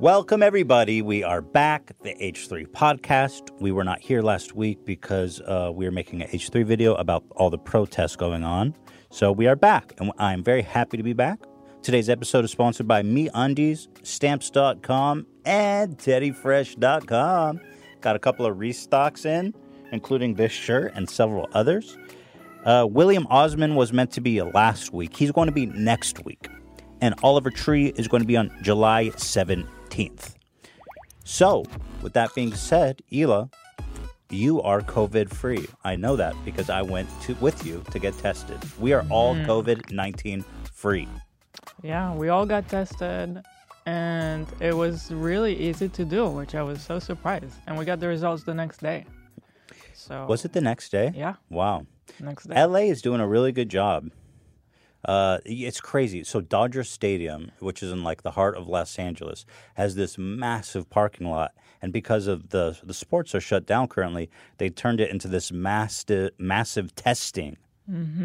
Welcome, everybody. We are back, the H3 podcast. We were not here last week because uh, we were making an H3 video about all the protests going on. So we are back, and I'm very happy to be back. Today's episode is sponsored by MeUndies, Stamps.com, and TeddyFresh.com. Got a couple of restocks in, including this shirt and several others. Uh, William Osman was meant to be last week. He's going to be next week. And Oliver Tree is going to be on July 17th. So, with that being said, Ela, you are COVID free. I know that because I went to with you to get tested. We are all Mm. COVID 19 free. Yeah, we all got tested and it was really easy to do, which I was so surprised. And we got the results the next day. So Was it the next day? Yeah, Wow. next day. LA is doing a really good job. Uh, it's crazy. So Dodger Stadium, which is in like the heart of Los Angeles, has this massive parking lot, and because of the the sports are shut down currently, they turned it into this massive massive testing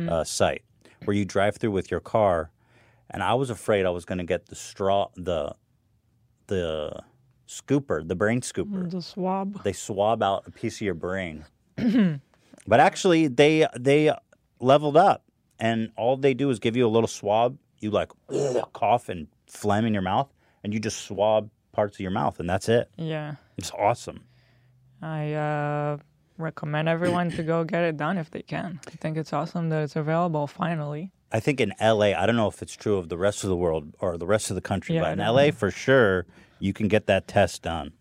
uh, site where you drive through with your car. And I was afraid I was going to get the straw the the scooper, the brain scooper the swab. they swab out a piece of your brain. but actually, they they leveled up, and all they do is give you a little swab. You like cough and phlegm in your mouth, and you just swab parts of your mouth, and that's it. Yeah. It's awesome. I uh, recommend everyone to go get it done if they can. I think it's awesome that it's available finally. I think in LA, I don't know if it's true of the rest of the world or the rest of the country, Yeah, but in don't LA for sure, you can get that test done.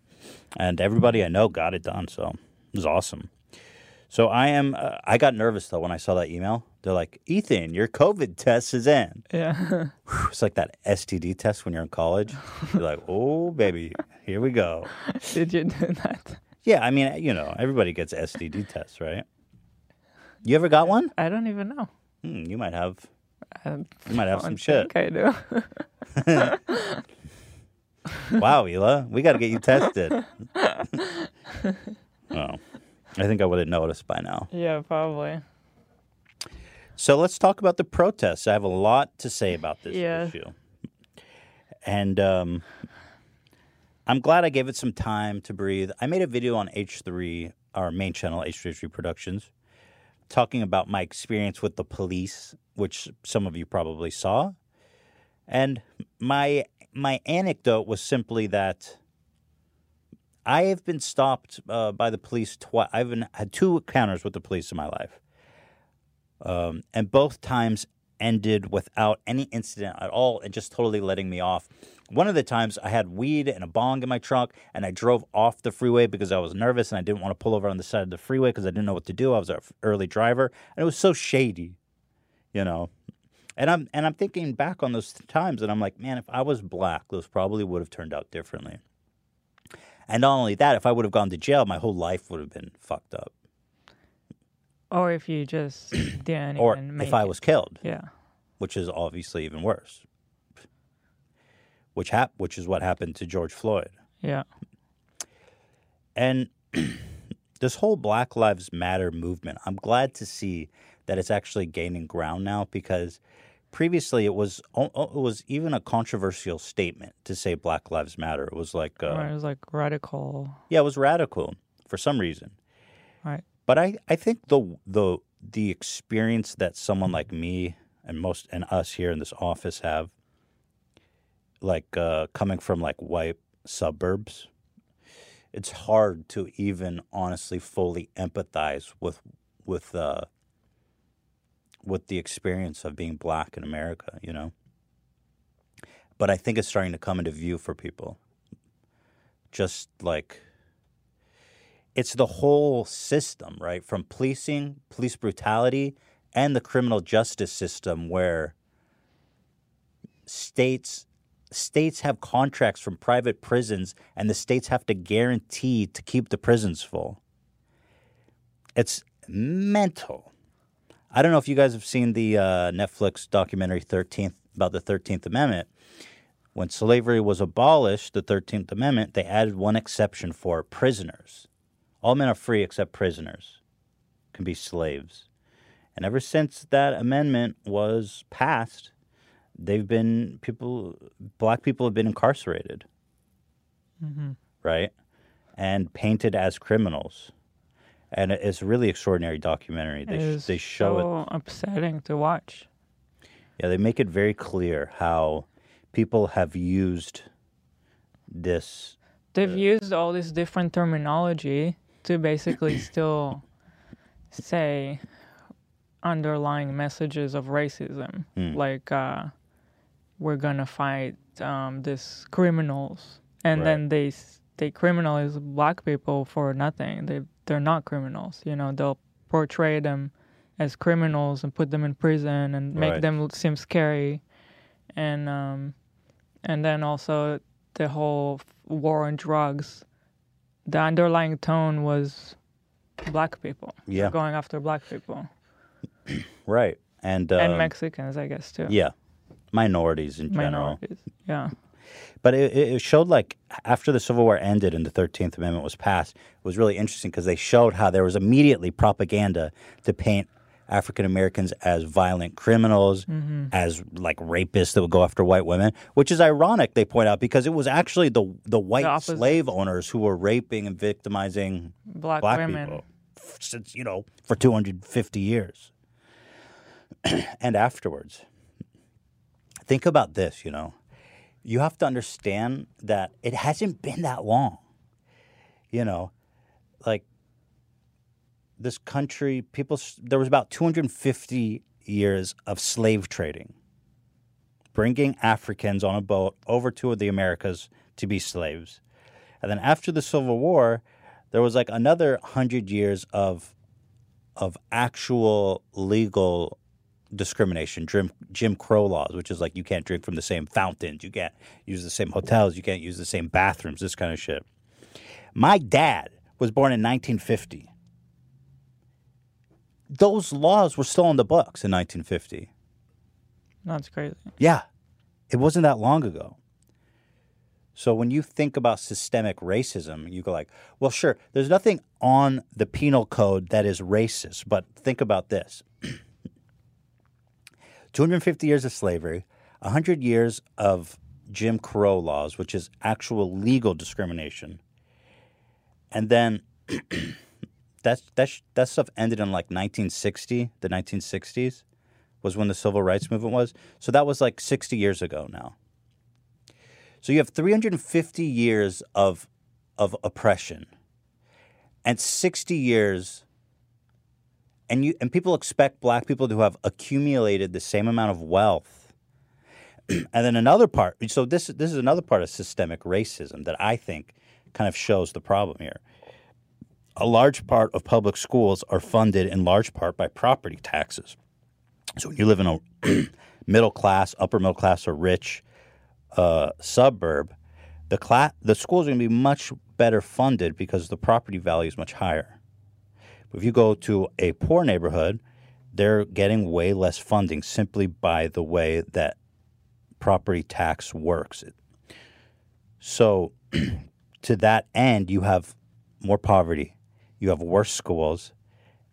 And everybody I know got it done, so it was awesome. So I am. Uh, I got nervous though when I saw that email. They're like, "Ethan, your COVID test is in." Yeah. It's like that STD test when you're in college. You're like, "Oh, baby, here we go." Did you do that? Yeah, I mean, you know, everybody gets STD tests, right? You ever got one? I don't even know. Hmm, you might have. I You might have some shit. I do. Wow, Ela, we got to get you tested. oh, I think I would have noticed by now. yeah, probably. So let's talk about the protests. I have a lot to say about this Yeah. issue. And um, I'm glad I gave it some time to breathe. I made a video on H3, our main channel, H3 Productions, talking about my experience with the police, which some of you probably saw. And my my anecdote was simply that I have been stopped uh, by the police twice. I've been, had two encounters with the police in my life um, and both times ended without any incident at all and just totally letting me off. One of the times I had weed and a bong in my trunk and I drove off the freeway because I was nervous and I didn't want to pull over on the side of the freeway because I didn't know what to do. I was an early driver and it was so shady, you know. And I'm and I'm thinking back on those times and I'm like, man, if I was black, those probably would have turned out differently. And not only that, if I would have gone to jail, my whole life would have been fucked up. Or if you just didn't Or if I it. was killed. Yeah. which is obviously even worse. Which hap- which is what happened to George Floyd. Yeah. And this whole Black Lives Matter movement, I'm glad to see that it's actually gaining ground now because previously it was it was even a controversial statement to say Black Lives Matter. It was like uh, Or it was like radical. yeah, it was radical for some reason. Right. But I, I think the the the experience that someone like me and most and us here in this office have, like uh, coming from like white suburbs, it's hard to even honestly fully empathize with with uh, with the experience of being black in America. You know. But I think it's starting to come into view for people. Just like it's the whole system, right? From policing, police brutality, and the criminal justice system where states states have contracts from private prisons and the states have to guarantee to keep the prisons full. It's mental. I don't know if you guys have seen the uh, Netflix documentary 13th about the 13th Amendment. When slavery was abolished, the 13th Amendment, they added one exception for prisoners. All men are free except prisoners can be slaves. And ever since that amendment was passed, they've been people black people have been incarcerated. right? And painted as criminals. And it's a really extraordinary documentary. They, It sh- they show it so upsetting to watch. Yeah, they make it very clear how people have used this. They've used all this different terminology to basically still say underlying messages of racism, Hmm. like uh, we're gonna fight um, these criminals, and Right. then they they criminalize black people for nothing. They they're not criminals. You know, they'll portray them as criminals and put them in prison and make Right. them seem scary, and um, and then also the whole war on drugs. The underlying tone was black people. Yeah. going after black people Right. And, and um, Mexicans, I guess too. yeah, minorities in general. minorities. Yeah, But it, it showed like after the Civil War ended and the Thirteenth Amendment was passed, it was really interesting because they showed how there was immediately propaganda to paint African Americans as violent criminals, mm-hmm. as like rapists that would go after white women, which is ironic. They point out because it was actually the the white opposite. slave owners who were raping and victimizing black, black women. people since you know for 250 years and afterwards think about this you know you have to understand that it hasn't been that long you know? Like this country people there was about 250 years of slave trading bringing africans on a boat over to the americas to be slaves. And then after the Civil War, there was like another hundred years of of actual legal discrimination, Jim, Jim Crow laws, which is like you can't drink from the same fountains, you can't use the same hotels, you can't use the same bathrooms, this kind of shit. My dad was born in 1950. Those laws were still on the books in 1950. That's crazy. Yeah, it wasn't that long ago. So when you think about systemic racism, you go like, well, sure, there's nothing on the penal code that is racist, but think about this. 250 years of slavery, 100 years of Jim Crow laws, which is actual legal discrimination. And then that's that that stuff ended in like 1960, the 1960s was when the civil rights movement was. So that was like 60 years ago now. So you have 350 years of of oppression and 60 years and you and people expect black people to have accumulated the same amount of wealth. and then another part so this this is another part of systemic racism that I think kind of shows the problem here. A large part of public schools are funded in large part by property taxes. So when you live in a middle class, upper middle class, or rich uh, suburb, the class, the schools are going to be much better funded because the property value is much higher. But if you go to a poor neighborhood, they're getting way less funding simply by the way that property tax works. So, to that end, you have more poverty, you have worse schools.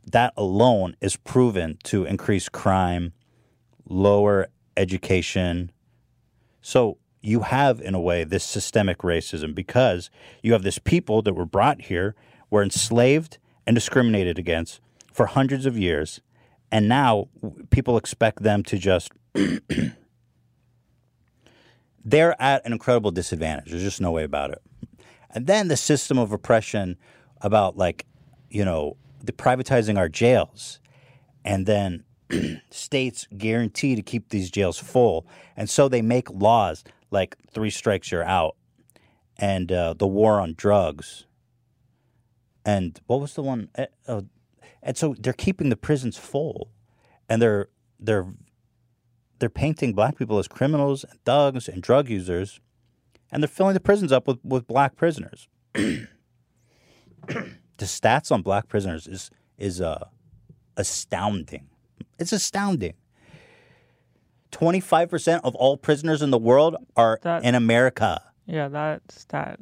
That alone is proven to increase crime, lower education. So, you have, in a way, this systemic racism because you have this people that were brought here, were enslaved and discriminated against for hundreds of years. And now people expect them to just. they're at an incredible disadvantage. There's just no way about it. And then the system of oppression about, like, you know, the privatizing our jails and then states guarantee to keep these jails full. And so they make laws like three strikes, you're out, and uh, the war on drugs. And what was the one? Uh, and so they're keeping the prisons full, and they're they're they're painting black people as criminals, and thugs, and drug users, and they're filling the prisons up with, with black prisoners. the stats on black prisoners is is uh, astounding. It's astounding. Twenty five percent of all prisoners in the world are That- in America. Yeah, that stat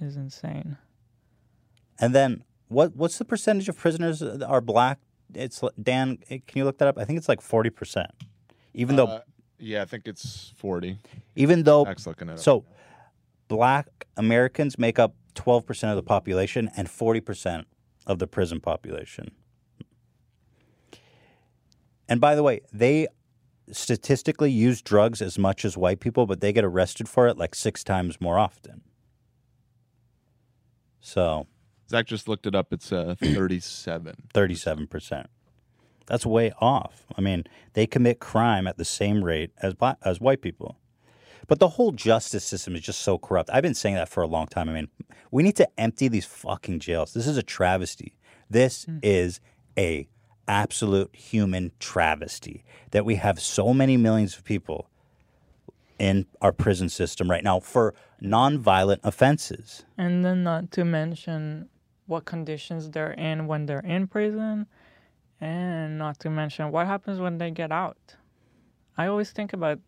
is insane. And then what? What's the percentage of prisoners that are black? It's Dan. Can you look that up? I think it's like forty percent. Even though, Uh, yeah, I think it's 40. even though, Max looking at it. so black Americans make up 12% of the population and 40% of the prison population. And by the way, they statistically use drugs as much as white people, but they get arrested for it like six times more often. So Zach just looked it up. It's uh, 37. 37%. That's way off. I mean, they commit crime at the same rate as black, as white people. But the whole justice system is just so corrupt. I've been saying that for a long time. I mean, we need to empty these fucking jails. This is a travesty. This is a absolute human travesty that we have so many millions of people in our prison system right now for nonviolent offenses. And then not to mention what conditions they're in when they're in prison, and not to mention what happens when they get out. I always think about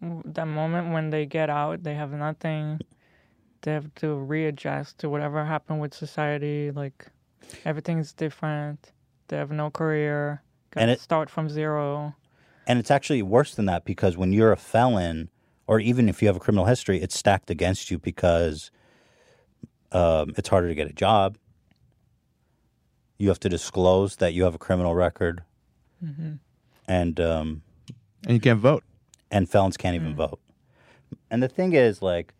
that moment when they get out, they have nothing, they have to readjust to whatever happened with society. Like everything's different, they have no career, got And to it- start from zero. And it's actually worse than that because when you're a felon, or even if you have a criminal history, it's stacked against you because um, it's harder to get a job. You have to disclose that you have a criminal record, and um, And you can't vote. and felons can't even vote. And the thing is, like,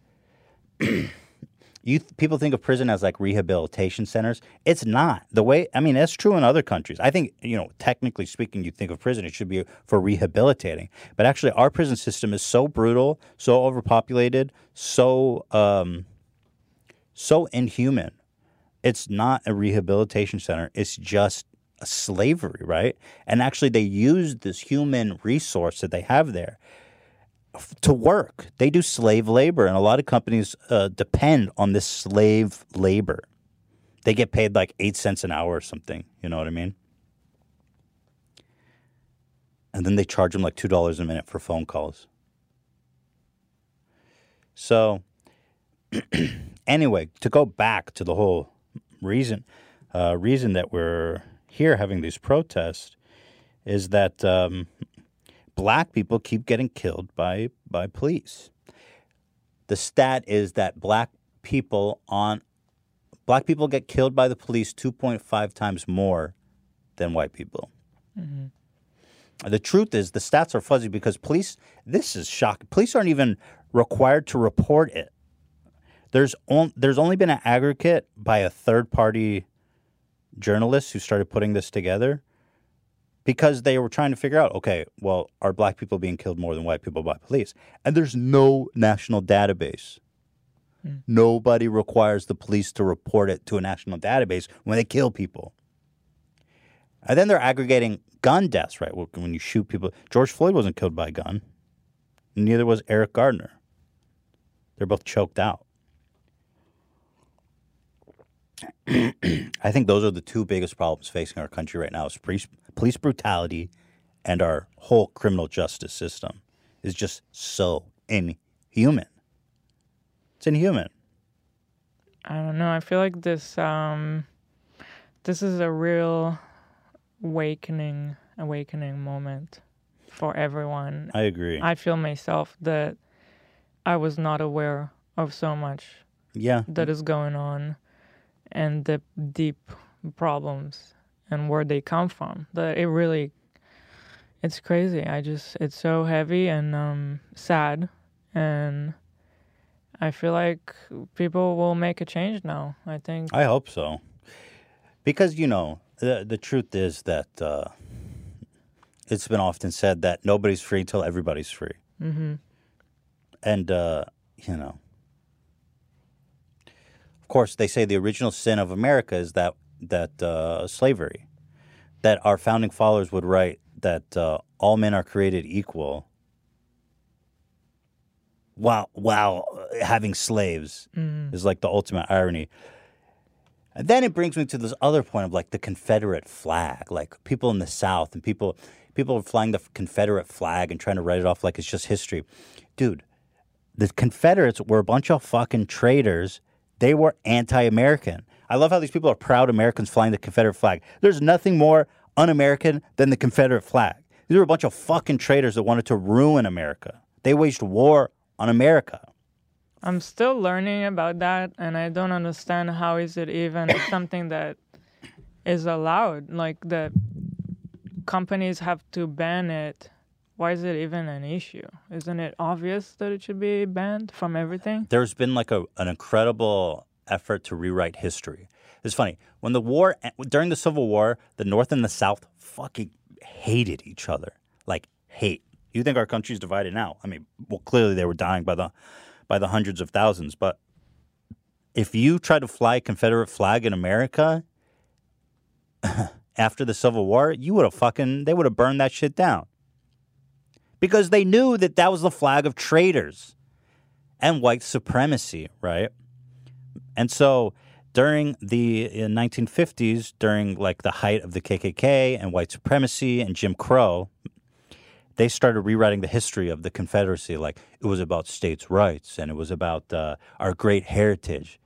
you people think of prison as like rehabilitation centers. It's not the way. I mean, that's true in other countries. I think you know, technically speaking, you think of prison, it should be for rehabilitating. But actually, our prison system is so brutal, so overpopulated, so um, so inhuman. It's not a rehabilitation center. It's just slavery, right? And actually, they use this human resource that they have there to work. They do slave labor, and a lot of companies uh, depend on this slave labor. They get paid like eight cents an hour or something. You know what I mean? And then they charge them like two dollars a minute for phone calls. So, anyway, to go back to the whole reason, uh, reason that we're here having these protests is that um, black people keep getting killed by by police. The stat is that black people on black people get killed by the police 2.5 times more than white people. The truth is the stats are fuzzy because police this is shocking. Police aren't even required to report it. There's on, there's only been an aggregate by a third party journalist who started putting this together because they were trying to figure out okay, well, are black people being killed more than white people by police? And there's no national database. Hmm. Nobody requires the police to report it to a national database when they kill people. And then they're aggregating gun deaths, right? When you shoot people. George Floyd wasn't killed by a gun, neither was Eric Gardner. They're both choked out. I think those are the two biggest problems facing our country right now: is police, police brutality, and our whole criminal justice system is just so inhuman. It's inhuman. I don't know. I feel like this um this is a real awakening awakening moment for everyone. I agree. I feel myself that I was not aware of so much yeah, that is going on and the deep problems and where they come from. That it really it's crazy. I just it's so heavy and um sad and I feel like people will make a change now. I think I hope so. Because, you know, the, the truth is that uh, it's been often said that nobody's free till everybody's free. Mm-hmm. And, uh, you know, of course, they say the original sin of America is that, that uh, slavery, that our founding fathers would write that uh, all men are created equal while, while having slaves is like the ultimate irony. And then it brings me to this other point of like the Confederate flag, like people in the South and people people are flying the Confederate flag and trying to write it off like it's just history. Dude, the Confederates were a bunch of fucking traitors. They were anti-American. I love how these people are proud Americans flying the Confederate flag. There's nothing more un-American than the Confederate flag. These were a bunch of fucking traitors that wanted to ruin America. They waged war on America. I'm still learning about that, and I don't understand how is it even something that is allowed. Like the companies have to ban it. Why is it even an issue? Isn't it obvious that it should be banned from everything? There's been like a, an incredible effort to rewrite history. It's funny when the war during the Civil War, the North and the South fucking hated each other, like hate. You think our country's divided now? I mean, well, clearly they were dying by the by the hundreds of thousands. But if you try to fly a Confederate flag in America after the Civil War, you would have fucking they would have burned that shit down because they knew that that was the flag of traitors and white supremacy, right? And so during the 1950s, during like the height of the KKK and white supremacy and Jim Crow, they started rewriting the history of the Confederacy. Like it was about states' rights and it was about uh, our great heritage.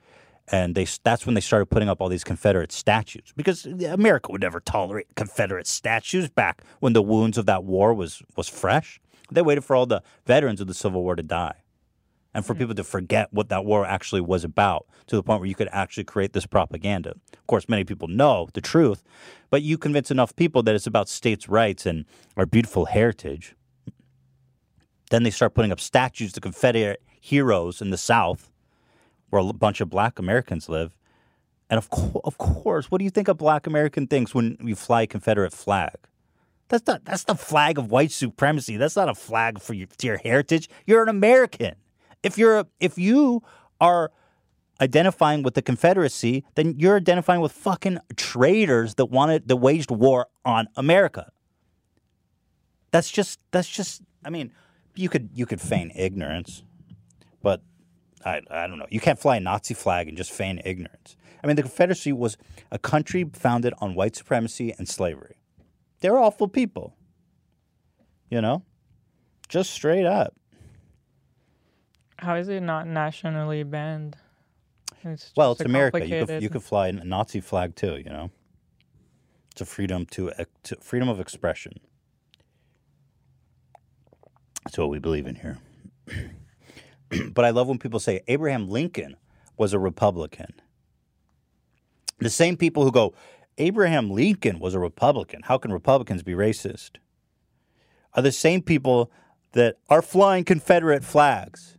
And they, that's when they started putting up all these Confederate statues because America would never tolerate Confederate statues back when the wounds of that war was, was fresh. They waited for all the veterans of the Civil War to die and for hmm. people to forget what that war actually was about to the point where you could actually create this propaganda. Of course, many people know the truth, but you convince enough people that it's about states' rights and our beautiful heritage. Then they start putting up statues to Confederate heroes in the South, where a bunch of black Americans live. And of, co- of course, what do you think a black American thinks when you fly a Confederate flag? That's not that's the flag of white supremacy. That's not a flag for your, your heritage. You're an American. If you're a, if you are identifying with the Confederacy, then you're identifying with fucking traitors that wanted that waged war on America. That's just that's just I mean, you could you could feign ignorance, but I I don't know. You can't fly a Nazi flag and just feign ignorance. I mean, the Confederacy was a country founded on white supremacy and slavery. They're awful people. You know? Just straight up. How is it not nationally banned? It's Well, it's America. You could, you could fly a Nazi flag too. You know, it's a freedom to, to freedom of expression. That's what we believe in here. but I love when people say Abraham Lincoln was a Republican. The same people who go, Abraham Lincoln was a Republican. How can Republicans be racist? Are the same people that are flying Confederate flags.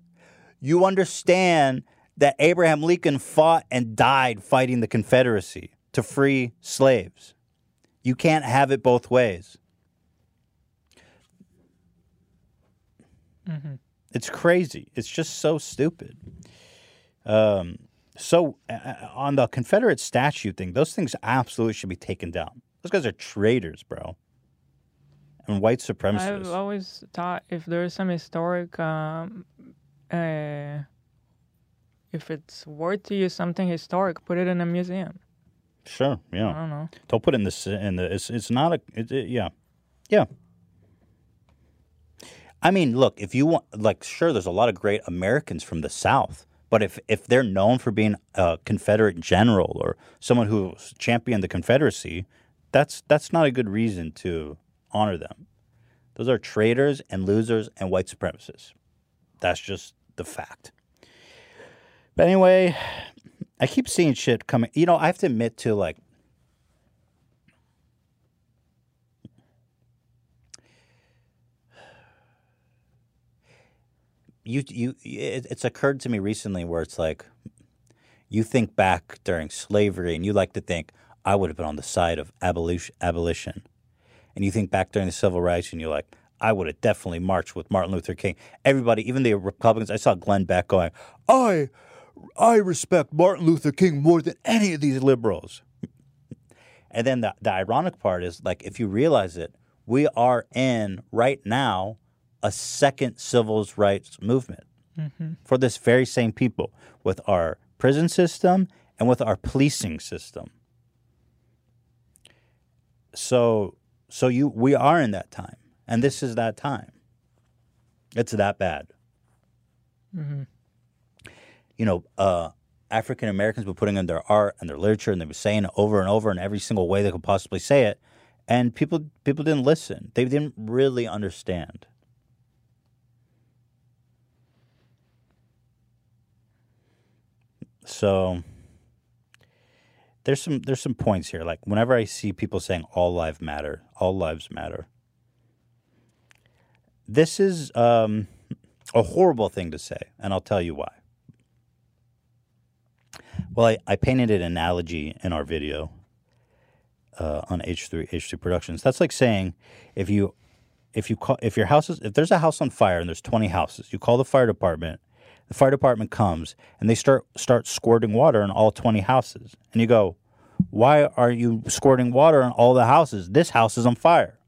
You understand that Abraham Lincoln fought and died fighting the Confederacy to free slaves. You can't have it both ways. Mm-hmm. It's crazy. It's just so stupid. Um, so, uh, on the Confederate statue thing, those things absolutely should be taken down. Those guys are traitors, bro. And white supremacists. I've always thought if there's some historic, um, uh, if it's worth to use something historic, put it in a museum. Sure, yeah. I don't know. Don't put it in this in the. It's it's not a. It, it- yeah, yeah. I mean, look, if you want, like, sure, there's a lot of great Americans from the South, but if if they're known for being a Confederate general or someone who championed the Confederacy, that's that's not a good reason to honor them. Those are traitors and losers and white supremacists. That's just the fact. But anyway, I keep seeing shit coming. You know, I have to admit to like you you it, it's occurred to me recently where it's like you think back during slavery and you like to think I would have been on the side of abolition abolition. And you think back during the civil rights and you're like I would have definitely marched with Martin Luther King. Everybody, even the Republicans, I saw Glenn Beck going, "I I respect Martin Luther King more than any of these liberals." And then the, the ironic part is like if you realize it, we are in right now a second civil rights movement for this very same people with our prison system and with our policing system. So so you we are in that time. And this is that time. It's that bad. You know, uh, African Americans were putting in their art and their literature, and they were saying it over and over in every single way they could possibly say it, and people people didn't listen. They didn't really understand. So there's some there's some points here. Like whenever I see people saying all lives matter, all lives matter. This is um, a horrible thing to say, and I'll tell you why. Well, I, I painted an analogy in our video uh, on H3 H3 Productions. That's like saying if you if you call if your house is if there's a house on fire and there's 20 houses, you call the fire department. The fire department comes and they start start squirting water in all 20 houses. And you go, "Why are you squirting water in all the houses? This house is on fire."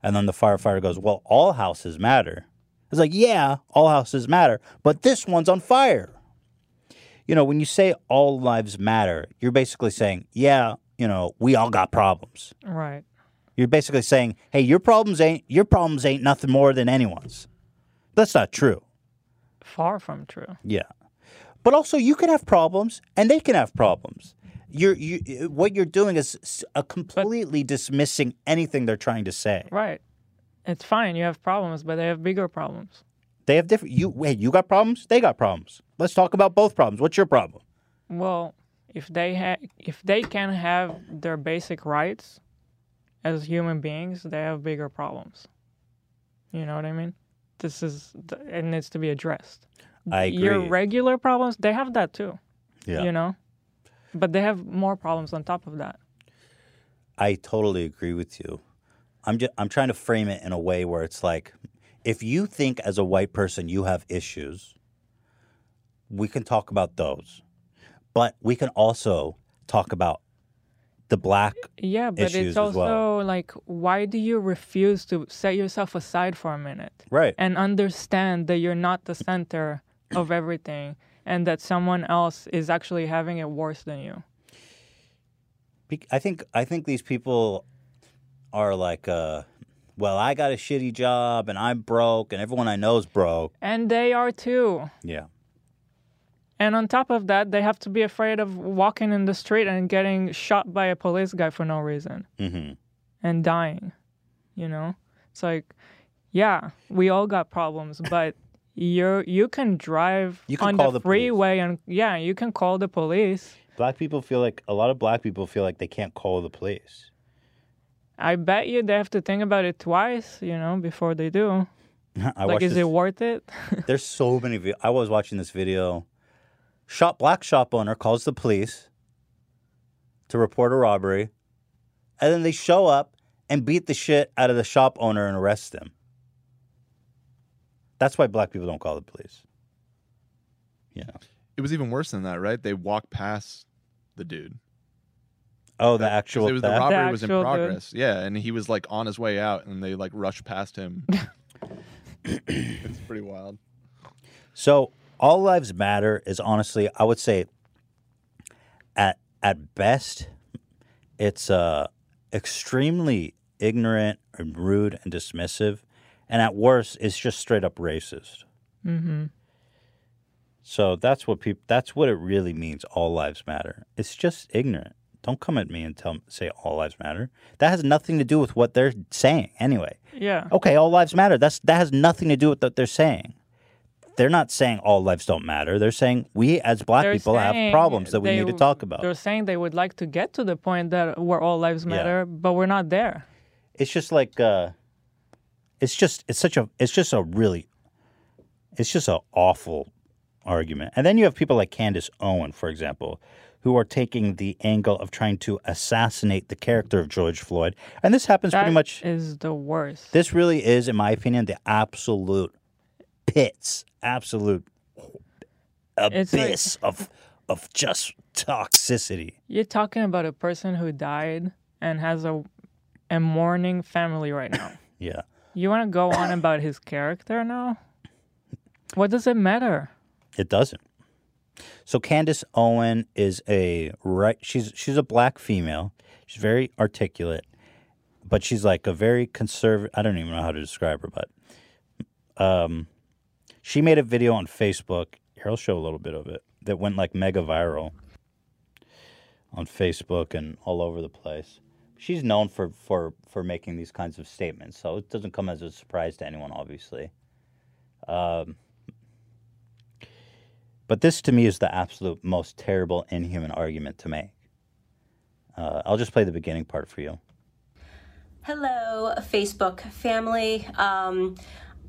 And then the firefighter goes, "Well, all houses matter." It's like, "Yeah, all houses matter, but this one's on fire." You know, when you say all lives matter, you're basically saying, "Yeah, you know, we all got problems." Right. You're basically saying, "Hey, your problems ain't your problems ain't nothing more than anyone's." That's not true. Far from true. Yeah, but also you can have problems, and they can have problems. You're you what you're doing is a completely dismissing anything they're trying to say. Right. It's fine. You have problems, but they have bigger problems. They have different. You wait. You got problems. They got problems. Let's talk about both problems. What's your problem? Well, if they ha- if they can have their basic rights as human beings, they have bigger problems. You know what I mean? This is it needs to be addressed. I agree. Your regular problems, they have that too. yeah, You know, but they have more problems on top of that. I totally agree with you. I'm just I'm trying to frame it in a way where it's like, if you think as a white person you have issues, we can talk about those, but we can also talk about the black. Yeah, but issues it's as well. also like, why do you refuse to set yourself aside for a minute? Right. and understand that you're not the center of everything and that someone else is actually having it worse than you. I think I think these people are like, uh, well, I got a shitty job and I'm broke, and everyone I know is broke. And they are too. Yeah. And on top of that, they have to be afraid of walking in the street and getting shot by a police guy for no reason hmm and dying. You know? It's like, yeah, we all got problems, but you're you can drive You can on call the the police. freeway and yeah, you can call the police. Black people feel like a lot of black people feel like they can't call the police. I bet you they have to think about it twice, you know, before they do. I like, is this- it worth it? There's so many. Vi- I was watching this video. Shop black shop owner calls the police to report a robbery, and then they show up and beat the shit out of the shop owner and arrest him. That's why black people don't call the police. Yeah. It was even worse than that, right? They walked past the dude. Oh, the 'Cause actual it was the theft? robbery The was in actual dude. progress. Yeah, and he was like on his way out, and they like rushed past him. it's pretty wild. So all lives matter is honestly, I would say, at at best, it's uh extremely ignorant and rude and dismissive, and at worst, it's just straight up racist. mm-hmm. So that's what people. That's what it really means. All lives matter. It's just ignorant. Don't come at me and tell say all lives matter. That has nothing to do with what they're saying anyway. Yeah. Okay, all lives matter. That's that has nothing to do with what they're saying. They're not saying all lives don't matter. They're saying we as black They're people have problems that we they- need to talk about. They're saying they would like to get to the point that where all lives Yeah. matter, but we're not there. It's just like uh it's just it's such a it's just a really it's just an awful argument. And then you have people like Candace Owen, for example, who are taking the angle of trying to assassinate the character of George Floyd. And this happens That pretty much is the worst. This really is, in my opinion, the absolute pits, absolute It's like- abyss of of just toxicity. You're talking about a person who died and has a a mourning family right now. Yeah. you want to go on about his character now? What does it matter? It doesn't. So Candace Owen is a right she's she's a black female. She's very articulate, but she's like a very conservative I don't even know how to describe her, but um she made a video on Facebook. Here I'll show a little bit of it that went like mega viral on Facebook and all over the place. She's known for for for making these kinds of statements, so it doesn't come as a surprise to anyone obviously. Um But this to me is the absolute most terrible, inhuman argument to make. Uh, I'll just play the beginning part for you. Hello, Facebook family. Um,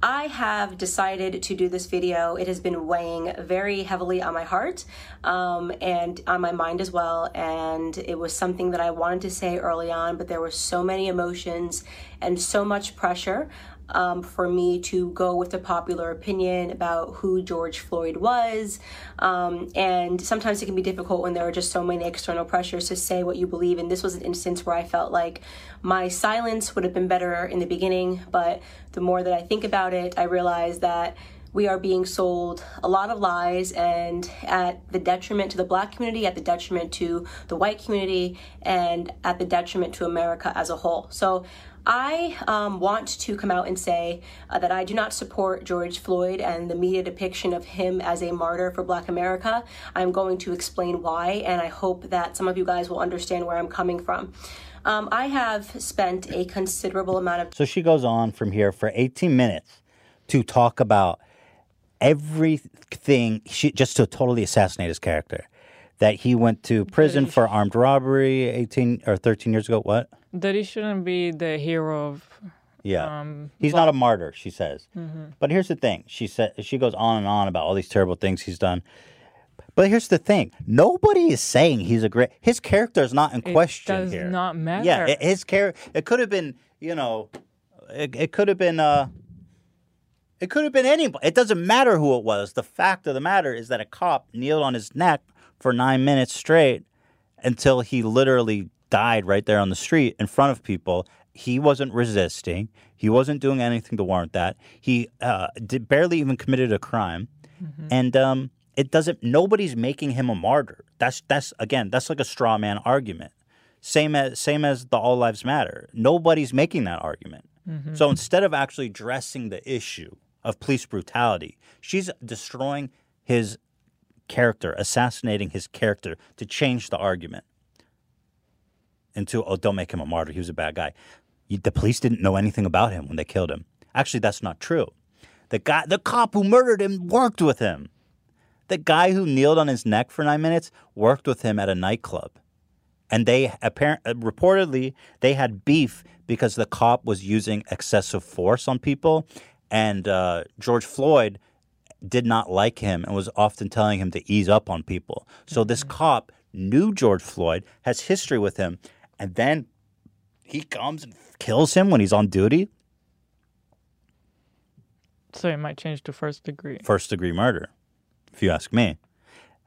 I have decided to do this video. It has been weighing very heavily on my heart um, and on my mind as well. And it was something that I wanted to say early on, but there were so many emotions and so much pressure um, for me to go with the popular opinion about who George Floyd was. Um, and sometimes it can be difficult when there are just so many external pressures to say what you believe. And this was an instance where I felt like my silence would have been better in the beginning. But the more that I think about it, I realize that we are being sold a lot of lies and at the detriment to the black community, at the detriment to the white community, and at the detriment to America as a whole. So I um, want to come out and say uh, that I do not support George Floyd and the media depiction of him as a martyr for Black America. I'm going to explain why, and I hope that some of you guys will understand where I'm coming from. Um, I have spent a considerable amount of So she goes on from here for 18 minutes to talk about everything, she, just to totally assassinate his character. That he went to prison for armed robbery 18 or 13 years ago. What? That he shouldn't be the hero of. Yeah. Um, he's not a martyr, she says. But here's the thing. She said she goes on and on about all these terrible things he's done. But here's the thing. Nobody is saying he's a great his character is not in It question does here. not matter. Yeah, it, his character it could have been, you know, it, it could have been uh it could have been anybody. It doesn't matter who it was. The fact of the matter is that a cop kneeled on his neck for 9 minutes straight until he literally died right there on the street in front of people. He wasn't resisting. He wasn't doing anything to warrant that. He uh, did, barely even committed a crime, and um, it doesn't. Nobody's making him a martyr. That's that's again. That's like a straw man argument. Same as same as the All Lives Matter. Nobody's making that argument. So instead of actually addressing the issue of police brutality, she's destroying his character, assassinating his character to change the argument into, oh, don't make him a martyr. He was a bad guy. The police didn't know anything about him when they killed him. Actually, that's not true. The guy, the cop who murdered him worked with him. The guy who kneeled on his neck for nine minutes worked with him at a nightclub. And they apparent, uh, reportedly they had beef because the cop was using excessive force on people, and uh, George Floyd did not like him and was often telling him to ease up on people. So this cop knew George Floyd, has history with him, and then he comes and kills him when he's on duty. So it might change to first degree. First degree murder, if you ask me.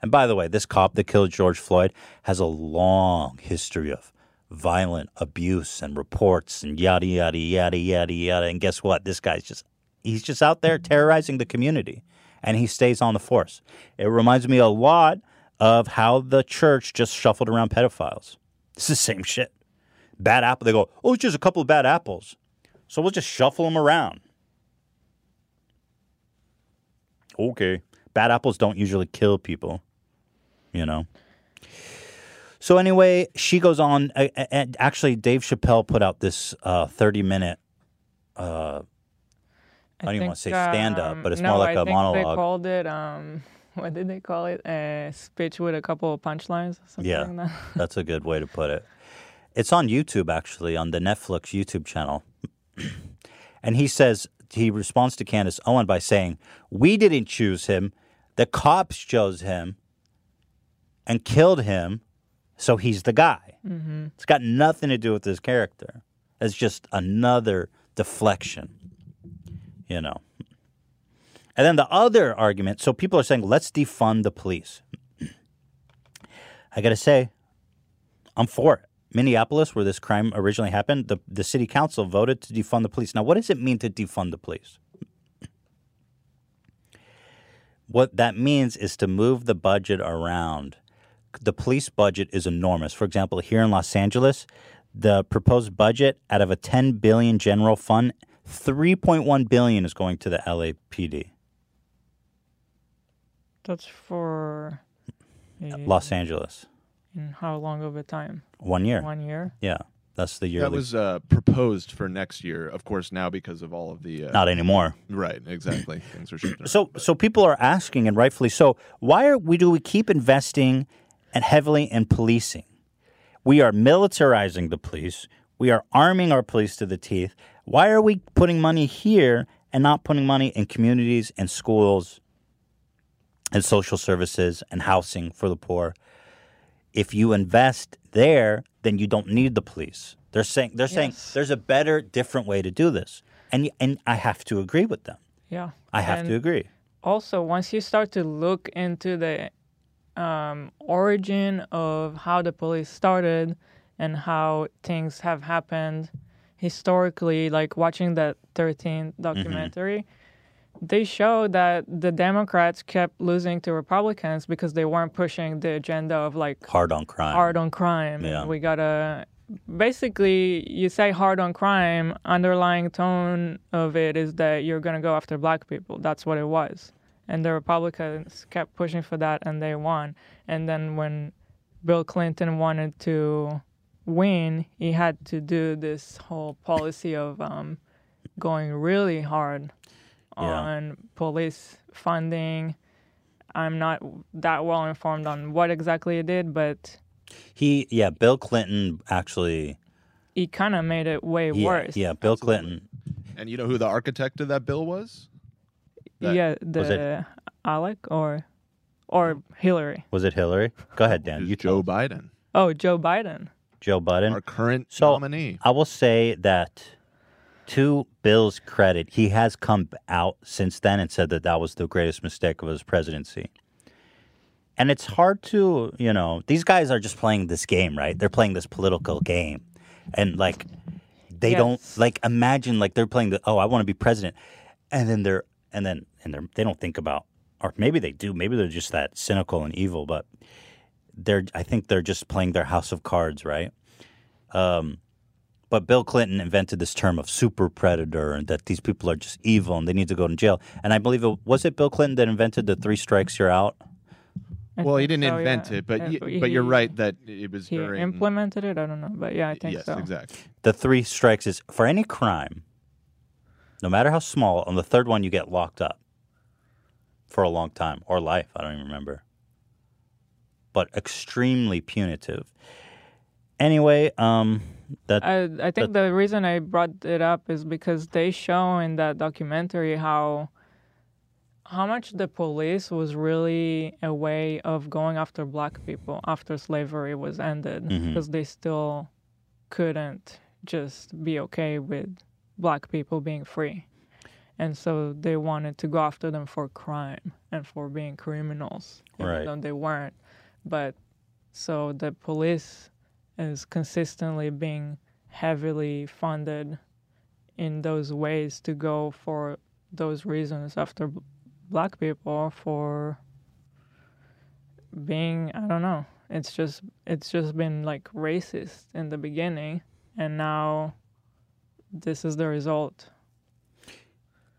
And by the way, this cop that killed George Floyd has a long history of violent abuse and reports and yada yada yada yada yada. And guess what? This guy's just he's just out there terrorizing the community and he stays on the force. It reminds me a lot of how the church just shuffled around pedophiles. It's the same shit. Bad apple. They go, oh, it's just a couple of bad apples. So we'll just shuffle them around. Okay. Bad apples don't usually kill people, you know. So anyway, she goes on. a- a- And actually, Dave Chappelle put out this uh, thirty-minute. Uh, I don't even want to say stand-up, um, but it's no, more like I a think They monologue. called it. Um, what did they call it? A speech with a couple of punchlines. Something Yeah. like that. That's a good way to put it. It's on YouTube, actually, on the Netflix YouTube channel. and he says, he responds to Candace Owen by saying, We didn't choose him. The cops chose him and killed him, so he's the guy. Mm-hmm. It's got nothing to do with his character. It's just another deflection, you know. And then the other argument so people are saying, let's defund the police. I got to say, I'm for it. Minneapolis, where this crime originally happened, the, the city council voted to defund the police. Now, what does it mean to defund the police? What that means is to move the budget around. The police budget is enormous. For example, here in Los Angeles, the proposed budget out of a 10 billion general fund, 3.1 billion is going to the LAPD, That's for. a- Los Angeles. in how long of a time? One year. One year. Yeah. That's the year That was uh, proposed for next year. Of course, now because of all of the uh, Not anymore. right, exactly, things are shifting. So, so people are asking, and rightfully so, why are we do we keep investing and heavily in policing? We are militarizing the police. We are arming our police to the teeth. Why are we putting money here and not putting money in communities and schools and social services and housing for the poor? If you invest there, then you don't need the police. They're saying they're saying there's a better, different way to do this, and and I have to agree with them. Yeah. I have And to agree. also once you start to look into the um, origin of how the police started and how things have happened historically like watching that 13th documentary they show that the democrats kept losing to republicans because they weren't pushing the agenda of like Hard on crime. hard on crime. Yeah. We gotta basically you say hard on crime, underlying tone of it is that you're gonna go after black people. That's what it was. And the Republicans kept pushing for that and they won. And then when Bill Clinton wanted to win, he had to do this whole policy of um, going really hard Yeah. on police funding. I'm not that well informed on what exactly it did, but He, yeah, Bill Clinton actually. he kind of made it way Yeah, worse. yeah, Bill Clinton. and you know who the architect of that bill was? That- yeah, Was it- the Alec or or Hillary. Was it Hillary? Go ahead, Dan. was You Joe Biden, Oh, Joe Biden. Joe Biden. our current So- nominee. I will say that to Bill's credit, he has come out since then and said that that was the greatest mistake of his presidency. And it's hard to, you know, these guys are just playing this game, right? They're playing this political game. And like they don't like imagine like they're playing the oh, I want to be president. And then they're and then and they're they don't think about or maybe they do, maybe they're just that cynical and evil, but they're I think they're just playing their house of cards, right? Um but Bill Clinton invented this term of super predator and that these people are just evil and they need to go to jail. And I believe it was it Bill Clinton that invented the three strikes you're out. I well, he didn't so, invent yeah. it, but Uh, y- but you're right that it was He during. implemented it. I don't know, but yeah, I think yes, so. exactly. The three strikes is for any crime, no matter how small, on the third one you get locked up for a long time or life. I don't even remember. But extremely punitive. Anyway, um, that I I think the reason I brought it up is because they show in that documentary how how much the police was really a way of going after black people after slavery was ended mm-hmm. because they still couldn't just be okay with black people being free. And so they wanted to go after them for crime and for being criminals, even Right. though they weren't. But so the police is consistently being heavily funded in those ways to go for those reasons after black people for being I don't know. It's just it's just been like racist in the beginning and now this is the result.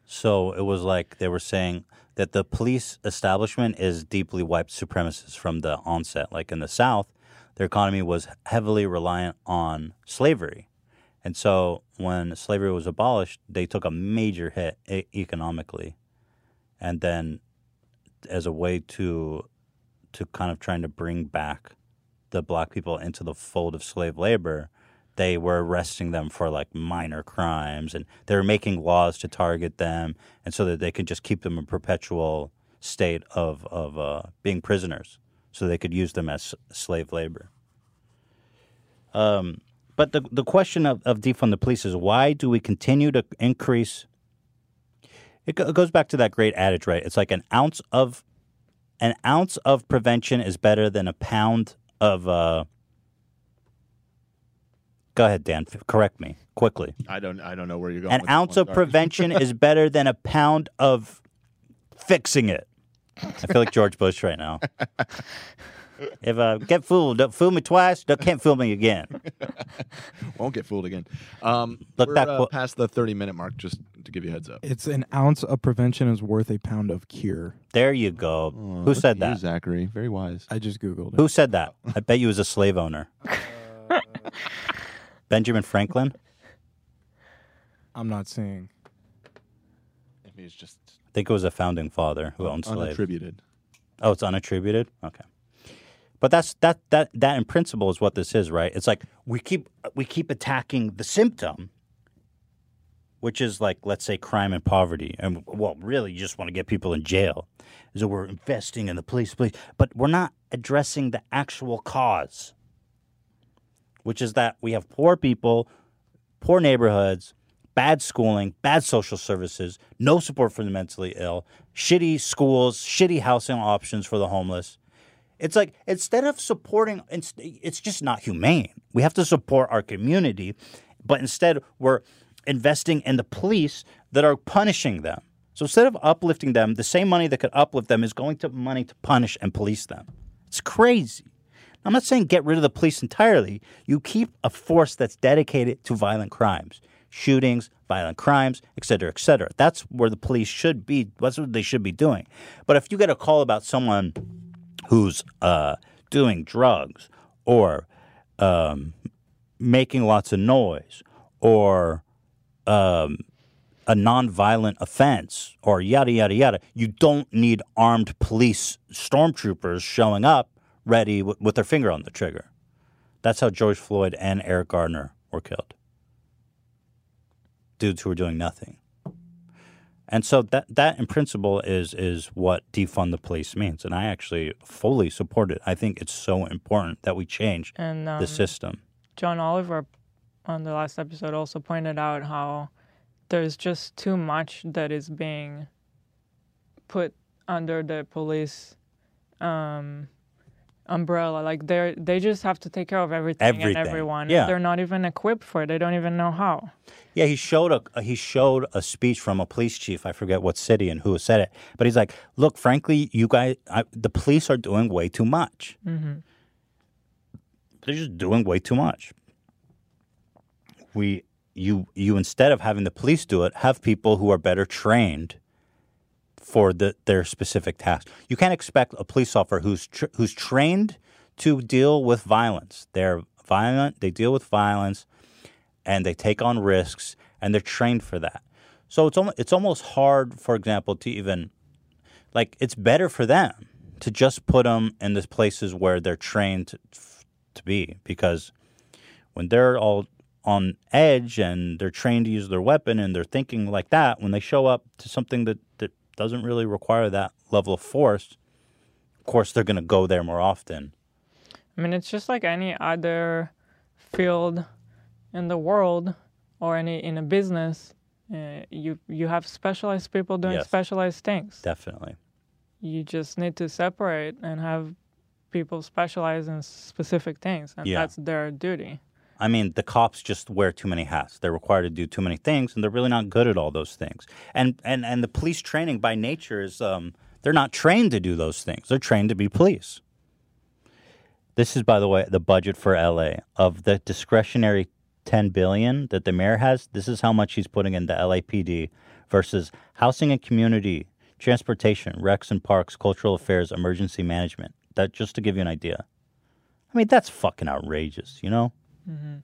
So it was like they were saying that the police establishment is deeply white supremacist from the onset. Like in the South, their economy was heavily reliant on slavery. And so when slavery was abolished, they took a major hit economically. And then as a way to to kind of trying to bring back the black people into the fold of slave labor, they were arresting them for like minor crimes and they were making laws to target them and so that they could just keep them in perpetual state of of uh, being prisoners so they could use them as slave labor um, but the, the question of, of defund the police is why do we continue to increase it, go- it goes back to that great adage right it's like an ounce of an ounce of prevention is better than a pound of uh, Go ahead, Dan. Correct me quickly. I don't I don't know where you're going. An ounce of prevention is better than a pound of fixing it. I feel like George Bush right now. If I get fooled, don't fool me twice. Don't can't fool me again. Won't get fooled again. Um, Look, we're that uh, quote- past the 30 minute mark, just to give you a heads up. It's an ounce of prevention is worth a pound of cure. There you go. Oh, Who said at you, that? Zachary, very wise. I just googled it. Who said that? I bet you was a slave owner. Benjamin Franklin. I'm not seeing. Maybe it's just I think it was a founding father who owned slaves. unattributed. Oh, it's unattributed. Okay, but that's that that that in principle is what this is, right? It's like we keep we keep attacking the symptom, which is like let's say crime and poverty, and well, really, you just want to get people in jail. So we're investing in the police, police, but we're not addressing the actual cause, which is that we have poor people, poor neighborhoods, bad schooling, bad social services, no support for the mentally ill, shitty schools, shitty housing options for the homeless. It's like instead of supporting, it's, just not humane. We have to support our community, but instead we're investing in the police that are punishing them. So instead of uplifting them, the same money that could uplift them is going to money to punish and police them. It's crazy. I'm not saying get rid of the police entirely. You keep a force that's dedicated to violent crimes, shootings, violent crimes, et cetera, et cetera. That's where the police should be. That's what they should be doing. But if you get a call about someone who's uh, doing drugs or um, making lots of noise or um, a nonviolent offense or yada yada yada, you don't need armed police stormtroopers showing up ready w- with their finger on the trigger. That's how George Floyd and Eric Gardner were killed. Dudes who are doing nothing. And so that that in principle is is what defund the police means, and I actually fully support it. I think it's so important that we change And um, the system. John Oliver on the last episode also pointed out how there's just too much that is being put under the police um, umbrella. Like they they just have to take care of everything, Everything, and everyone. yeah. They're not even equipped for it. They don't even know how. Yeah, he showed a he showed a speech from a police chief. I forget what city and who said it, but he's like, "Look, frankly, you guys, I, the police are doing way too much. hmm They're just doing way too much. We, you, you instead of having the police do it, have people who are better trained for the their specific task. You can't expect a police officer who's tr- who's trained to deal with violence. They're violent. They deal with violence, and they take on risks, and they're trained for that. So it's almost it's almost hard, for example, to even like it's better for them to just put them in the places where they're trained to, to be because when they're all on edge and they're trained to use their weapon and they're thinking like that when they show up to something that, that doesn't really require that level of force of course they're going to go there more often I mean, it's just like any other field in the world or any in a business. Uh, you you have specialized people doing Yes. specialized things. definitely You just need to separate and have people specialize in specific things, and Yeah. that's their duty. I mean, the cops just wear too many hats. They're required to do too many things, and they're really not good at all those things. And and and the police training by nature is um, they're not trained to do those things. They're trained to be police. This is, by the way, the budget for LA of the discretionary ten billion that the mayor has. This is how much he's putting into the LAPD versus housing and community, transportation, recs and parks, cultural affairs, emergency management. That just to give you an idea. I mean, that's fucking outrageous, you know. Mm-hmm.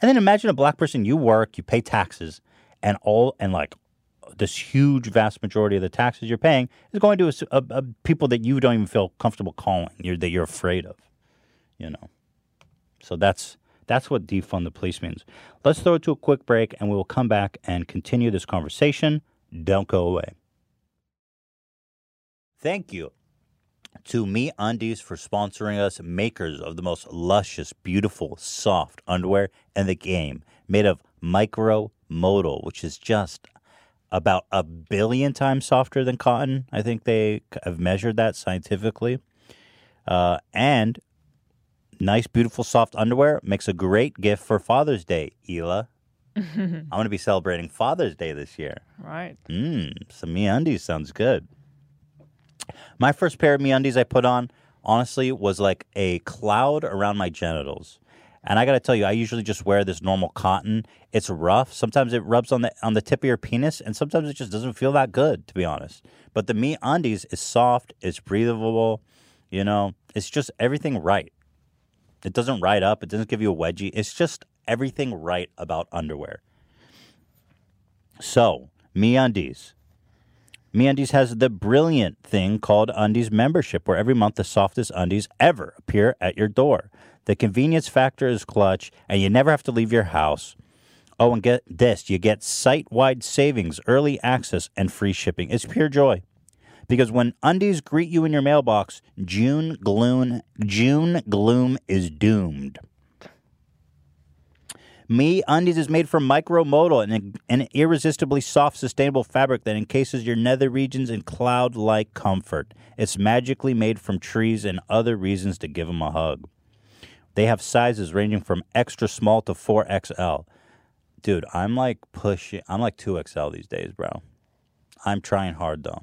And then imagine a black person, you work, you pay taxes, and all, and like this huge, vast majority of the taxes you're paying is going to a a, a people that you don't even feel comfortable calling, you're, that you're afraid of, you know. So that's that's what defund the police means. Let's throw it to a quick break, and we will come back and continue this conversation. Don't go away. Thank you to MeUndies for sponsoring us, makers of the most luscious, beautiful, soft underwear in the game, made of micro modal, which is just about a billion times softer than cotton. I think they have measured that scientifically. Uh, and nice, beautiful, soft underwear makes a great gift for Father's Day, Hila. I'm going to be celebrating Father's Day this year. Right. Mmm, some MeUndies sounds good. My first pair of MeUndies I put on, honestly, was like a cloud around my genitals. And I got to tell you, I usually just wear this normal cotton. It's rough. Sometimes it rubs on the on the tip of your penis, and sometimes it just doesn't feel that good, to be honest. But the MeUndies is soft, it's breathable, you know, it's just everything right. It doesn't ride up. It doesn't give you a wedgie. It's just everything right about underwear. So, MeUndies. MeUndies has the brilliant thing called Undies membership, where every month the softest undies ever appear at your door. The convenience factor is clutch, and you never have to leave your house. Oh, and get this you get site wide savings, early access, and free shipping. It's pure joy. Because when undies greet you in your mailbox, June gloom, June gloom is doomed. MeUndies is made from micromodal and an irresistibly soft, sustainable fabric that encases your nether regions in cloud like comfort. It's magically made from trees and other reasons to give them a hug. They have sizes ranging from extra small to 4XL. Dude, I'm like pushing, I'm like 2XL these days, bro. I'm trying hard though.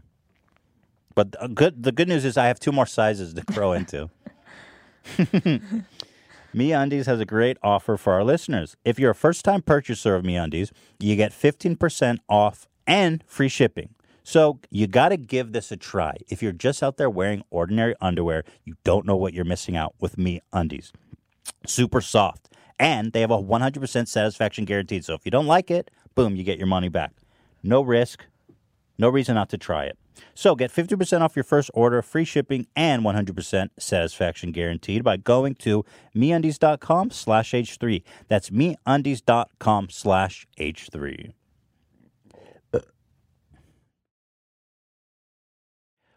But the good, the good news is I have two more sizes to grow into. MeUndies has a great offer for our listeners. If you're a first-time purchaser of MeUndies, you get 15% off and free shipping. So you got to give this a try. If you're just out there wearing ordinary underwear, you don't know what you're missing out with Me Undies. Super soft, and they have a 100% satisfaction guaranteed. So if you don't like it, boom, you get your money back. No risk, no reason not to try it. So get 50% off your first order, free shipping, and 100% satisfaction guaranteed by going to meundies.com slash H3. That's meundies.com slash H3.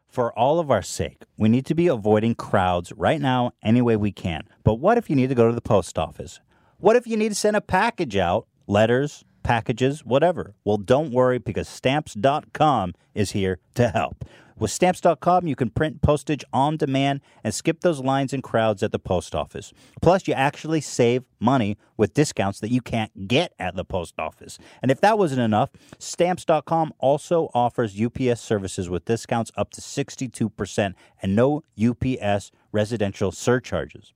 For all of our sake, we need to be avoiding crowds right now any way we can. But what if you need to go to the post office? What if you need to send a package out, letters, packages, whatever. Well, don't worry because stamps.com is here to help. With stamps.com, you can print postage on demand and skip those lines and crowds at the post office. Plus, you actually save money with discounts that you can't get at the post office. And if that wasn't enough, stamps.com also offers UPS services with discounts up to 62% and no UPS residential surcharges.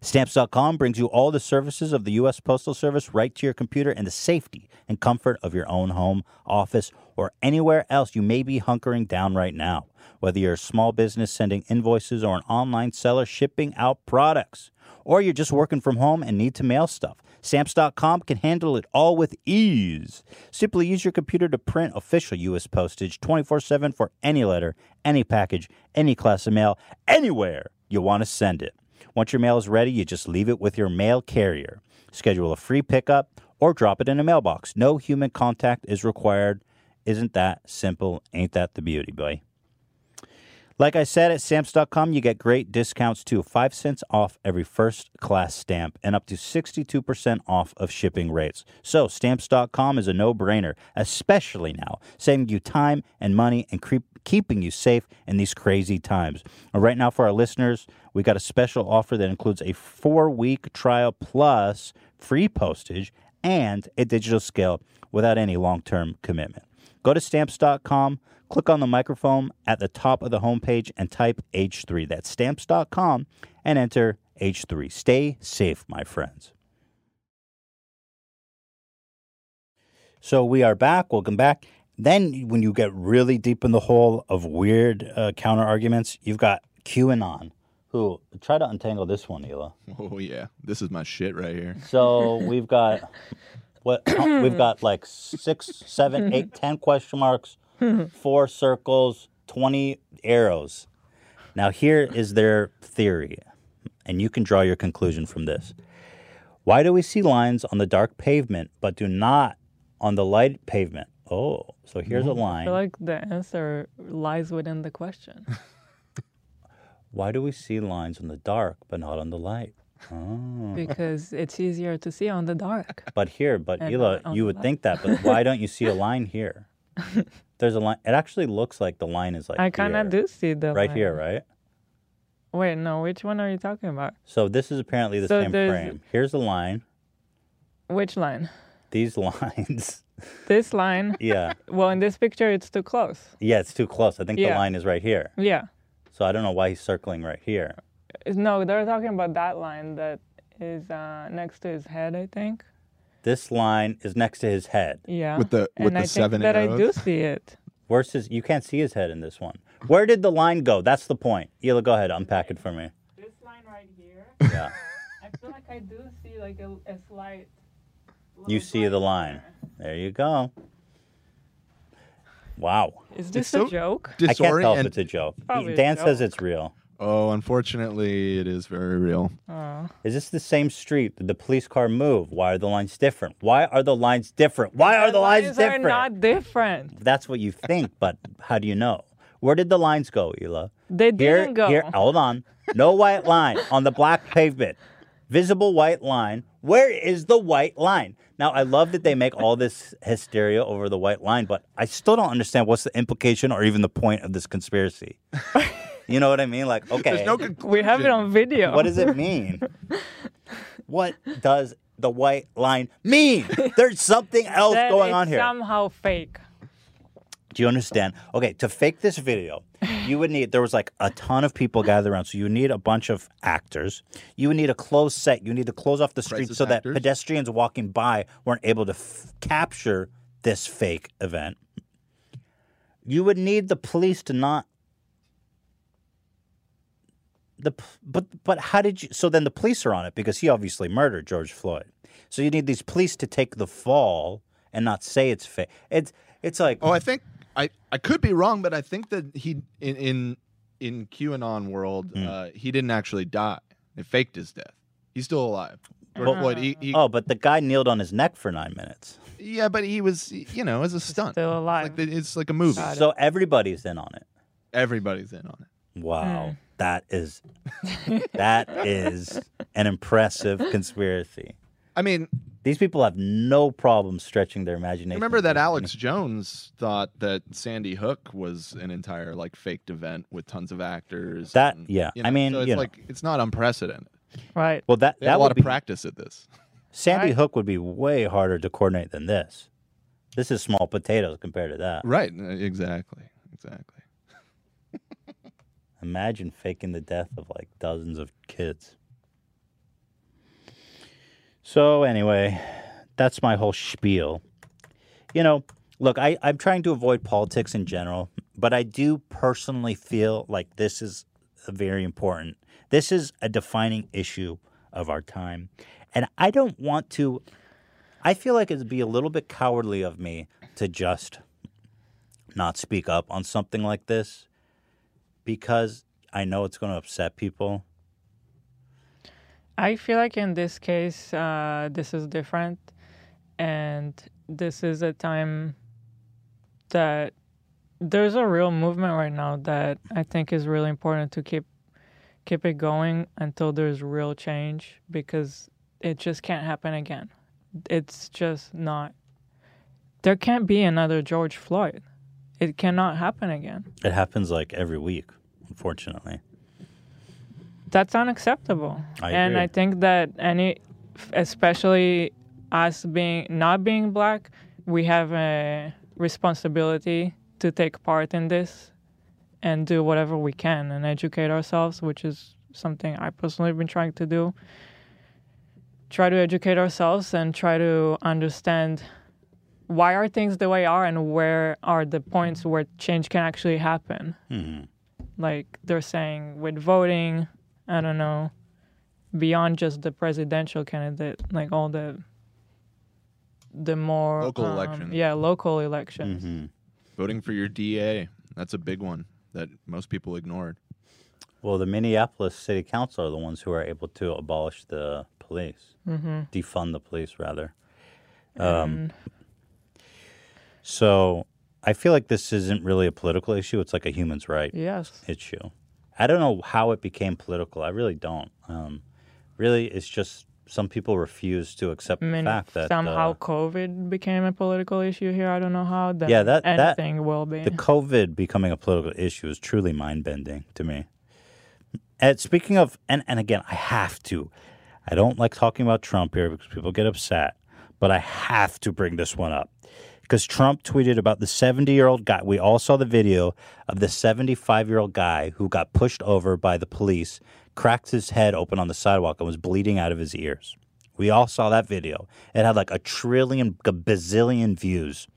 Stamps.com brings you all the services of the U.S. Postal Service right to your computer in the safety and comfort of your own home, office, or anywhere else you may be hunkering down right now. Whether you're a small business sending invoices or an online seller shipping out products, or you're just working from home and need to mail stuff, Stamps.com can handle it all with ease. Simply use your computer to print official U.S. postage 24 7 for any letter, any package, any class of mail, anywhere you want to send it. Once your mail is ready, you just leave it with your mail carrier. Schedule a free pickup or drop it in a mailbox. No human contact is required. Isn't that simple? Ain't that the beauty, boy? Like I said, at stamps.com, you get great discounts too. Five cents off every first class stamp and up to 62% off of shipping rates. So, stamps.com is a no brainer, especially now, saving you time and money and keeping you safe in these crazy times. And right now, for our listeners, we got a special offer that includes a four week trial plus free postage and a digital scale without any long term commitment. Go to stamps.com, click on the microphone at the top of the homepage, and type H3. That's stamps.com and enter H3. Stay safe, my friends. So we are back. Welcome back. Then, when you get really deep in the hole of weird uh, counter arguments, you've got QAnon, who try to untangle this one, Hila. Oh yeah, this is my shit right here. So we've got what we've got like six, seven, eight, ten question marks, four circles, twenty arrows. Now here is their theory, and you can draw your conclusion from this. Why do we see lines on the dark pavement but do not on the light pavement? Oh, so here's a line. I feel like the answer lies within the question. Why do we see lines on the dark but not on the light? Oh. because it's easier to see on the dark. But here, but And you would think that, but why don't you see a line here? There's a line. It actually looks like the line is like I kind of do see the right line. here, right? Wait, no, which one are you talking about? So this is apparently the So same there's- frame. Here's the line. Which line? These lines. This line. yeah. Well, in this picture, it's too close. Yeah, it's too close. I think the Yeah. line is right here. Yeah. So I don't know why he's circling right here. No, they're talking about that line that is uh, next to his head, I think. This line is next to his head. Yeah. With the- with and the I seven think that I do see it. Where's his? You can't see his head in this one. Where did the line go? That's the point. Hila, go ahead, unpack it for me. This line right here, Yeah. I feel like I do see like a, a slight. You see the line. there. There you go. Wow. Is this so- a joke? I can't tell if it's a joke. Probably a Dan says it's real. Oh, unfortunately, it is very real. Oh. Is this the same street? Did the police car move? Why are the lines different? Why are the lines different? Why are the lines lines different? are not different. That's what you think, but how do you know? Where did the lines go, Hila? They didn't go. here. Hold on. No white line on the black pavement. Visible white line. Where is the white line? Now, I love that they make all this hysteria over the white line, but I still don't understand what's the implication or even the point of this conspiracy. you know what I mean? Like, okay, There's no conclusion. We have it on video. what does it mean? what does the white line mean? There's something else That going on here. Somehow fake. Do you understand? Okay, to fake this video, you would need there was like a ton of people gathered around, so you need a bunch of actors. You would need a closed set. You need to close off the street Crisis so that pedestrians walking by weren't able to f- capture this fake event. You would need the police to not the but but how did you so then the police are on it because he obviously murdered George Floyd. So you need these police to take the fall and not say it's fake. It's it's like Oh, I think I, I could be wrong, but I think that he in in, in QAnon world, Hmm. uh, he didn't actually die. They faked his death. He's still alive. George Well- Floyd, he, he, Oh, but the guy kneeled on his neck for nine minutes. yeah, but he was you know as a stunt. Still alive. Like the, it's like a movie. So everybody's in on it. Everybody's in on it. Wow. Hmm. That is that is an impressive conspiracy. I mean, These people have no problem stretching their imagination. remember that Alex Jones thought that Sandy Hook was an entire like faked event with tons of actors. That- and, yeah. you I mean, so it's you know. like it's not unprecedented. Right. Well, that They had that a lot would of be practice at this. Sandy Right. Hook would be way harder to coordinate than this. This is small potatoes compared to that. Right. Exactly. Exactly. Imagine faking the death of like dozens of kids. So anyway, that's my whole spiel. You know, look, I, I'm trying to avoid politics in general, but I do personally feel like this is very important. This is a defining issue of our time. And I don't want to I feel like it'd be a little bit cowardly of me to just not speak up on something like this because I know it's going to upset people. I feel like in this case, uh, this is different, and this is a time that there's a real movement right now that I think is really important to keep keep it going until there's real change because it just can't happen again. It's just not. There can't be another George Floyd. It cannot happen again. It happens like every week, unfortunately. that's unacceptable. I and. I think that any, especially us being not being black, we have a responsibility to take part in this and do whatever we can and educate ourselves, which is something I personally have been trying to do. Try to educate ourselves and try to understand why are things the way are and where are the points where change can actually happen hmm like they're saying with voting i don't know beyond just the presidential candidate like all the the more Local um, elections. yeah local elections hmm Voting for your DA. That's a big one that most people ignored. Well, the Minneapolis City Council are the ones who are able to abolish the police, mm-hmm. defund the police, rather. and So I feel like this isn't really a political issue. It's like a human's right yes issue. I don't know how it became political. I really don't. Um, really, it's just some people refuse to accept I the fact that somehow uh, COVID became a political issue here. I don't know how. Then Yeah, that- that- anything will be. the COVID becoming a political issue is truly mind bending to me. And speaking of, and, and again, I have to. I don't like talking about Trump here because people get upset, but I have to bring this one up because Trump tweeted about the 70 year old guy. We all saw the video of the 75 year old guy who got pushed over by the police, cracked his head open on the sidewalk, and was bleeding out of his ears. We all saw that video. It had like a trillion, a bazillion views.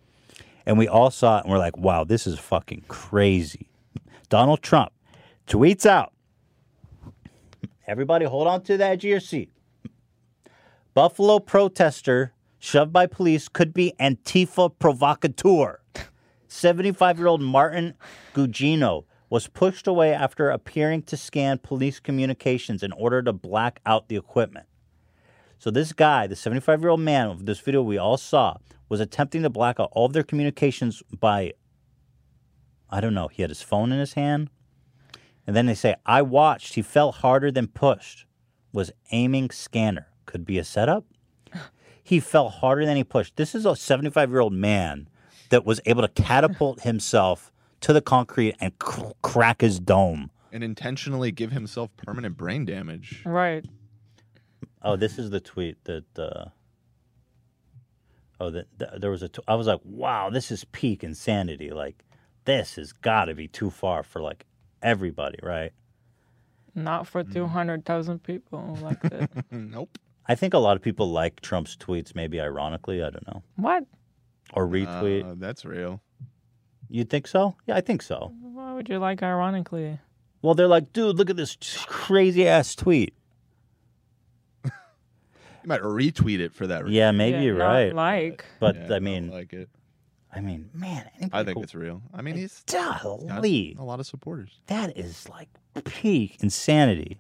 And we all saw it and we're like, wow, this is fucking crazy. Donald Trump tweets out Everybody, hold on to the edge of your seat. Buffalo protester shoved by police could be Antifa provocateur. 75 year old Martin Gugino was pushed away after appearing to scan police communications in order to black out the equipment. So, this guy, the 75 year old man of this video we all saw, was attempting to black out all of their communications by, I don't know, he had his phone in his hand. And then they say, I watched, he fell harder than pushed, was aiming scanner. Could be a setup. He fell harder than he pushed. This is a 75 year old man that was able to catapult himself to the concrete and cr- crack his dome. And intentionally give himself permanent brain damage. Right. Oh, this is the tweet that. Uh, oh, that th- there was a. T- I was like, wow, this is peak insanity. Like, this has got to be too far for like everybody, right? Not for Mm. 200,000 people like that. nope. I think a lot of people like Trump's tweets, maybe ironically. I don't know, what? or retweet. Uh, that's real. You'd think so? Yeah, I think so. Why would you like ironically? Well, they're like, dude, look at this crazy ass tweet. You might retweet it for that reason. Yeah, maybe Yeah, you're not right. Like. But Yeah, I don't mean, like it. I mean, man, I think who- it's real. I mean, he's golly, a lot of supporters. that is like peak insanity,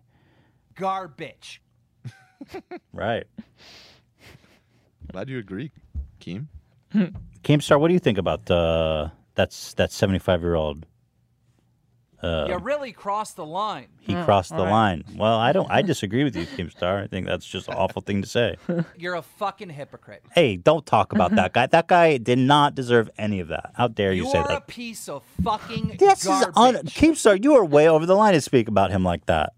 Garbage. right? Glad you agree, Keem. Keemstar, what do you think about uh, that's that seventy five year old? Uh, you really crossed the line. he Mm, crossed the all right. line. Well, I don't. I disagree with you, Keemstar. I think that's just an awful thing to say. You're a fucking hypocrite. Hey, don't talk about that guy. That guy did not deserve any of that. How dare you say that? You're a piece of fucking This is garbage. un- Keemstar. You are way over the line to speak about him like that.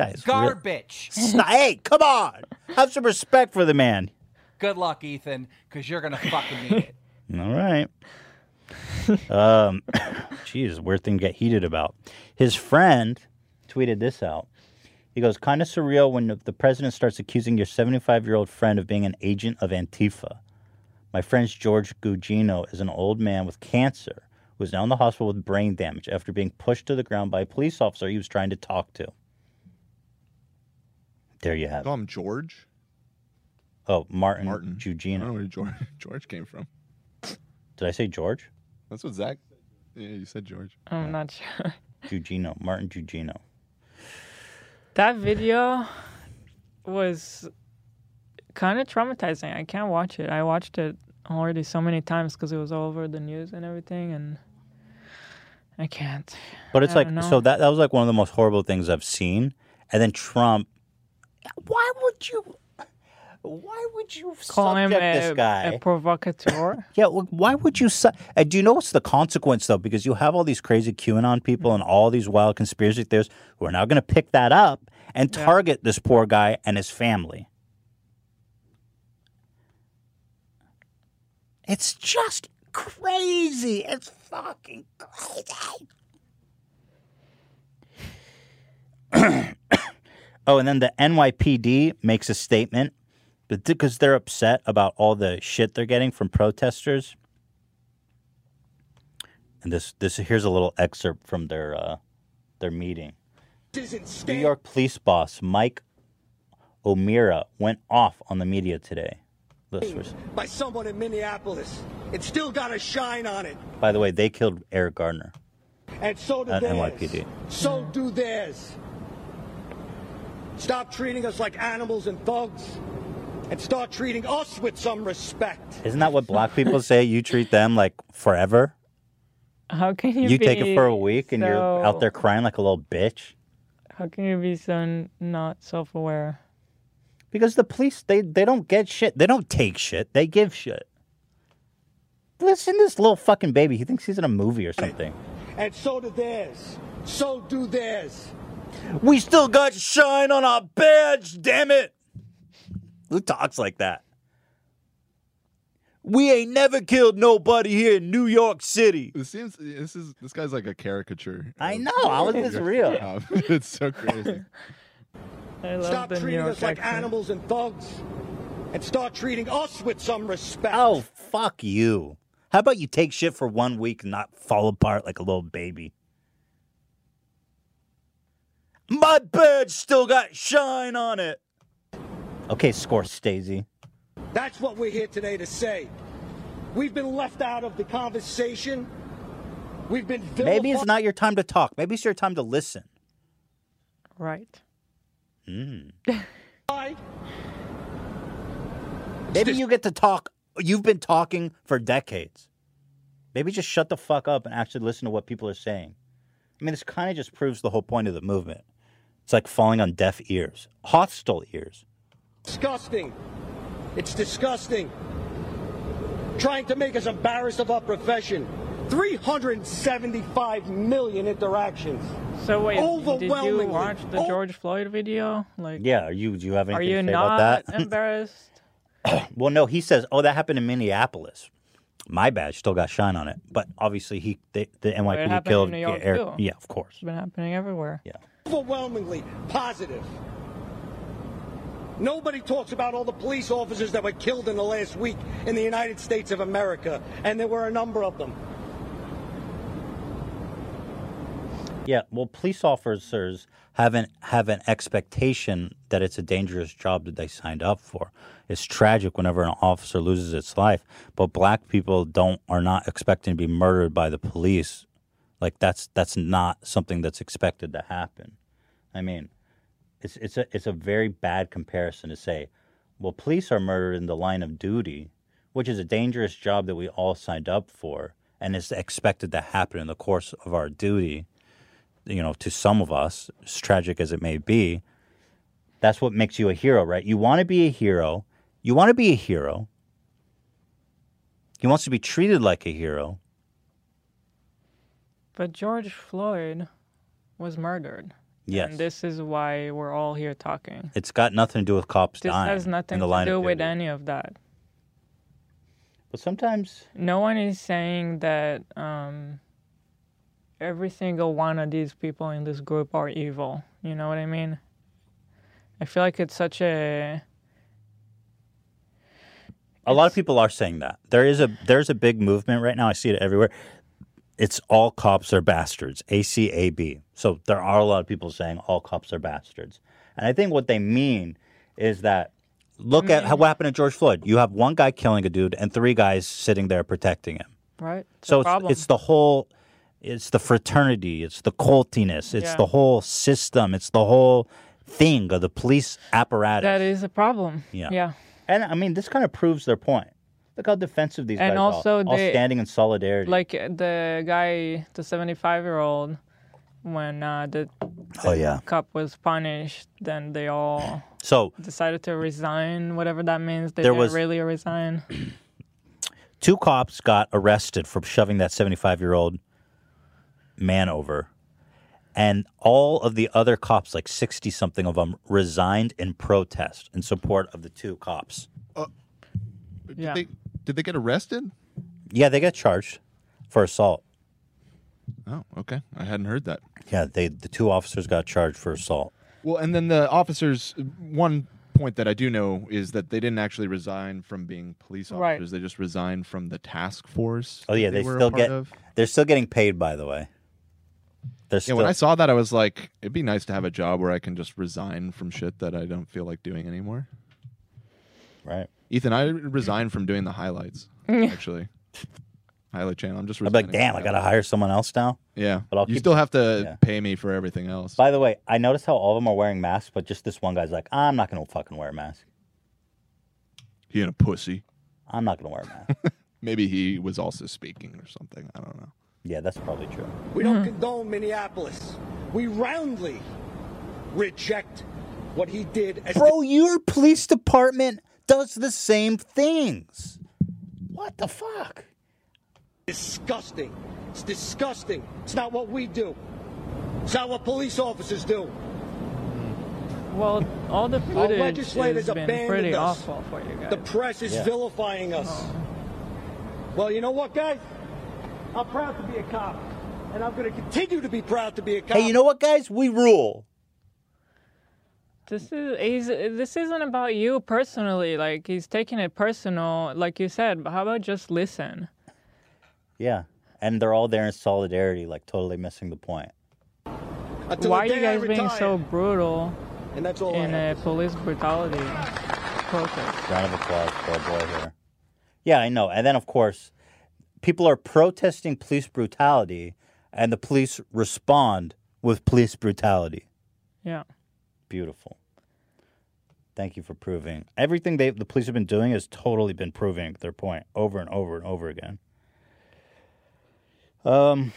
Guys, garbage. hey, come on. Have some respect for the man. Good luck, Ethan, because you're gonna fucking need it. All right. um, geez, weird thing to get heated about. His friend tweeted this out. He goes, kind of surreal when the- the president starts accusing your 75 year old friend of being an agent of Antifa. My friend's George Gugino is an old man with cancer who is now in the hospital with brain damage after being pushed to the ground by a police officer he was trying to talk to. There you have it. Call him George. Oh, Martin, Martin. I don't know where George, George came from. Did I say George? That's what Zach. Said. Yeah, you said George. I'm not sure. Gugino. Martin Gugino. That video was kind of traumatizing. I can't watch it. I watched it already so many times because it was all over the news and everything, and I can't. But it's I like know. so that that was like one of the most horrible things I've seen. And then Trump, why would you? Why would you Call him a, this guy? a provocateur. yeah, why would you? Su- uh, do you know what's the consequence though? Because you have all these crazy QAnon people and all these wild conspiracy theorists who are now going to pick that up and Yeah. target this poor guy and his family. It's just crazy. It's fucking crazy. oh, and then the NYPD makes a statement, because they're upset about all the shit they're getting from protesters. And this, this here's a little excerpt from their uh, their meeting. New York police boss Mike O'Meara went off on the media today. By someone in Minneapolis. It still got a shine on it. by the way, they killed Eric Gardner. And so do At theirs. NYPD. So do theirs. Stop treating us like animals and thugs. And start treating us with some respect. Isn't that what black people say? You treat them like forever. How can you? You take it for a week and you're out there crying like a little bitch. How can you be so not self-aware? Because the police, they, they don't get shit. They don't take shit. They give shit. Listen this little fucking baby. He thinks he's in a movie or something. And so do theirs. So do theirs. We still got shine on our badge, damn it. Who talks like that? We ain't never killed nobody here in New York City. This seems. This is. This guy's like a caricature. I of- know. How is this real? Um, it's so crazy. I love Stop the New treating York us like animals and thugs. And start treating us with some respect. Oh, fuck you. How about you take shit for one week and not fall apart like a little baby? My My badge still got shine on it. Okay, Scorsese. That's what we're here today to say. We've been left out of the conversation. We've been Maybe it's not your time to talk. Maybe it's your time to listen. Right. Hmm. Maybe you get to talk. You've been talking for decades. Maybe just shut the fuck up and actually listen to what people are saying. I mean, this kind of just proves the whole point of the movement. It's like falling on deaf ears, hostile ears. disgusting. It's disgusting. Trying to make us embarrassed of our profession. 375 million interactions. So wait, did you watch the Oh. George Floyd video? Like, Yeah, are you? Do you have anything you to say not about that? embarrassed? well, no. He says, "Oh, that happened in Minneapolis. My badge still got shine on it." But obviously, he the, the NYPD happened in killed New York, Eric- too. Yeah, of course. It's been happening everywhere. Yeah. Overwhelmingly positive. Nobody talks about all the police officers that were killed in the last week in the United States of America, and there were a number of them. Yeah, well, police officers have an have an expectation that it's a dangerous job that they signed up for. It's tragic whenever an officer loses its life, but black people don't are not expecting to be murdered by the police. Like that's that's not something that's expected to happen. I mean, it's it's a it's a very bad comparison to say, well, police are murdered in the line of duty, which is a dangerous job that we all signed up for and is expected to happen in the course of our duty you know, to some of us, as tragic as it may be, that's what makes you a hero, right? You want to be a hero. You want to be a hero. He wants to be treated like a hero. But George Floyd was murdered. Yes. And this is why we're all here talking. It's got nothing to do with cops This dying. This has in nothing to do with any of that. But sometimes, No one is saying that um, every single one of these people in this group are evil. You know what I mean? I feel like it's such a a lot of people are saying that. There is a there's a big movement right now. I see it everywhere. It's all cops are bastards. A C A B. So there are a lot of people saying all cops are bastards. And I think what they mean is that look at how, what happened to George Floyd. You have one guy killing a dude and three guys sitting there protecting him. right. So it's, it's the whole, it's the fraternity, it's the cultiness, it's Yeah. the whole system, it's the whole thing of the police apparatus. that is a problem. Yeah. Yeah. and I mean, this kind of proves their point. Look how defensive these And guys also are, all they- standing in solidarity. Like uh, the guy, the 75 year old, when uh, the, oh yeah. cop was punished, then they all So decided to resign, whatever that means. They There didn't was- really resign. two cops got arrested for shoving that 75 year old man over. And all of the other cops, like 60 something of them, resigned in protest in support of the two cops. Did Yeah. they did they get arrested? Yeah, they got charged for assault. Oh, okay. I hadn't heard that. Yeah, they the two officers got charged for assault. Well, and then the officers. One point that I do know is that they didn't actually resign from being police Right. officers. They just resigned from the task force. Oh that yeah, they, were a still part get of. they're still getting paid by the way. They're Yeah, still when I saw that, I was like, it'd be nice to have a job where I can just resign from shit that I don't feel like doing anymore. right. Ethan, I resigned from doing the highlights. actually, highlight channel. I'm just. I'm like, damn, I that. gotta hire someone else now. Yeah, but I'll you keep- still have to yeah. pay me for everything else. By the way, I noticed how all of them are wearing masks, but just this one guy's like, I'm not gonna fucking wear a mask. he ain't a pussy. I'm not gonna wear a mask. Maybe he was also speaking or something. I don't know. yeah, that's probably true. We don't hmm. condone Minneapolis. We roundly reject what he did as Bro, your police department does the same things. What the fuck? disgusting. It's disgusting. It's not what we do. It's not what police officers do. Well, all the footage legislators has been abandoned pretty us. awful for you guys. The press is Yeah. vilifying us. Well, you know what, guys? I'm proud to be a cop. And I'm going to continue to be proud to be a cop. Hey, you know what, guys? We rule. This is he's, this isn't about you personally. Like he's taking it personal, like you said. But how about just listen? Yeah. And they're all there in solidarity, like totally missing the point. Until Why are you guys being so brutal And that's all I in have a police brutality protest? Round of applause for our boy here. Yeah, I know. And then, of course, people are protesting police brutality, and the police respond with police brutality. Yeah. Beautiful. Thank you for proving everything they the police have been doing has totally been proving their point over and over and over again. Um,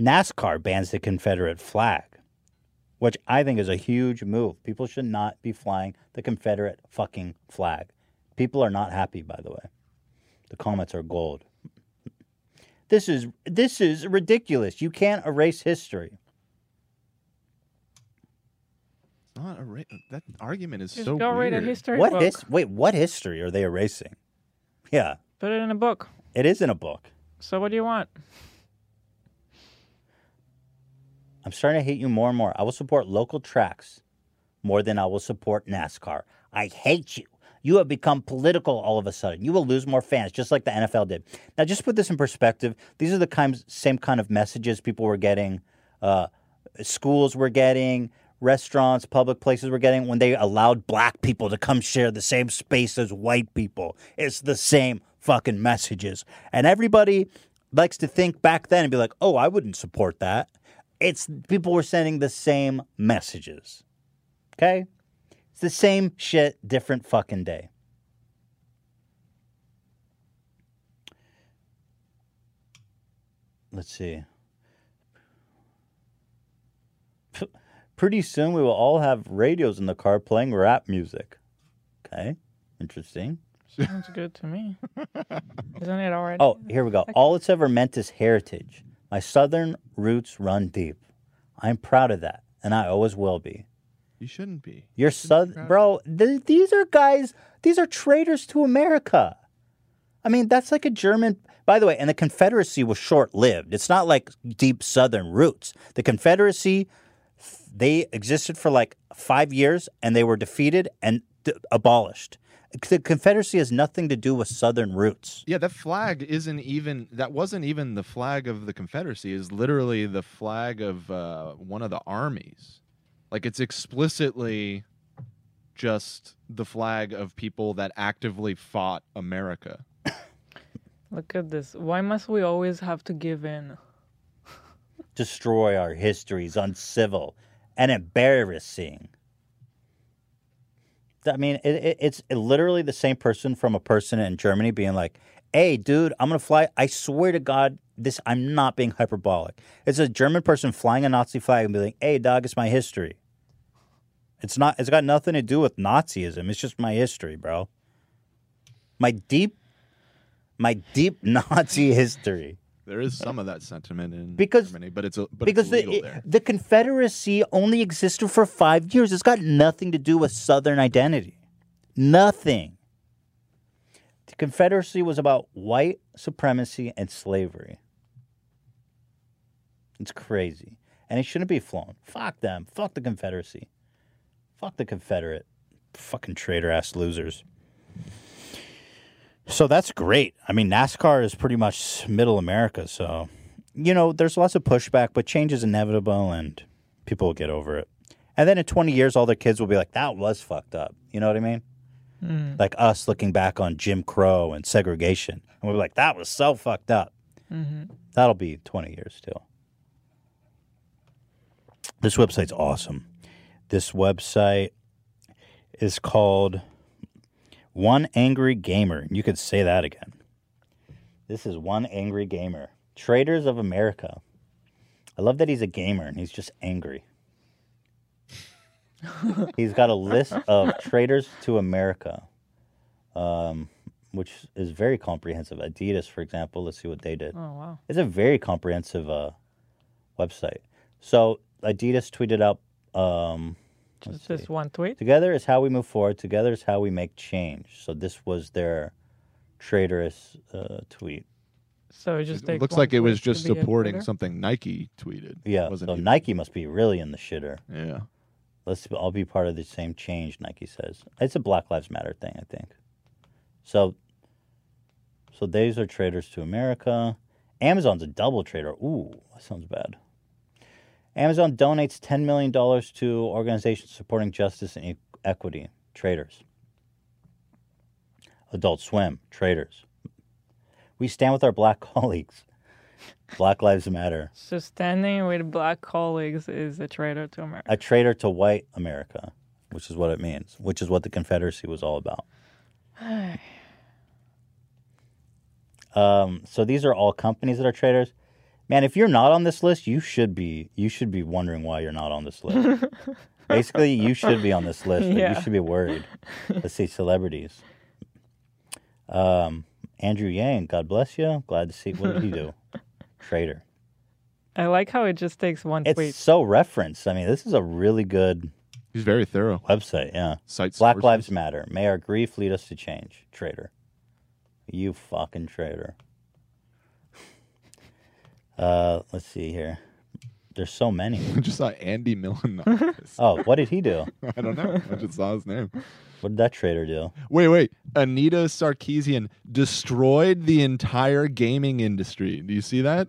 NASCAR bans the Confederate flag, which I think is a huge move. People should not be flying the Confederate fucking flag. People are not happy, by the way. The comments are gold. This is this is ridiculous. You can't erase history. It's not a ra- that argument is Just so go read a history What book. his, wait, what history are they erasing? Yeah, Put it in a book. it is in a book. So what do you want? I'm starting to hate you more and more. I will support local tracks more than I will support NASCAR. I hate you. You have become political all of a sudden. You will lose more fans, just like the NFL did. Now, just put this in perspective. These are the kinds, same kind of messages people were getting, uh, schools were getting, restaurants, public places were getting when they allowed black people to come share the same space as white people. It's the same fucking messages. And everybody likes to think back then and be like, oh, I wouldn't support that. It's people were sending the same messages. Okay? It's the same shit, different fucking day. Let's see. Pretty soon we will all have radios in the car playing rap music. Okay? Interesting. Sounds good to me. Isn't it already? Oh, here we go. All it's ever meant is heritage. My southern roots run deep. I'm proud of that, and I always will be. You shouldn't be. You're southern, bro. Th- these are guys. These are traitors to America. I mean, that's like a German. By the way, and the Confederacy was short-lived. It's not like deep Southern roots. The Confederacy, they existed for like five years, and they were defeated and d- abolished. The Confederacy has nothing to do with Southern roots. Yeah, that flag isn't even. That wasn't even the flag of the Confederacy. Is literally the flag of uh, one of the armies. Like it's explicitly just the flag of people that actively fought America. Look at this. Why must we always have to give in? destroy our histories, uncivil and embarrassing. I mean, it, it, it's literally the same person from a person in Germany being like, "Hey, dude, I'm gonna fly." I swear to God, this I'm not being hyperbolic. It's a German person flying a Nazi flag and being like, "Hey, dog, it's my history." It's not. It's got nothing to do with Nazism. It's just my history, bro. My deep, my deep Nazi history. There is some of that sentiment in Because- Germany, but it's a, but because it's the there. the Confederacy only existed for five years. It's got nothing to do with Southern identity. Nothing. The Confederacy was about white supremacy and slavery. It's crazy, and it shouldn't be flown. Fuck them. Fuck the Confederacy. Fuck the Confederate. Fucking traitor ass losers. So that's great. I mean, NASCAR is pretty much middle America. So, you know, there's lots of pushback, but change is inevitable and people will get over it. And then in 20 years, all their kids will be like, that was fucked up. You know what I mean? Mm. Like us looking back on Jim Crow and segregation. And we'll be like, that was so fucked up. Mm-hmm. That'll be 20 years still. This website's awesome. This website is called One Angry Gamer. You could say that again. This is One Angry Gamer. Traitors of America. I love that he's a gamer and he's just angry. he's got a list of traitors to America, um, which is very comprehensive. Adidas, for example, let's see what they did. Oh wow. It's a very comprehensive uh, website. So Adidas tweeted out, um, Just this one tweet. "Together is how we move forward. Together is how we make change." So this was their traitorous uh, tweet. So it just It takes looks like it was just supporting something Nike tweeted. Yeah. Wasn't so even- Nike must be really in the shitter. Yeah. Let's all be part of the same change. Nike says it's a Black Lives Matter thing. I think. So. So these are traitors to America. Amazon's a double traitor. Ooh, that sounds bad. Amazon donates $10 million to organizations supporting justice and equity. Traitors. Adult Swim. Traitors. We stand with our black colleagues. Black Lives Matter. So standing with black colleagues is a traitor to America. A traitor to white America, which is what it means, which is what the Confederacy was all about. Um, so these are all companies that are traitors. Man, if you're not on this list, you should be you should be wondering why you're not on this list. Basically, you should be on this list. and Yeah. You should be worried. Let's see celebrities. Um, Andrew Yang, God bless you. Glad to see. What did he do? Traitor. I like how it just takes one It's tweet. so referenced. I mean, this is a really good He's very thorough. website. Yeah. Cite Black sources. Lives Matter. May our grief lead us to change. Traitor. You fucking traitor. Uh, let's see here. There's so many. I just saw Andy Millen. Oh, what did he do? I don't know. I just saw his name. What did that traitor do? Wait, wait. Anita Sarkeesian destroyed the entire gaming industry. Do you see that?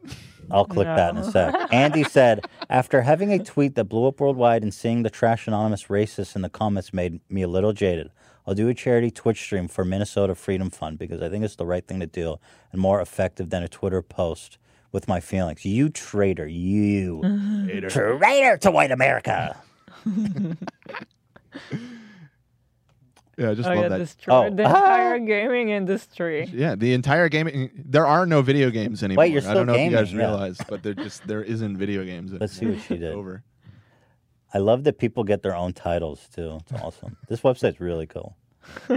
I'll click that in a sec. Andy said, after having a tweet that blew up worldwide and seeing the Trash Anonymous racists in the comments made me a little jaded. I'll do a charity Twitch stream for Minnesota Freedom Fund because I think it's the right thing to do and more effective than a Twitter post with my feelings. You traitor, you mm-hmm. traitor to white America. Yeah, I just oh love yeah, that. destroyed Oh. the ah! entire gaming industry. Yeah, the entire gaming. There are no video games anymore. Wait, you're I still don't know if you guys gaming, yeah. realize, but there just there isn't video games. Let's see what she did. Over. I love that people get their own titles too. It's awesome. this website's really cool.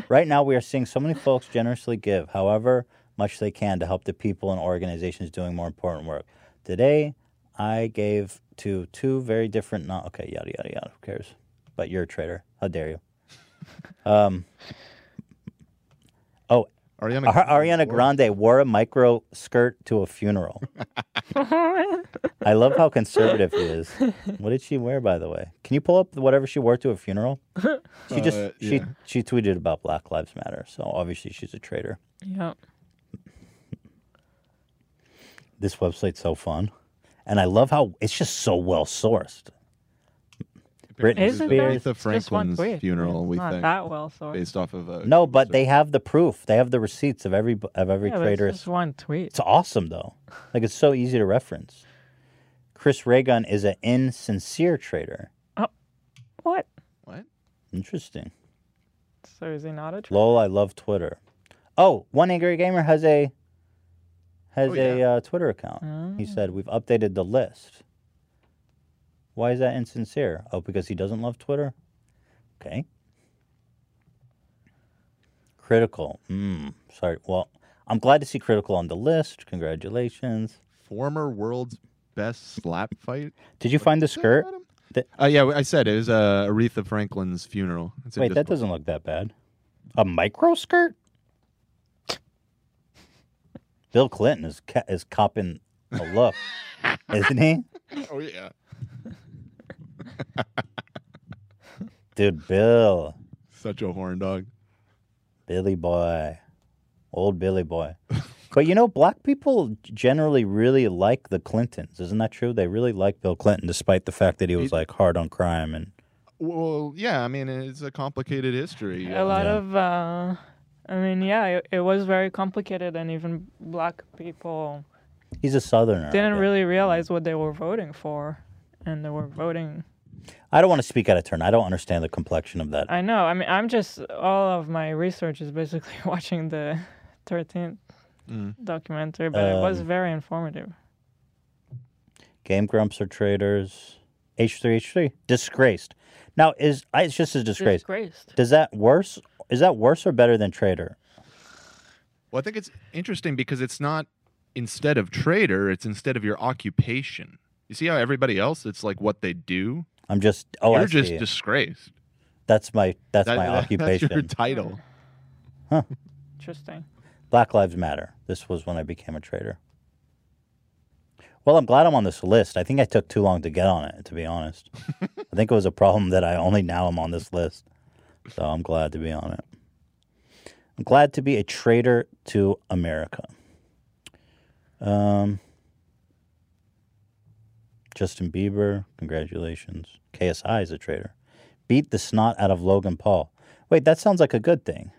right now, we are seeing so many folks generously give, however much they can, to help the people and organizations doing more important work. Today, I gave to two very different. Not okay. Yada yada yada. Who cares? But you're a traitor. How dare you? Um. Oh, Ariana, Ar- Ariana Grande wore a micro skirt to a funeral. I love how conservative he is. What did she wear, by the way? Can you pull up whatever she wore to a funeral? She just Uh, she she tweeted about Black Lives Matter, so obviously she's a traitor. Yeah. This website's so fun, and I love how it's just so well sourced. Britney Isn't Spears. that Aretha just one Franklin's funeral, It's we not think. that well sourced, based off of a No, but they have the proof. They have the receipts of every of every yeah, but it's just one tweet. It's awesome though. Like it's so easy to reference. Chris Ray Gun is an insincere traitor. Oh, what? what? Interesting. So is he not a traitor? Lol, I love Twitter. Oh, one angry gamer has a has Oh, a uh, Twitter account. He said we've updated the list. Why is that insincere? Oh, because he doesn't love Twitter. Okay. Critical. Hmm. Sorry. Well, I'm glad to see Critical on the list. Congratulations. Former world's best slap fight. Did you find the skirt? That- Uh, yeah, I said it was uh, Aretha Franklin's funeral. It's Wait, that doesn't look that bad. A micro skirt? Bill Clinton is ca- is copping a look, isn't he? Oh yeah. Dude, Bill, Such a horn dog. Billy boy, old Billy boy. But you know, black people generally really like the Clintons. Isn't that true? They really like Bill Clinton, despite the fact that he was like hard on crime and Well, yeah. I mean, it's a complicated history. A lot Yeah. of, uh, I mean, yeah, it, it was very complicated, and even black people he's a southerner. Didn't really realize what they were voting for, and they were voting. I don't want to speak out of turn. I don't understand the complexion of that. I know. I mean, I'm just all of my research is basically watching the 13th Mm. documentary, but it was Um, very informative. Game Grumps are traitors. H3H3 disgraced. Now is I- it's just a disgrace. Disgraced. Does that worse? Is that worse or better than traitor? Well, I think it's interesting because it's not instead of traitor, it's instead of your occupation. You see how everybody else, it's like what they do. I'm just oh I You're just see. disgraced. that's my that's That- my that- occupation. That's your title. Huh. Interesting. Black Lives Matter. This was when I became a traitor. Well, I'm glad I'm on this list. I think I took too long to get on it, to be honest. I think it was a problem that I only now am on this list. So I'm glad to be on it. I'm glad to be a traitor to America. Um, Justin Bieber, congratulations. KSI is a traitor. Beat the snot out of Logan Paul. Wait, that sounds like a good thing.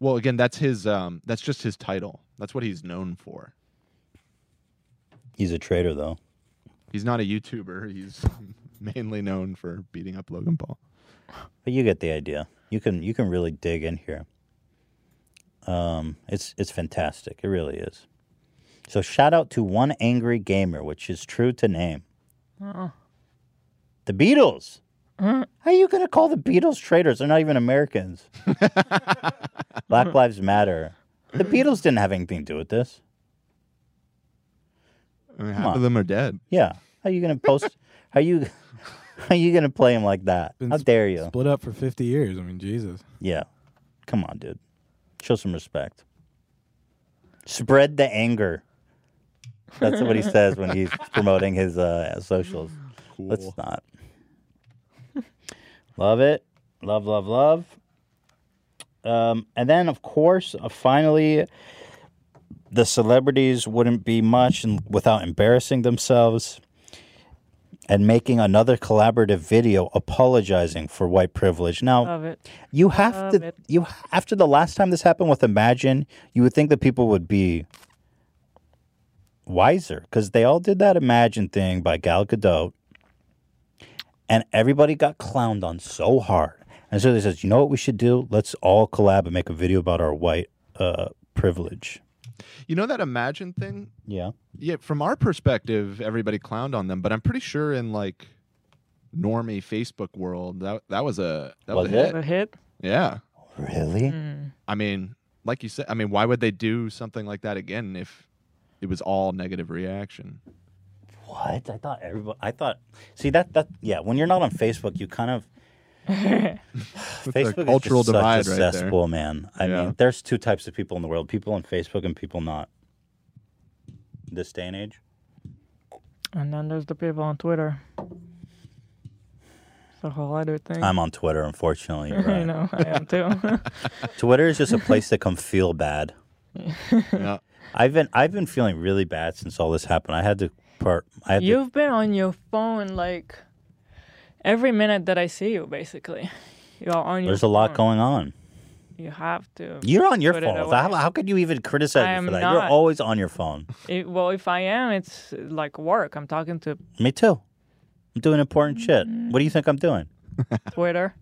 Well, again, that's his. Um, that's just his title. That's what he's known for. He's a traitor, though. He's not a YouTuber. He's mainly known for beating up Logan Paul. But you get the idea. You can you can really dig in here. Um, it's it's fantastic. It really is. So shout out to one angry gamer, which is true to name. Uh-uh. The Beatles. How are you going to call the Beatles traitors? They're not even Americans. Black Lives Matter. The Beatles didn't have anything to do with this. I mean, Come half on. of them are dead. Yeah. How are you going to post? how you? How you to play him like that? Been How sp- dare you? Split up for 50 years. I mean, Jesus. Yeah. Come on, dude. Show some respect. Spread the anger. That's what he says when he's promoting his uh, socials. Let's not. love it. Love, love, love. Um, and then, of course, uh, finally, the celebrities wouldn't be much without embarrassing themselves and making another collaborative video apologizing for white privilege. Now, you have Love to it. you after the last time this happened with Imagine, you would think that people would be wiser because they all did that Imagine thing by Gal Gadot, and everybody got clowned on so hard. And so they says, you know what we should do? Let's all collab and make a video about our white uh, privilege. You know that Imagine thing? Yeah, Yeah, from our perspective, everybody clowned on them, but I'm pretty sure in like normie Facebook world, that that was a that was, Was a hit. The hit. Yeah. really? Hmm. I mean, like you said, I mean, why would they do something like that again if it was all negative reaction? What? I thought everybody. I thought. See that that yeah. When you're not on Facebook, you kind of Facebook a cultural is just divide such a right there. cesspool, man. I Yeah. mean, there's two types of people in the world: people on Facebook and people not. This day and age. And then there's the people on Twitter. It's a whole other thing. I'm on Twitter, unfortunately. You're I right. know, I am too. Twitter is just a place to come feel bad. Yeah. I've been I've been feeling really bad since all this happened. I had to part. I had You've been on your phone like every minute that I see you, basically. You're on your There's a lot going on. You have to. You're on your phone. How, how could you even criticize me for am that? You're always on your phone. It- well, if I am, it's uh, like work. I'm talking to Me too. I'm doing important shit. What do you think I'm doing? Twitter.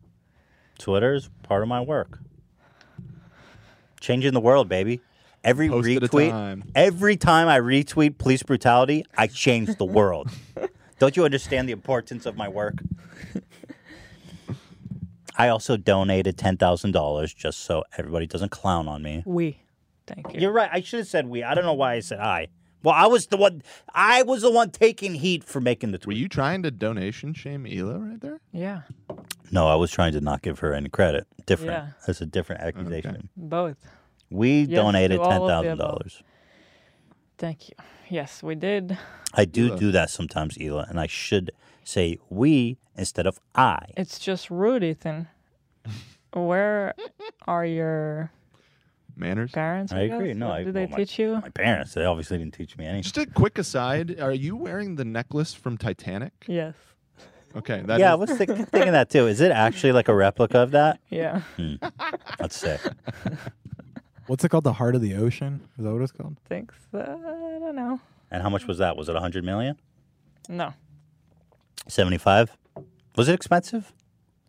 Twitter is part of my work. Changing the world, baby. Every Post retweet, time. every time I retweet police brutality, I change the world. Don't you understand the importance of my work? I also donated ten thousand dollars just so everybody doesn't clown on me. We. Thank you. You're right. I should have said we. I don't know why I said I. Well, I was the one. I was the one taking heat for making the tweet. Were you trying to donation shame Hila right there? yeah, No, I was trying to not give her any credit. Different. Yeah. That's a different accusation. both. We Yes, donated to all ten of the thousand above. dollars. Thank you. Yes, we did. I do Hila. do that sometimes, Hila, and I should say we instead of I. It's just rude, Ethan. Where are your Manners. parents? I guess? agree. No, What I- did they well, my- teach you? My parents, they obviously didn't teach me anything. Just a quick aside: Are you wearing the necklace from Titanic? Yes. Okay, that yeah, I is- was think, thinking that too. Is it actually like a replica of that? Yeah. Hmm. Let's say. What's it called? The Heart of the Ocean? Is that what it's called? Thanks. Uh, I don't know. And how much was that? Was it a hundred million? No. Seventy-five? Was it expensive?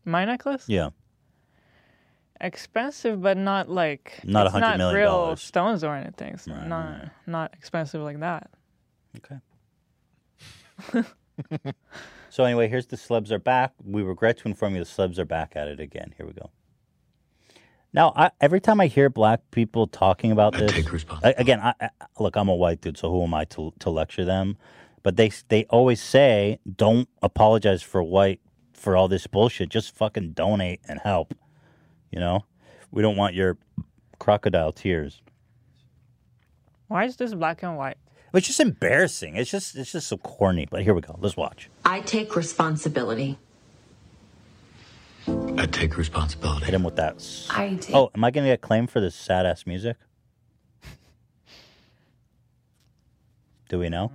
My necklace? Yeah. Expensive, but not like Not it's 100 not million real dollars. stones or anything. So Right, not not expensive like that. Okay. so anyway, here's the slubs are back. We regret to inform you the slubs are back at it again. Here we go. Now, I, every time I hear black people talking about this, I- again, I, I, look, I'm a white dude, so who am I to to lecture them? But they they always say, don't apologize for white for all this bullshit. Just fucking donate and help. You know, we don't want your crocodile tears. Why is this black and white? It's just embarrassing. It's just it's just so corny. But here we go. Let's watch. I take responsibility. I take responsibility. Hit him with that. I take Oh, am I gonna get claimed for this sad ass music? Do we know?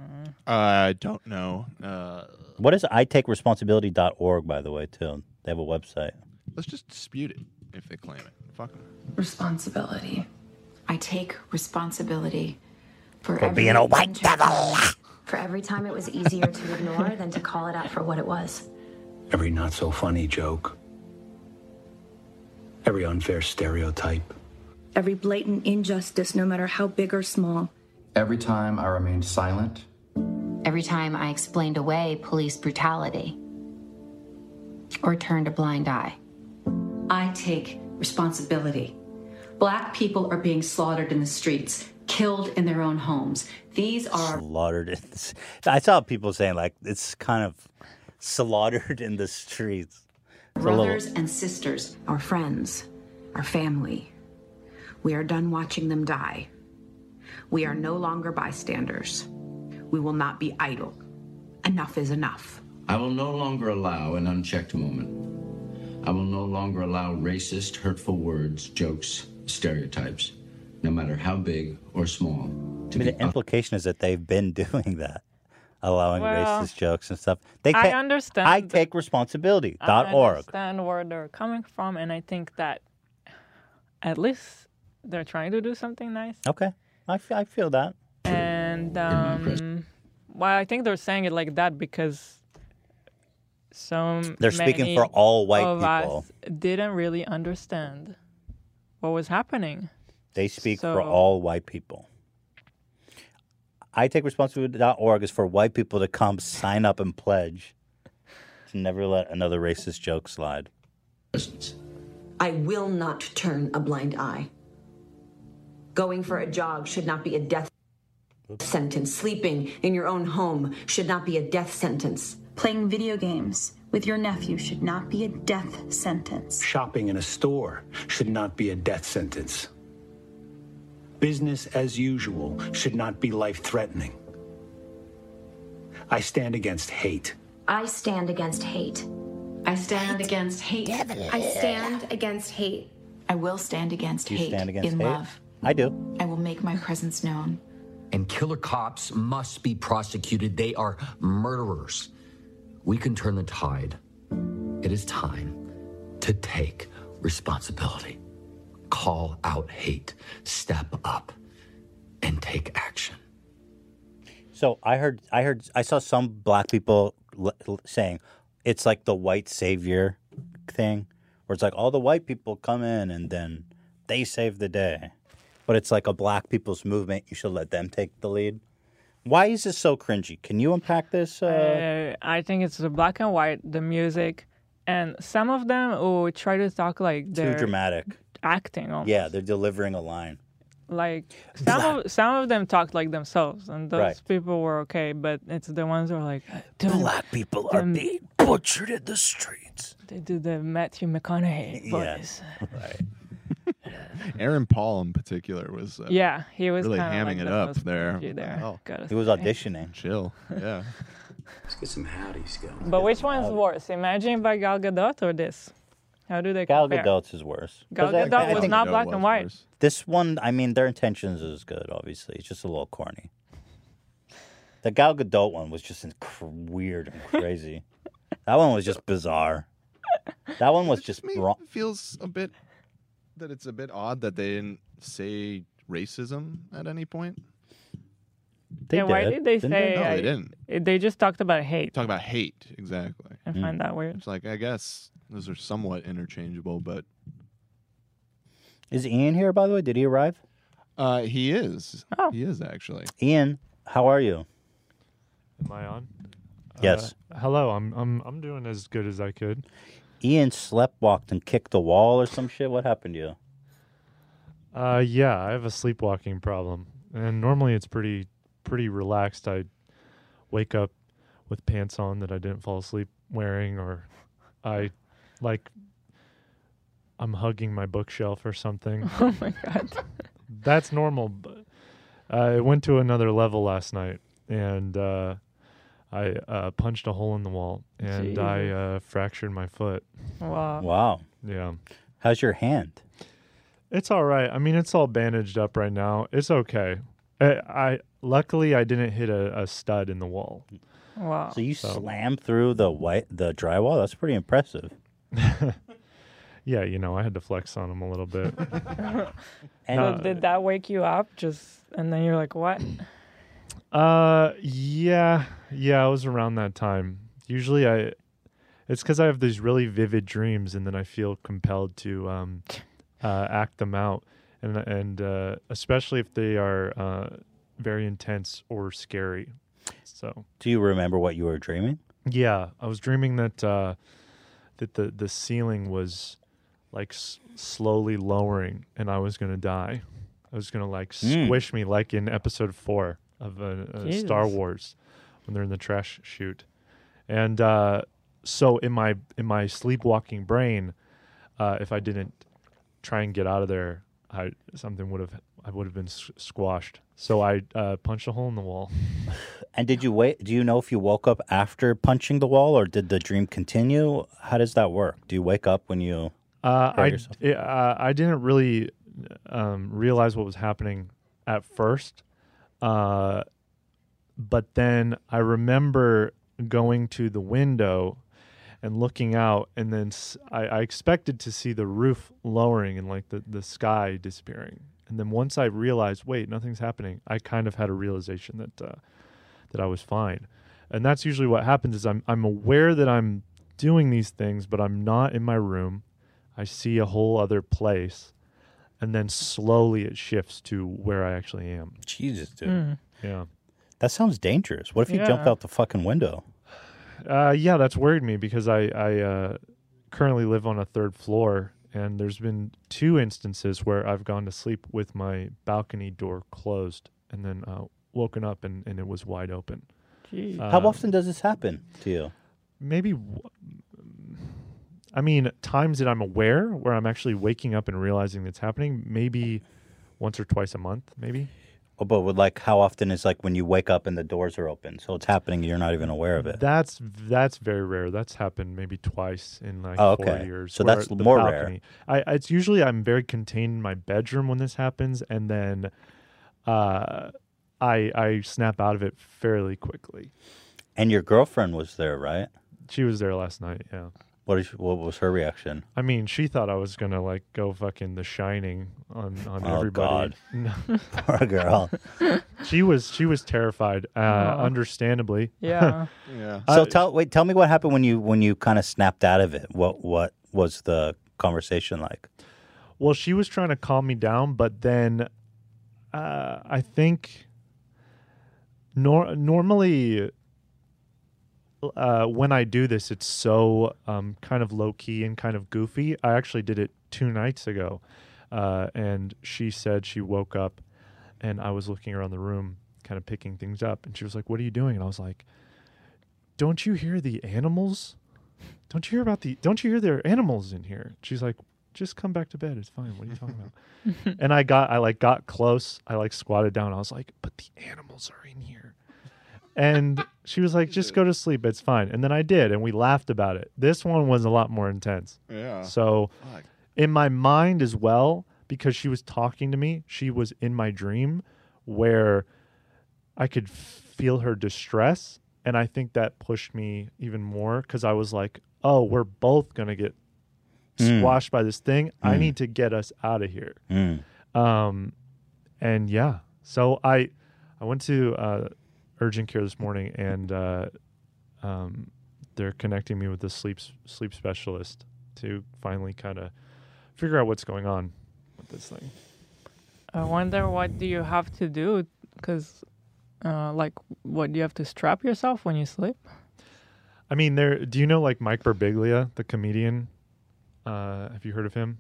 I don't know. Uh, What is I take responsibility.org, by the way, too? They have a website. let's just dispute it if they claim it. Fuck 'em. Responsibility. I take responsibility for, For every being a white injustice, For every time it was easier to ignore than to call it out for what it was. Every not so funny joke. Every unfair stereotype. Every blatant injustice, no matter how big or small. Every time I remained silent, Every time I explained away police brutality or turned a blind eye. I take responsibility. Black people are being slaughtered in the streets, killed in their own homes. These are Slaughtered in the, s- I saw people saying, like, it's kind of slaughtered in the streets. It's little- brothers and sisters. Our friends, our family. We are done watching them die. We are no longer bystanders. We will not be idle. Enough is enough. I will no longer allow an unchecked moment. I will no longer allow racist, hurtful words, jokes, stereotypes, no matter how big or small, I mean, the implication is that they've been doing that, allowing Well, racist jokes and stuff. They I ta- understand I take responsibility. I dot org. understand where they're coming from, and I think that at least they're trying to do something nice. Okay, I, f- I feel that. And um, well, I think they're saying it like that because some They're speaking many for all white of people. us didn't really understand what was happening. They speak for all white people. I take responsibility.org is for white people to come sign up and pledge to never let another racist joke slide. I will not turn a blind eye. Going for a jog should not be a death sentence. Sleeping in your own home should not be a death sentence. Playing video games with your nephew should not be a death sentence. Shopping in a store should not be a death sentence. Business as usual should not be life threatening. I stand against hate. I stand against hate. I stand against hate. I stand against hate. I will stand against you hate stand against in hate? love. I do. I will make my presence known. And killer cops must be prosecuted. They are murderers. We can turn the tide. It is time to take responsibility. Call out hate. Step up and take action. So I heard, I heard, I saw some black people l- l- saying it's like the white savior thing, where it's like all the white people come in and then they save the day, but it's like a black people's movement. You should let them take the lead. Why is this so cringy? Can you unpack this? Uh, Uh, I think it's the black and white, the music, and some of them will try to talk like too they're dramatic. Acting. Almost. Yeah, they're delivering a line. like some of some of them talked like themselves, and those Right. people were okay. But it's the ones who are like "Them- Black people are being butchered in the streets. They do the Matthew McConaughey Yeah. voice. Right. Aaron Paul in particular was uh, Yeah, he was really kinda hamming like it the up most there. cringy there, Wow. gotta He was say. auditioning. Chill. Yeah. Let's get some howdies going. But which one's worse, Imagine by Gal Gadot or this? How do they Gal compare? Gadot's is worse. Gal 'Cause I- Gadot I was think- not black and white. This one, I mean, their intentions is good. Obviously, it's just a little corny. The Gal Gadot one was just cr- weird and crazy. that one was just bizarre. That one was just wrong. Feels a bit that it's a bit odd that they didn't say racism at any point. They yeah, why did, did they didn't say? they? No, I- they didn't. They just talked about hate. Talk about hate, exactly. I find that weird. It's like I guess those are somewhat interchangeable, but Is Ian here? By the way, did he arrive? uh, he is. Oh. He is actually. Ian, how are you? Am I on? Yes. Uh, hello. I'm I'm I'm doing as good as I could. Ian slept walked and kicked a wall or some shit. What happened to you? Uh, yeah, I have a sleepwalking problem, and normally it's pretty pretty relaxed. I wake up with pants on that I didn't fall asleep wearing, or I like I'm hugging my bookshelf or something. Oh my god. That's normal. But I went to another level last night, and uh, I uh, punched a hole in the wall, and I uh, fractured my foot. Wow. Wow. Yeah. How's your hand? It's all right. I mean, it's all bandaged up right now. It's okay. I, I luckily, I didn't hit a, a stud in the wall. Wow. So you slammed through the white the drywall. That's pretty impressive. Yeah, you know, I had to flex on him a little bit. And No, did that wake you up? Just and then you're like, what? Uh, yeah, yeah, I was around that time. Usually, I, it's because I have these really vivid dreams, and then I feel compelled to um, uh, act them out, and and uh, especially if they are uh, very intense or scary. So, Do you remember what you were dreaming? yeah, I was dreaming that uh, that the the ceiling was like s- slowly lowering, and I was gonna die. I was gonna like Mm. squish me, like in episode four of uh, uh, Star Wars, when they're in the trash chute. And uh, so in my in my sleepwalking brain, uh, if I didn't try and get out of there, I something would have I would have been s- squashed. So I uh, punched a hole in the wall. And did you wait? Do you know if you woke up after punching the wall, or did the dream continue? How does that work? Do you wake up when you? Uh, I d- uh, I didn't really um, realize what was happening at first, uh, but then I remember going to the window and looking out, and then s- I, I expected to see the roof lowering and like the, the sky disappearing. And then once I realized, wait, nothing's happening, I kind of had a realization that uh, that I was fine. And that's usually what happens is I'm I'm aware that I'm doing these things, but I'm not in my room. I see a whole other place, and then slowly it shifts to where I actually am. Jesus, dude. Mm. Yeah. That sounds dangerous. What if you jumped Yeah. out the fucking window? Uh, yeah, that's worried me because I I uh, currently live on a third floor, and there's been two instances where I've gone to sleep with my balcony door closed, and then uh, woken up and, and it was wide open. Jeez. How Uh, often does this happen to you? Maybe. w- I mean, times that I'm aware where I'm actually waking up and realizing it's happening. Maybe once or twice a month. Maybe. Oh, but with like, how often is like when you wake up and the doors are open, so it's happening, and you're not even aware of it. That's that's very rare. That's happened maybe twice in like Oh, four okay. years. So that's more rare. balcony- I it's usually I'm very contained in my bedroom when this happens, and then uh, I I snap out of it fairly quickly. And your girlfriend was there, right? She was there last night. Yeah. What is? What was her reaction? I mean, she thought I was gonna like go fucking The Shining on on Oh, everybody. God. Poor girl. she was she was terrified, uh, Aw. understandably. Yeah. Yeah. So tell wait, tell me what happened when you when you kind of snapped out of it. What what was the conversation like? Well, she was trying to calm me down, but then uh, I think nor- normally uh, when I do this, it's so um, kind of low key and kind of goofy. I actually did it two nights ago, uh, and she said she woke up and I was looking around the room, kind of picking things up, and she was like, "What are you doing?" And I was like, "Don't you hear the animals? Don't you hear about the? Don't you hear there are animals in here?" She's like, "Just come back to bed. It's fine. What are you talking about?" and I got, I like got close. I like squatted down. I was like, "But the animals are in here." And she was like, "Just go to sleep. It's fine." And then I did, and we laughed about it. This one was a lot more intense. Yeah. So, Fuck. in my mind as well, because she was talking to me, she was in my dream where I could feel her distress. And I think that pushed me even more because I was like, oh, we're both going to get Mm. squashed by this thing. I Mm. need to get us out of here. Mm. Um, and yeah, so I, I went to uh, urgent care this morning and uh, um, they're connecting me with the sleep sleep specialist to finally kind of figure out what's going on with this thing. I wonder what do you have to do? Because, uh, like, what do you have to strap yourself when you sleep? I mean, there. Do you know like Mike Birbiglia, the comedian? Uh, have you heard of him?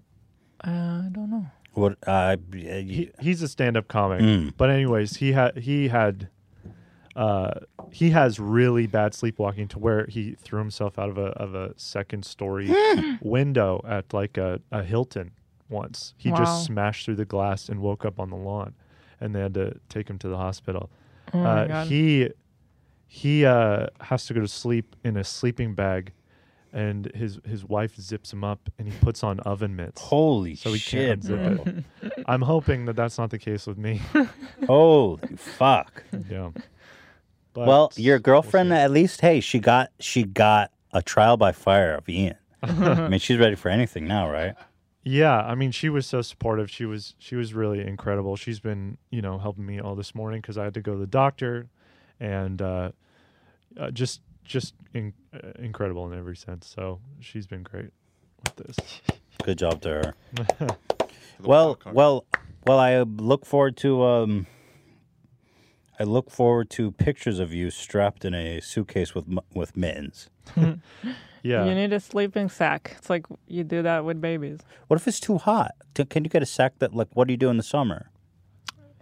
Uh, I don't know. What? Uh, He, he's a stand-up comic, Mm. but anyways, he had he had uh, he has really bad sleepwalking to where he threw himself out of a of a second story window at like a, a Hilton once. He Wow. just smashed through the glass and woke up on the lawn, and they had to take him to the hospital. Oh uh, he he uh, has to go to sleep in a sleeping bag and his his wife zips him up, and he puts on oven mitts. Holy so he shit, can't unzip it. I'm hoping that that's not the case with me. Holy fuck. Yeah. Well, your girlfriend at least, hey, she got she got a trial by fire of Ian. I mean, she's ready for anything now, right? Yeah, I mean, she was so supportive. She was she was really incredible. She's been you know helping me all this morning because I had to go to the doctor, and uh, uh, just just in, uh, incredible in every sense. So she's been great with this. Good job to her. well, well, well. I look forward to um. I look forward to pictures of you strapped in a suitcase with with mittens. Yeah. You need a sleeping sack. It's like you do that with babies. What if it's too hot? Can you get a sack that like? What do you do in the summer?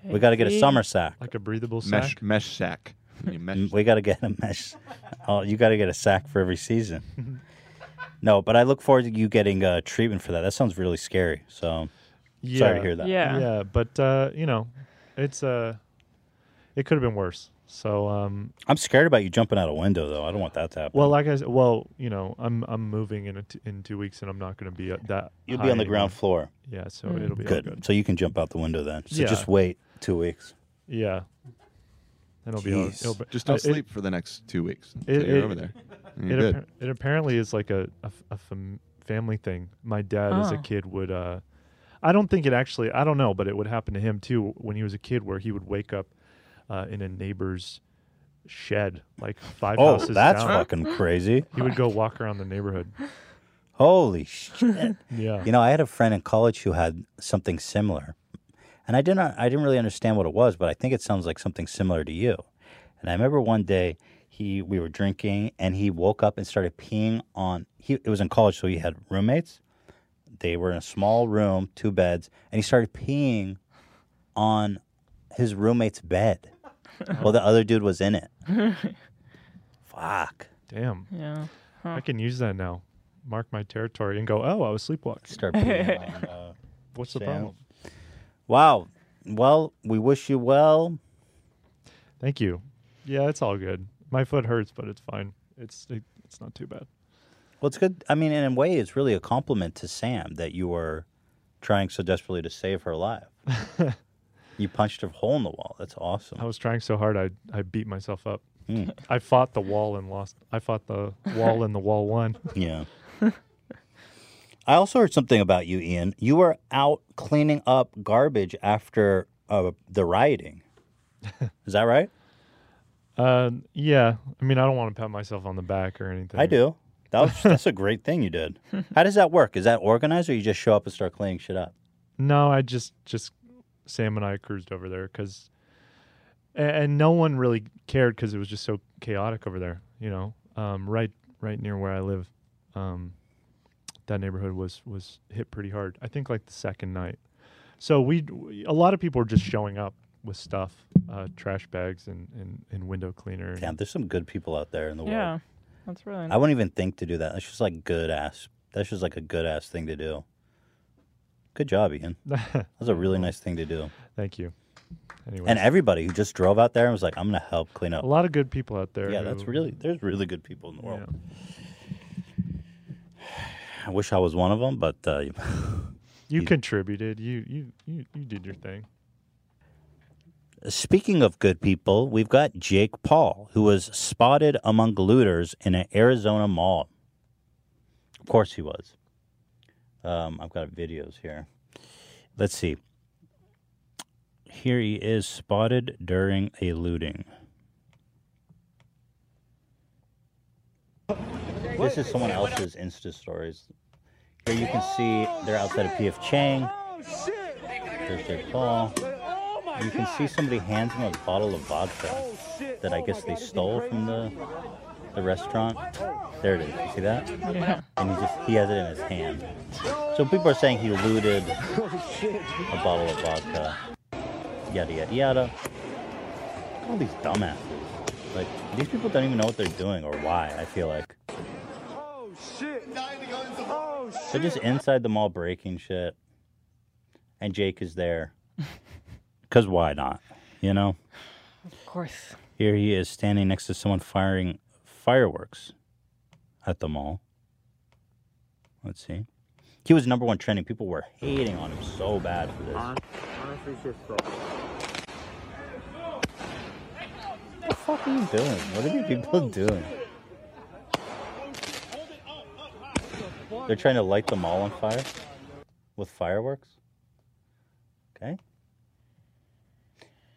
We got to get a Hey. summer sack. Like a breathable Mesh mesh sack. You mesh- Mm, We got to get a mesh. Oh, you got to get a sack for every season. no, but I look forward to you getting uh, treatment for that. That sounds really scary. So Yeah, sorry to hear that. Yeah. Yeah, but uh, you know, it's uh, it could have been worse. So um, I'm scared about you jumping out a window, though. I don't want that to happen. well, like I said, well, you know, I'm I'm moving in a t- in two weeks, and I'm not going to be at that. You'll be on the anymore. ground floor. Yeah, so Mm. it'll be good. good. So you can jump out the window then. So Yeah. just wait two weeks. Yeah, and it'll be all. It'll be, Just don't uh, it- sleep for the next two weeks. It, you're it- over there. It, You're good. appa- it apparently is like a fam- family thing. My dad, as a Oh. kid, would. Uh, I don't think it actually. I don't know, but it would happen to him too when he was a kid, where he would wake up uh, in a neighbor's shed, like five Oh, houses that's down. fucking crazy. He would go walk around the neighborhood. Holy shit! Yeah. You know, I had a friend in college who had something similar, and I didn't. I didn't really understand what it was, but I think it sounds like something similar to you. And I remember one day he we were drinking, and he woke up and started peeing on. He it was in college, so he had roommates. They were in a small room, two beds, and he started peeing on his roommate's bed while the other dude was in it. Fuck. Damn. Yeah. I can use that now. Mark my territory and go. Oh, I was sleepwalking. Start peeing on, uh, What's the Sam. problem? Wow. Well, we wish you well. Thank you. Yeah, it's all good. My foot hurts, but it's fine. It's it, it's not too bad. Well, it's good. I mean, in a way, it's really a compliment to Sam that you were trying so desperately to save her life. you punched a hole in the wall. That's awesome. I was trying so hard, I I beat myself up. Hmm. I fought the wall and lost. I fought the wall and the wall won. Yeah. I also heard something about you, Ian. You were out cleaning up garbage after uh, the rioting. Is that right? Uh, yeah. I mean, I don't want to pat myself on the back or anything. I do. That was, that's a great thing you did. How does that work? Is that organized, or you just show up and start cleaning shit up? No, I just just Sam and I cruised over there because, and, and no one really cared because it was just so chaotic over there. You know, um, right right near where I live, um, that neighborhood was was hit pretty hard. I think like the second night. So we a lot of people were just showing up with stuff, uh, trash bags and, and, and window cleaner. Damn, there's some good people out there in the world. Yeah, that's really. I wouldn't even think to do that. That's just like good ass. That's just like a good ass thing to do. Good job, Ian. That was a really nice thing to do. Thank you. Anyways. And everybody who just drove out there and was like, "I'm gonna help clean up." a lot of good people out there. Yeah, that's really. There's really good people in the world. I wish I was one of them, but uh, You contributed. You you you you did your thing. Speaking of good people, we've got Jake Paul, who was spotted among looters in an Arizona mall. Of course, he was. Um, I've got videos here. Let's see. Here he is spotted during a looting. This is someone else's Insta stories. Here you can see they're outside of PF Chang. There's Jake Paul. You can see somebody hands him a bottle of vodka that I guess they stole from the the restaurant. There it is. You see that? Yeah. And he just he has it in his hand. So people are saying he looted a bottle of vodka. Yada yada yada. All these dumbasses. Like these people don't even know what they're doing or why. I feel like oh shit they're just inside the mall breaking shit, and Jake is there. Cause why not? You know. Of course. Here he is standing next to someone firing fireworks at the mall. Let's see. He was number one trending. People were hating on him so bad for this. What the fuck are you doing? What are these people doing? They're trying to light the mall on fire with fireworks. Okay.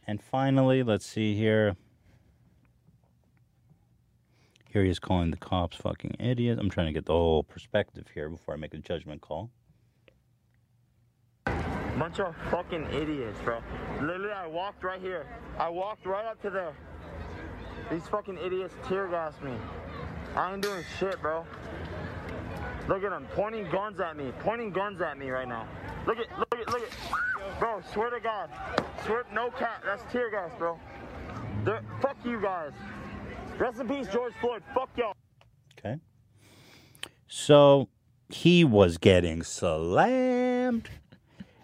And finally, let's see here. Here he is calling the cops fucking idiots. I'm trying to get the whole perspective here before I make a judgment call. Bunch of fucking idiots, bro. Literally, I walked right here. I walked right up to there. These fucking idiots tear gassed me. I ain't doing shit, bro. Look at them pointing guns at me, pointing guns at me right now. Look at, look at, look at. Bro, swear to God, swear, no cat. That's tear gas, bro. They're, fuck you guys. Rest in peace, George Floyd. Fuck y'all. Okay. So he was getting slammed.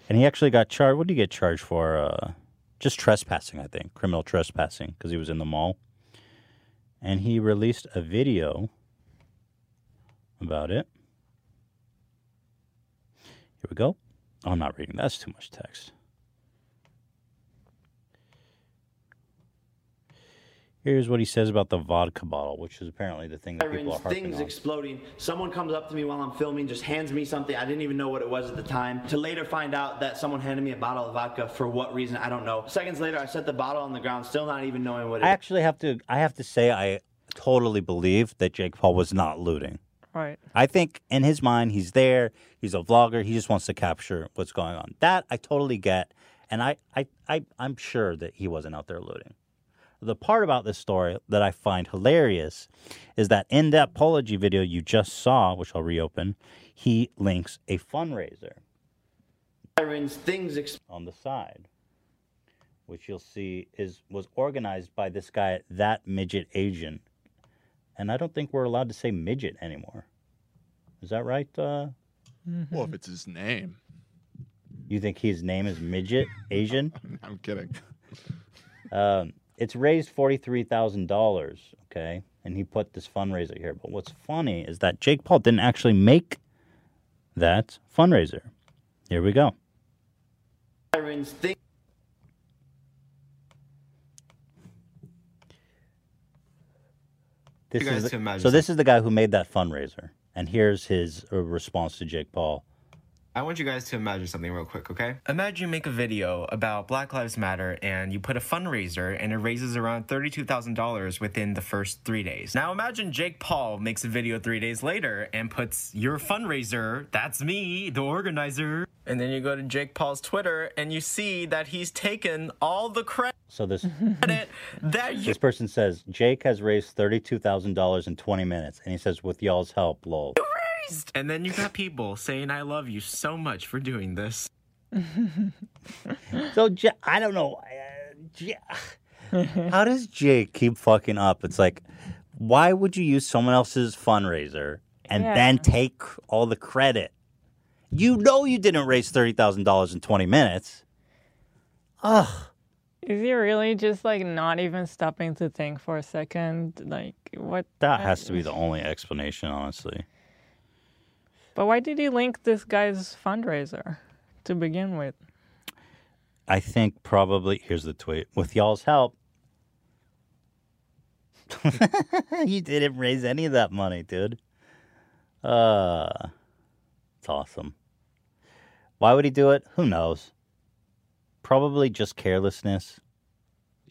And he actually got charged. What did he get charged for? Uh, just trespassing, I think. Criminal trespassing because he was in the mall. And he released a video about it. Here we go. Oh, I'm not reading. That's too much text. Here's what he says about the vodka bottle, which is apparently the thing that people are Sirens, harping things on. exploding. Someone comes up to me while I'm filming, just hands me something. I didn't even know what it was at the time. To later find out that someone handed me a bottle of vodka for what reason, I don't know. Seconds later, I set the bottle on the ground, still not even knowing what it I actually have to. I have to say, I totally believe that Jake Paul was not looting. Right. I think in his mind, he's there. He's a vlogger. He just wants to capture what's going on. That I totally get, and I, I, I I'm sure that he wasn't out there looting. The part about this story that I find hilarious is that in that apology video you just saw, which I'll reopen, he links a fundraiser Sirens, things ex- on the side, which you'll see is was organized by this guy, that midget Asian, and I don't think we're allowed to say midget anymore. Is that right? Uh, Well, if it's his name. You think his name is midget Asian? I'm kidding. Um, it's raised forty three thousand dollars. Okay, and he put this fundraiser here. But what's funny is that Jake Paul didn't actually make that fundraiser. Here we go. Sirens. This is the- so. This is the guy who made that fundraiser, and here's his uh, response to Jake Paul. I want you guys to imagine something real quick, okay? Imagine you make a video about Black Lives Matter and you put a fundraiser and it raises around $32,000 within the first three days. Now imagine Jake Paul makes a video three days later and puts your fundraiser, that's me, the organizer. And then you go to Jake Paul's Twitter and you see that he's taken all the credit So this that you this person says Jake has raised thirty two thousand dollars in twenty minutes, and he says with y'all's help, lol. Raised. And then you got people saying, I love you so much for doing this. So Ja- I don't know. uh, Ja- How does Jake keep fucking up? It's like, why would you use someone else's fundraiser and Yeah. then take all the credit? You know you didn't raise thirty thousand dollars in twenty minutes. Ugh. Is he really just like not even stopping to think for a second? Like what? That has to be the only explanation, honestly. But why did he link this guy's fundraiser to begin with? I think probably here's the tweet. With y'all's help. you didn't raise any of that money, dude. Uh it's awesome. Why would he do it? Who knows? Probably just carelessness.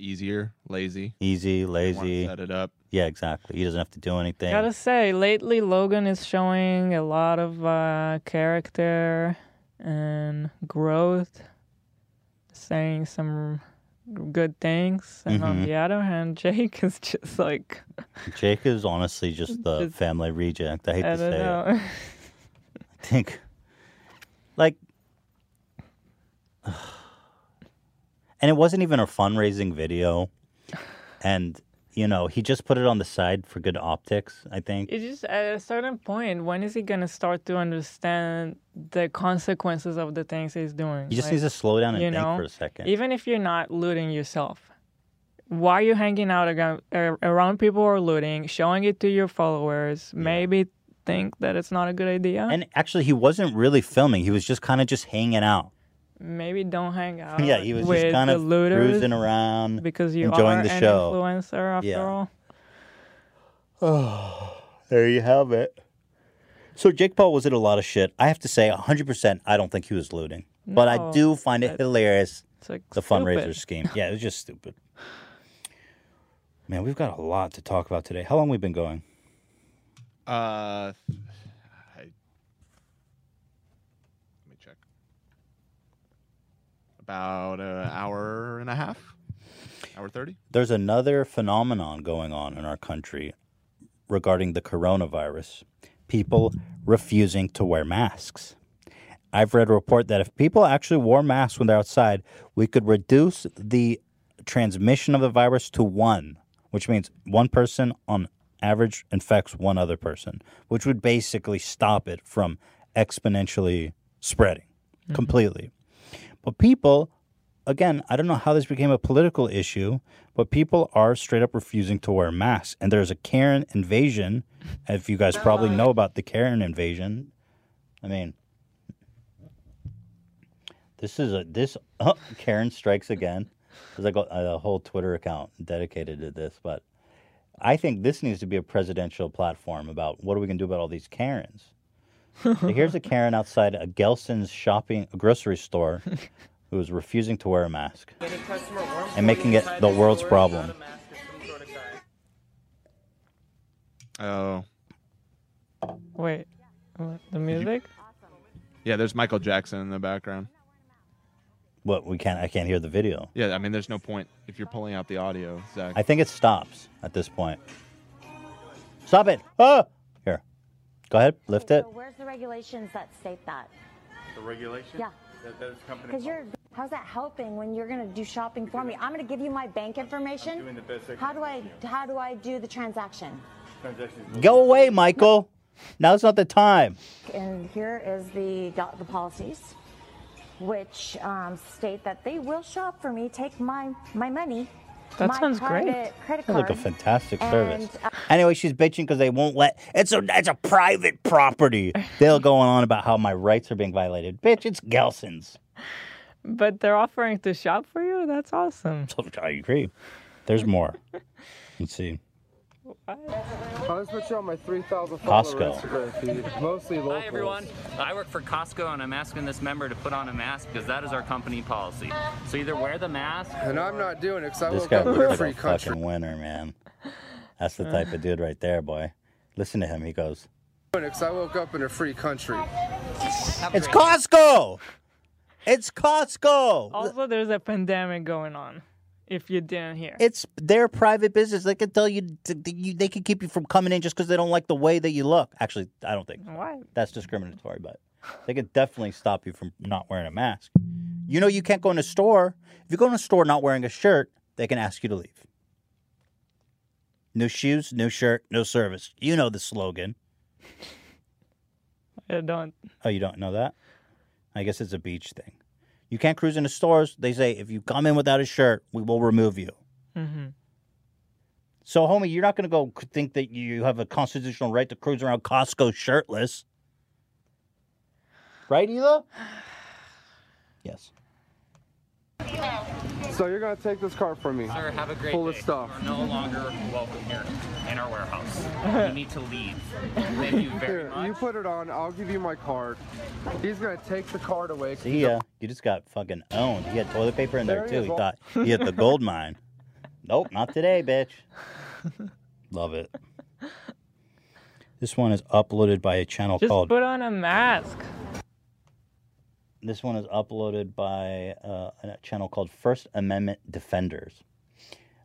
Easier, lazy. Easy, lazy. set it up. Yeah, exactly. He doesn't have to do anything. Gotta say, lately Logan is showing a lot of uh, character and growth, saying some good things. And on Mhm. the other hand, Jake is just like, Jake is honestly just the Just- family reject. I hate I to say don't it. know. I think, like, and it wasn't even a fundraising video, and you know he just put it on the side for good optics. I think. It's just at a certain point, when is he gonna start to understand the consequences of the things he's doing? He just needs to slow down and you think for a second. Even if you're not looting yourself, why are you hanging out around, around people who are looting, showing it to your followers? Maybe think that it's not a good idea. And actually, he wasn't really filming. He was just kind of just hanging out. Maybe don't hang out. yeah, he was with just kind of looters cruising around, because you enjoying are the an show. influencer after Yeah. all. Oh, there you have it. So Jake Paul was in a lot of shit. I have to say, 100%, I don't think he was looting. but I do find it that's- hilarious, like the fundraiser scheme. Yeah, it was just stupid. Man, we've got a lot to talk about today. How long we been going? Uh, I, let me check. About an hour and a half, hour thirty. There's another phenomenon going on in our country regarding the coronavirus people refusing to wear masks. I've read a report that if people actually wore masks when they're outside, we could reduce the transmission of the virus to one, which means one person on average infects one other person, which would basically stop it from exponentially spreading mm-hmm. completely. But people, again, I don't know how this became a political issue, but people are straight up refusing to wear masks. And there's a Karen invasion. If you guys probably uh-huh. know about the Karen invasion, I mean, this is a this oh, Karen strikes again. There's like a, a whole Twitter account dedicated to this, but I think this needs to be a presidential platform about what are we going to do about all these Karens. So here's a Karen outside a Gelson's shopping grocery store who is refusing to wear a mask and making it the world's problem. Oh, Wait, what, the music? yeah. There's Michael Jackson in the background. What we can't I can't hear the video. Yeah, I mean, there's no point if you're pulling out the audio, Zach. I think it stops at this point. Stop it! Ah! Here, go ahead, lift it. So where's the regulations that state that? The regulation? Yeah. That, that is company Because you're, how's that helping when you're gonna do shopping for me? I'm gonna give you my bank information. doing the best I How do I, how do I do the transaction? Transactions. Go away, Michael. Now's not the time. And here is the, the policies, which um, state that they will shop for me, take my, my money. That my sounds great. private Credit Sounds like a fantastic and, service. uh, Anyway, she's bitching because they won't let. It's a it's a private property. They'll go on about how my rights are being violated. Bitch, it's Gelson's. But they're offering to shop for you? That's awesome. So I agree. There's more. Let's see. I'll just put you on my 3,000 Costco. Instagram feed. Mostly local. Hi everyone. I work for Costco and I'm asking this member to put on a mask because that is our company policy. So either wear the mask. And I'm not doing it because I This woke guy up in looks a free country. fucking winner, man. That's the type of dude right there, boy. Listen to him. He goes, Because I woke up in a free country. "It's Costco. It's Costco. Also, there's a pandemic going on. If you didn't hear. It's their private business. They can tell you, th- th- you they can keep you from coming in just because they don't like the way that you look. Actually, I don't think What? that's discriminatory, but they could definitely stop you from not wearing a mask. You know, you can't go in a store. If you go in a store not wearing a shirt, they can ask you to leave. No shoes, no shirt, no service. You know the slogan. I don't. Oh, you don't know that? I guess it's a beach thing. You can't cruise into stores. They say if you come in without a shirt, we will remove you. Mm-hmm. So, homie, you're not going to go think that you have a constitutional right to cruise around Costco shirtless. Right, Hila? Yes. So you're gonna take this car from me. Sir, have a great Full day. of stuff. You are no longer welcome here in our warehouse. you need to leave. Thank you very Here, much. you put it on. I'll give you my card. He's gonna take the card away. See he's ya. You just got fucking owned. He had toilet paper in there, There too. is. He thought he hit the gold mine. Nope, not today, bitch. Love it. This one is uploaded by a channel Just called put on a mask. This one is uploaded by uh, a channel called First Amendment Defenders.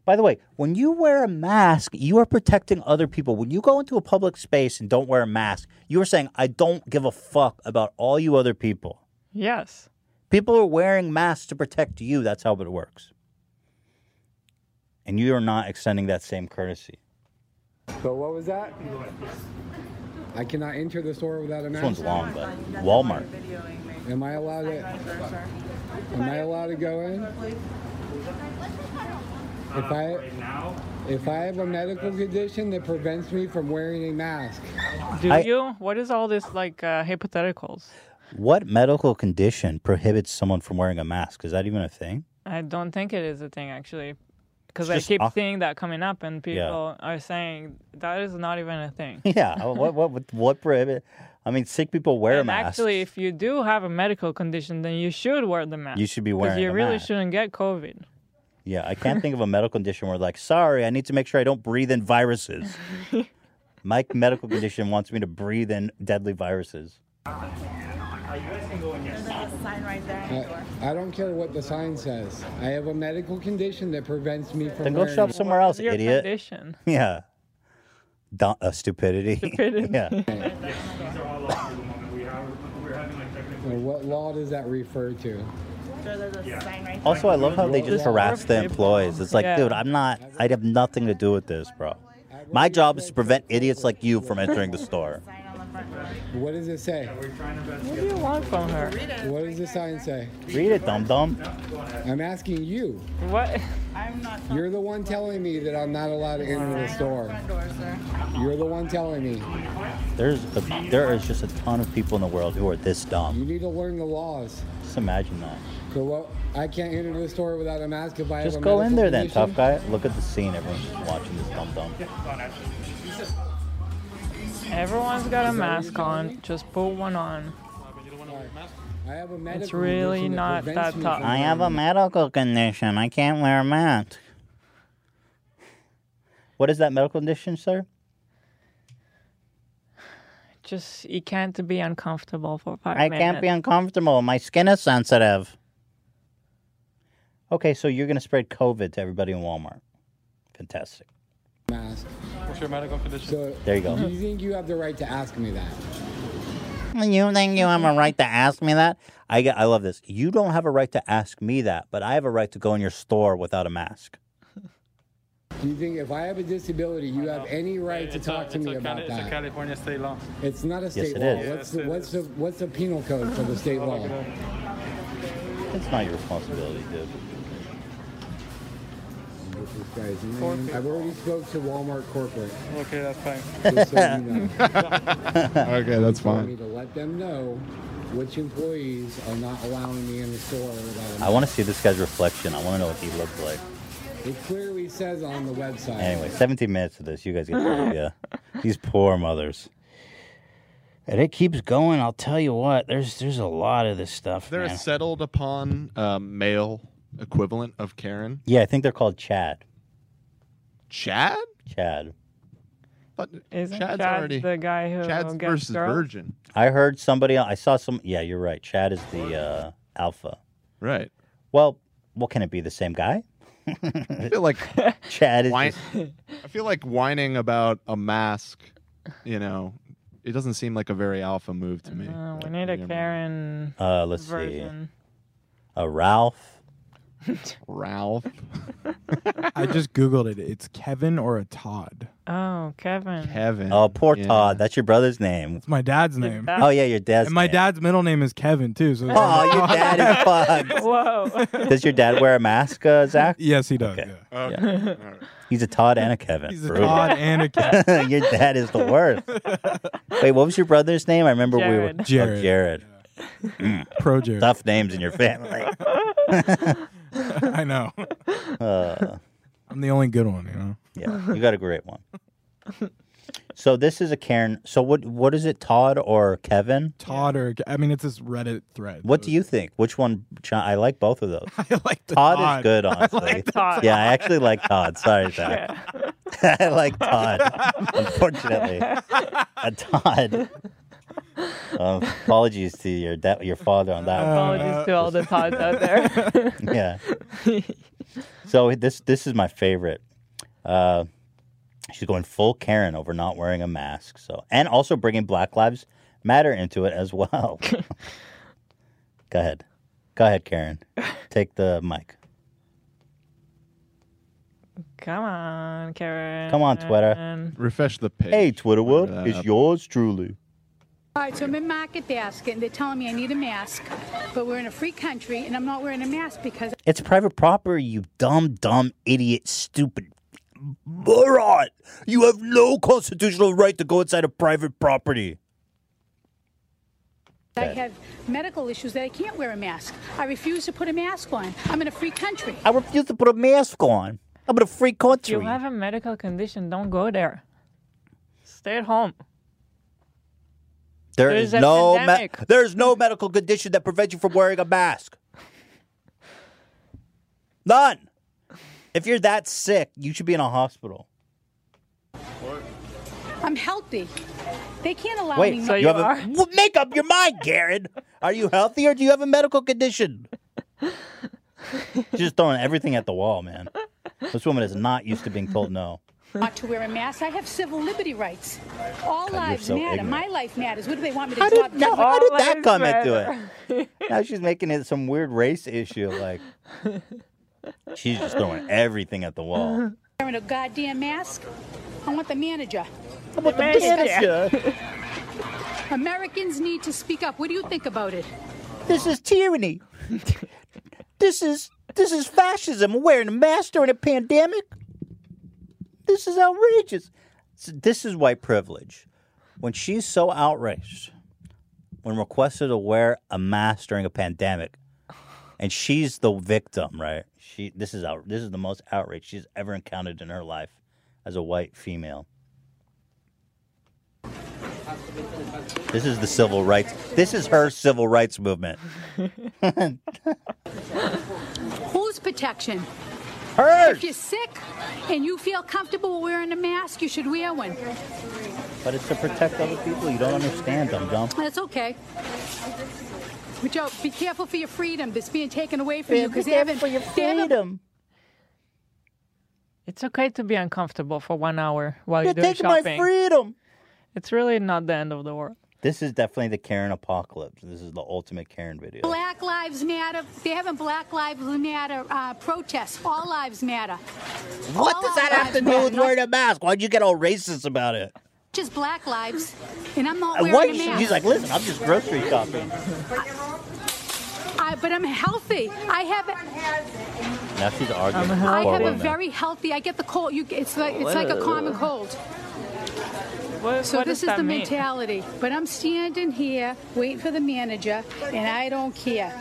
By the way, when you wear a mask, you are protecting other people. When you go into a public space and don't wear a mask, you are saying, I don't give a fuck about all you other people. Yes. People are wearing masks to protect you. That's how it works. And you are not extending that same courtesy. So what was that? I cannot enter the store without a mask. This mask. one's long, but Walmart. Am I allowed to? Am I allowed to go in? If I if I have a medical condition that prevents me from wearing a mask, Do I- you? What is all this like uh, hypotheticals? What medical condition prohibits someone from wearing a mask? Is that even a thing? I don't think it is a thing actually, because I keep off- seeing that coming up, and people Yeah. are saying that is not even a thing. Yeah. what what what, what prohibit? I mean, sick people wear and masks. actually, if you do have a medical condition, then you should wear the mask. You should be wearing. It. Because you really mask. shouldn't get COVID. Yeah, I can't think of a medical condition where like, sorry, I need to make sure I don't breathe in viruses. My medical condition wants me to breathe in deadly viruses. I, I don't care what the sign says. I have a medical condition that prevents me from Then go shop somewhere else, your idiot. condition? Yeah. Dumb, uh, stupidity. Stupidity. yeah. Well, what law does that refer to? Also, I love how they just harass the employees. It's like, Yeah. dude, I'm not. I have nothing to do with this, bro. My job is to prevent idiots like you from entering the store. What does it say? What do you want from her? What does the sign say? Read it, dum dum. I'm asking you. What? I'm not. You're the one telling me that I'm not allowed to enter the store. You're the one telling me. There's a, there is just a ton of people in the world who are this dumb. You need to learn the laws. Just imagine that. So what? I can't enter the store without a mask if I Just have a go in medical there then, tough guy. Look at the scene. Everyone's just watching this dumb dumb. Everyone's got a mask on. Just put one on. I have a medical It's really condition not prevents that tough. I have a medical condition. I can't wear a mask. What is that medical condition, sir? Just you can't be uncomfortable for five I minutes. can't be uncomfortable. My skin is sensitive. Okay, so you're gonna spread COVID to everybody in Walmart. Fantastic. mask. What's your medical condition? So There you go. Do you think you have the right to ask me that? You think you have a right to ask me that? I get, I love this. You don't have a right to ask me that, but I have a right to go in your store without a mask. Do you think if I have a disability, you have any right to talk a, to me a, about Cali- it's a? California state law. It's not a Yes, state it law. is. What's the what's the what's the penal code for the state oh, law? It's not your responsibility, dude. This guy's name. I've already spoke to Walmart corporate. Okay, that's fine. Just so you know. Okay, that's For fine. me to let them know which employees are not allowing me in the store without a I want to see this guy's reflection. I want to know what he looks like. It clearly says on the website. Anyway, 17 minutes of this. You guys get the idea. These poor mothers. And it keeps going. I'll tell you what. There's there's a lot of this stuff. They're man. a settled upon uh, male equivalent of Karen? Yeah, I think they're called Chad. Chad? Chad. But Isn't Chad's Chad already the guy who Chad's gets versus girls? Virgin. I heard somebody. I saw some. Yeah, you're right. Chad is the uh, alpha. Right. Well, what can it be? The same guy? I feel like Chad is. whine- just- I feel like whining about a mask. You know, it doesn't seem like a very alpha move to me. Uh, we need a Karen Uh, let's see. version. Uh, Ralph. Ralph. I just googled it. It's Kevin or a Todd. Oh, Kevin. Kevin. Oh, poor Yeah. Todd. That's your brother's name. It's my dad's name. Oh yeah, your dad's. And my name. dad's middle name is Kevin too. So Oh, your dad is fucked. Whoa. Does your dad wear a mask, uh, Zach? Yes, he does. Okay. Yeah. Yeah. He's a Todd and a Kevin. He's a Brutal. Todd and a Kevin. your dad is the worst. Wait, what was your brother's name? I remember we were Jared. Jared. Oh, Jared. Mm. Pro Jared. Tough names in your family. I know. Uh, I'm the only good one, you know. yeah, you got a great one. So this is a Karen. So what? What is it, Todd or Kevin? Todd or I mean, it's this Reddit thread. What do you think? Which one? Chi- I like both of those. I like the Todd, Todd. is good, I honestly. like Todd. Yeah, I actually like Todd. Sorry, Zach. I like Todd. Unfortunately, a Todd. Um, apologies to your dad, your father on that. one. Apologies to all the Todds out there. yeah. So this this is my favorite. Uh, she's going full Karen over not wearing a mask. So and also bringing Black Lives Matter into it as well. Go ahead, go ahead, Karen. Take the mic. Come on, Karen. Come on, Twitter. Refresh the page. Hey, Twitter world, it's up. yours truly. All right, so I'm in Market Basket, and they're telling me I need a mask, but we're in a free country, and I'm not wearing a mask because It's private property, you dumb, dumb, idiot, stupid moron. You have no constitutional right to go inside a private property. I have medical issues that I can't wear a mask. I refuse to put a mask on. I'm in a free country. I refuse to put a mask on. I'm in a free If country. you have a medical condition, don't go there. Stay at home. There There's is no me- there is no medical condition that prevents you from wearing a mask. None. If you're that sick, you should be in a hospital. I'm healthy. They can't allow Wait, me. so you, have a w- make up your mind, Karen. Are you healthy or do you have a medical condition? She's just throwing everything at the wall, man. This woman is not used to being told no. not to wear a mask. I have civil liberty rights. All you're lives so matter. ignorant. My life matters. What do they want me to How drop? did, now, how did that come into it? Now she's making it some weird race issue. Like she's just throwing everything at the wall. Wearing a goddamn mask. I want the manager. I want the manager. Americans need to speak up. What do you think about it? This is tyranny. This is this is fascism. Wearing a mask during a pandemic. This is outrageous. This is white privilege. When she's so outraged, when requested to wear a mask during a pandemic, and she's the victim, right? She this is out. This is the most outrage she's ever encountered in her life as a white female. This is the civil rights. This is her civil rights movement. Whose protection? Hers. If you're sick and you feel comfortable wearing a mask, you should wear one. But it's to protect other people. You don't understand, them, dumb dumb. That's okay. But Joe, be careful for your freedom that's being taken away from Yeah, you because they haven't. for your freedom. It's okay to be uncomfortable for one hour while You're you're doing taking my freedom. It's really not the end of the world. This is definitely the Karen apocalypse. This is the ultimate Karen video. Black Lives Matter. They haven't Black Lives Matter uh, protests. All lives matter. What All does that have to do matter, with wearing a mask? Why'd you get all racist about it? Just Black lives, and I'm not wearing Why? a mask. She's like, listen, I'm just grocery shopping. I, but I'm healthy. I have. Now she's arguing. I have a very healthy. I get the cold. You, it's like it's like a common cold. So what this does is that the mean? mentality. But I'm standing here waiting for the manager, and I don't care.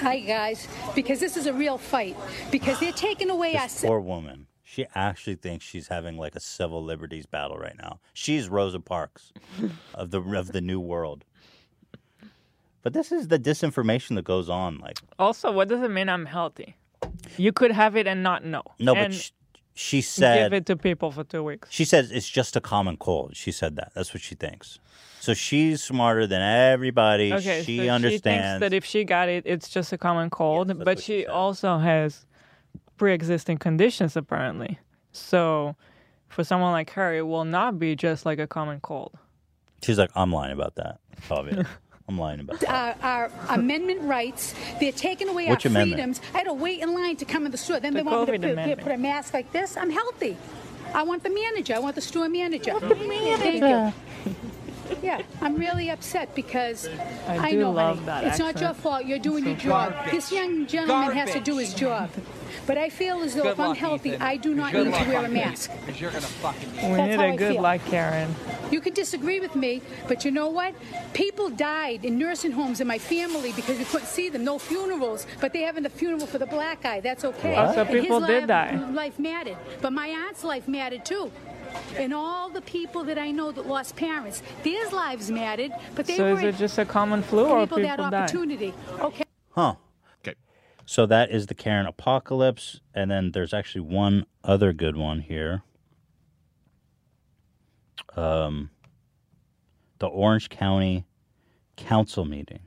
Hi guys, because this is a real fight. Because they're taking away our. This poor woman. She actually thinks she's having like a civil liberties battle right now. She's Rosa Parks of the of the new world. But this is the disinformation that goes on. Like, Also, what does it mean I'm healthy? You could have it and not know. no, and but she, she said give it to people for two weeks. She says it's just a common cold. She said that. That's what she thinks. So she's smarter than everybody. Okay, she so she understands. thinks that if she got it, it's just a common cold. but she also has pre-existing conditions apparently. So for someone like her, it will not be just like a common cold. she's like, I'm lying about that. Obvious. I'm lying about that. Our, our amendment rights, they're taking away Which our amendment? freedoms. I had to wait in line to come in the store. Then The they want me to put, amendment. put a mask like this. I'm healthy. I want the manager. I want the store manager. Thank you. Yeah, I'm really upset because I I, know, love honey, that it's not your fault. You're doing So your job. garbage. This young gentleman has to do his job. But I feel as though Good if I'm healthy, Ethan. I do not Good need to wear a mask. You're gonna fucking. We That's need how a I good feel. luck, Karen. You can disagree with me, but you know what? People died in nursing homes in my family because we couldn't see them. No funerals, but they having a funeral for the black guy. That's okay. What? So And his people did life, die. Life mattered, but my aunt's life mattered too. And all the people that I know that lost parents, their lives mattered, but they So is weren't it just a common flu or people people that die? opportunity. Okay. Huh. Okay. So that is the Karen apocalypse, and then there's actually one other good one here. Um, the Orange County Council meeting,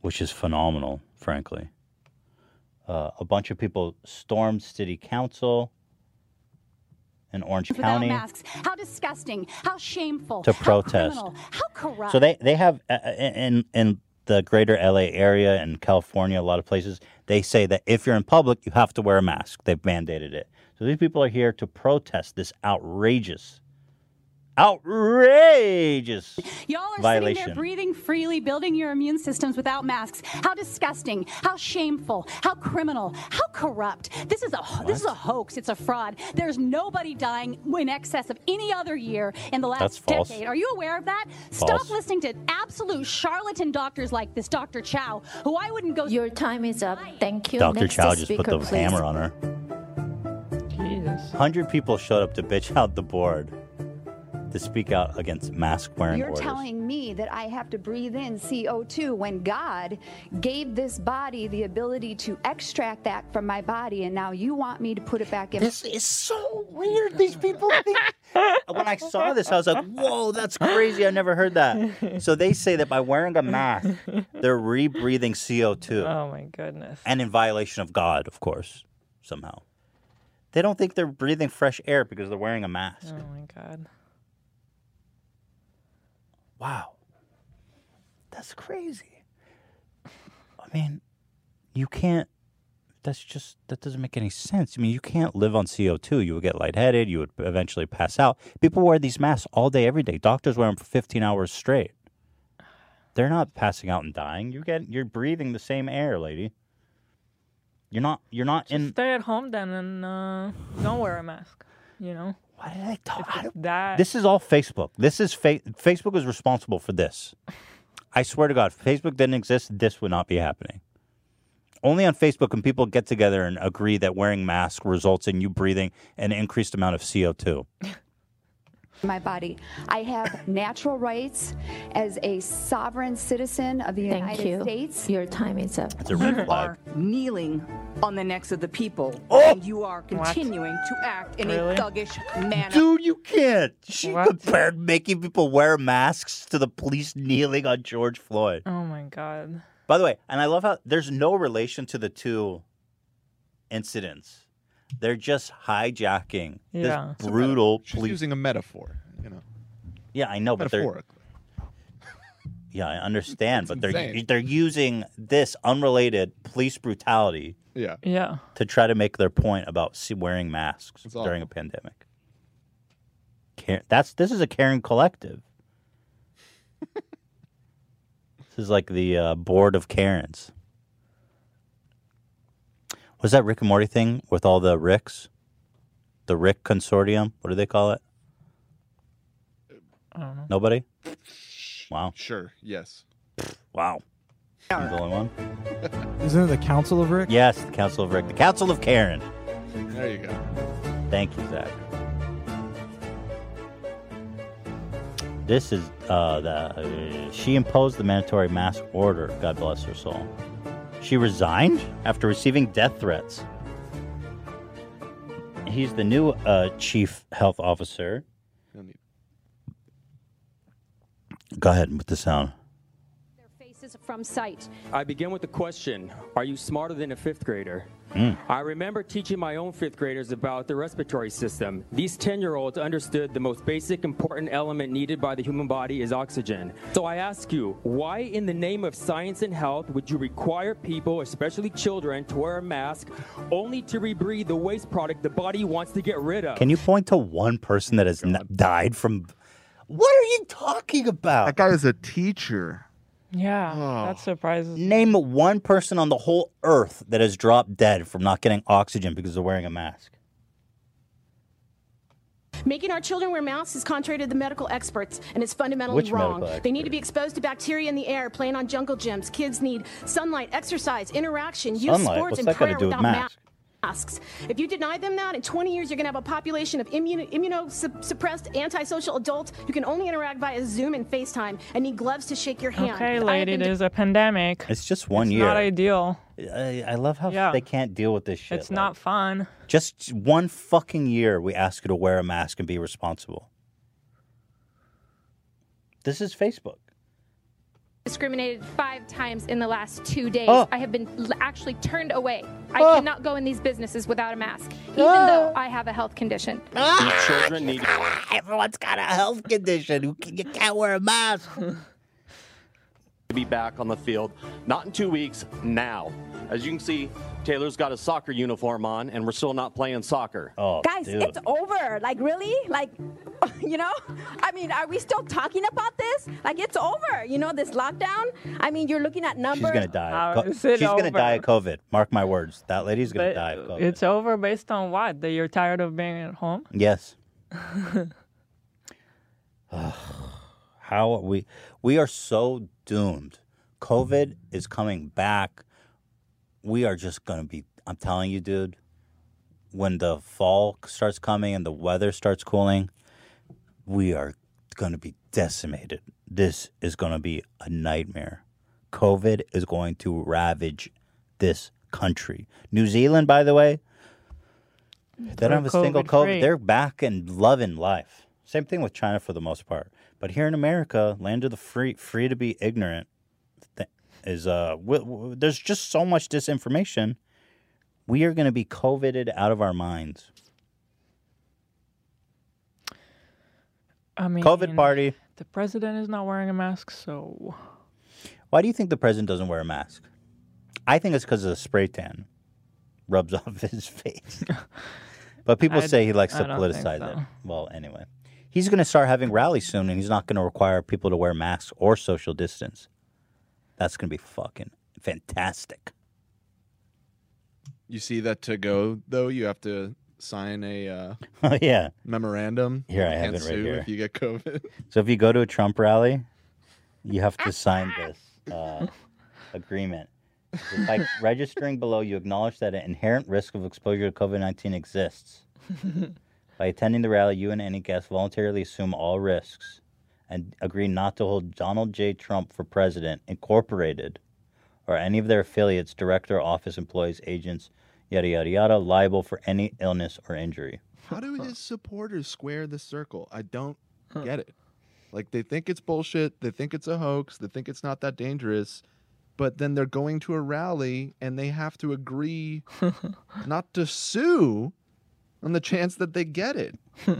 which is phenomenal, frankly. Uh, a bunch of people stormed City Council in Orange without County. masks. How disgusting. How shameful. To how protest. criminal, How corrupt. So they they have uh, uh, in in the greater LA area and California, a lot of places, they say that if you're in public, you have to wear a mask. They've mandated it. So these people are here to protest this outrageous Outrageous Y'all are sitting violation. there breathing freely, building your immune systems without masks. How disgusting! How shameful! How criminal! How corrupt! This is a this is a hoax. It's a fraud. There's nobody dying in excess of any other year in the last That's false. decade. Are you aware of that? false. Stop listening to absolute charlatan doctors like this Dr. Chau, who I wouldn't go. Your time is up. Thank you. Dr. Next Chau just put speaker, the please. hammer on her. Jesus. 100 people showed up to bitch out the board to speak out against mask wearing You're orders. telling me that I have to breathe in CO2 when God gave this body the ability to extract that from my body, and now you want me to put it back in. This is so weird. These people think. when I saw this, I was like, whoa, that's crazy. I never heard that. So they say that by wearing a mask, they're rebreathing CO2. Oh my goodness. And in violation of God, of course, somehow. They don't think they're breathing fresh air because they're wearing a mask. Oh my god. Wow. That's crazy. I mean, you can't. That's just that doesn't make any sense. I mean, you can't live on CO two. You would get lightheaded. You would eventually pass out. People wear these masks all day, every day. Doctors wear them for fifteen hours straight. They're not passing out and dying. You get you're breathing the same air, lady. You're not. You're not in. Stay at home then and uh, don't wear a mask. You know. Why did I talk? That This is all Facebook. This is fa- Facebook is responsible for this. I swear to God, if Facebook didn't exist, this would not be happening. Only on Facebook can people get together and agree that wearing masks results in you breathing an increased amount of CO2. my body. I have natural rights as a sovereign citizen of the Thank United you. States. Your time is up. It's a red You flag. are kneeling on the necks of the people, Oh! and you are continuing to act in Really? a thuggish manner. Dude, you can't. She compared making people wear masks to the police kneeling on George Floyd. Oh my god. By the way, and I love how there's no relation to the two incidents. They're just hijacking Yeah. this brutal She's police. using a metaphor, you know. Yeah, I know, but they're yeah, I understand, but they're insane. they're using this unrelated police brutality, Yeah. Yeah. to try to make their point about wearing masks It's during a pandemic. Care- that's this is a caring collective. this is like the uh, board of Karens. Was that Rick and Morty thing with all the Ricks? The Rick Consortium? What do they call it? I don't know. Nobody? Wow. Sure. Yes. Wow. I'm the only one? Isn't it the Council of Rick? Yes, the Council of Rick. The Council of Karen. There you go. Thank you, Zach. This is uh, the uh, she imposed the mandatory mask order. God bless her soul. She resigned after receiving death threats. He's the new uh, chief health officer. Go ahead with the sound. Faces from sight. I begin with the question Are you smarter than a fifth grader? Mm. I remember teaching my own fifth graders about the respiratory system. These 10 year olds understood the most basic, important element needed by the human body is oxygen. So I ask you, why in the name of science and health would you require people, especially children, to wear a mask only to rebreathe the waste product the body wants to get rid of? Can you point to one person that has n- died from? What are you talking about? That guy is a teacher. Yeah, Oh. that surprises. Name one person on the whole earth that has dropped dead from not getting oxygen because they're wearing a mask. Making our children wear masks is contrary to the medical experts and is fundamentally Which wrong. They need to be exposed to bacteria in the air, playing on jungle gyms. Kids need sunlight, exercise, interaction, youth Sunlight? sports, What's and that got prayer without masks? Masks. If you deny them that, in 20 years you're going to have a population of immuno- immunosuppressed, antisocial adults who can only interact via Zoom and FaceTime and need gloves to shake your hand. Okay, I have lady, been there's a pandemic. It's just one it's year. not ideal. I, I love how Yeah. they can't deal with this shit. It's not fun. Just one fucking year, we ask you to wear a mask and be responsible. This is Facebook. Discriminated five times in the last two days. Oh. I have been actually turned away. I Oh. cannot go in these businesses without a mask, even Oh. though I have a health condition. Ah. children need Everyone's got a health condition. You can- You can't wear a mask. to be back on the field. Not in two weeks, now. As you can see, Taylor's got a soccer uniform on, and we're still not playing soccer. Oh, Guys, it's over. Like, really? Like, you know? I mean, are we still talking about this? Like, it's over, you know, this lockdown? I mean, you're looking at numbers. She's gonna die. How of co- is it She's gonna die of COVID. Mark my words. That lady's gonna But die of COVID. It's over based on what? That you're tired of being at home? Yes. How are we we are so doomed. COVID is coming back. We are just gonna be I'm telling you, dude, when the fall starts coming and the weather starts cooling, we are gonna be decimated. This is gonna be a nightmare. COVID is going to ravage this country. New Zealand, by the way, they They're don't have a single COVID-free. They're back and loving life. Same thing with China for the most part. But here in America, land of the free, free to be ignorant, is uh, w- w- there's just so much disinformation. We are going to be coveted out of our minds. I mean, COVID party. The president is not wearing a mask, so Why do you think the president doesn't wear a mask? I think it's because of the spray tan rubs off his face. but people I- say he likes to politicize so. it. Well, anyway, he's going to start having rallies soon, and he's not going to require people to wear masks or social distance. That's going to be fucking fantastic. You see that to go though, you have to sign a uh, Oh, yeah. memorandum. Here, I have it right here. If you get COVID, So if you go to a Trump rally, you have to sign this uh, agreement. By registering below, you acknowledge that an inherent risk of exposure to COVID 19 exists. By attending the rally, you and any guest voluntarily assume all risks and agree not to hold Donald J. Trump for president, incorporated, or any of their affiliates, director, office employees, agents, yada, yada, yada, liable for any illness or injury. how do his supporters square the circle? I don't get it. Like they think it's bullshit. They think it's a hoax. They think it's not that dangerous. But then they're going to a rally and they have to agree not to sue on the chance that they get it.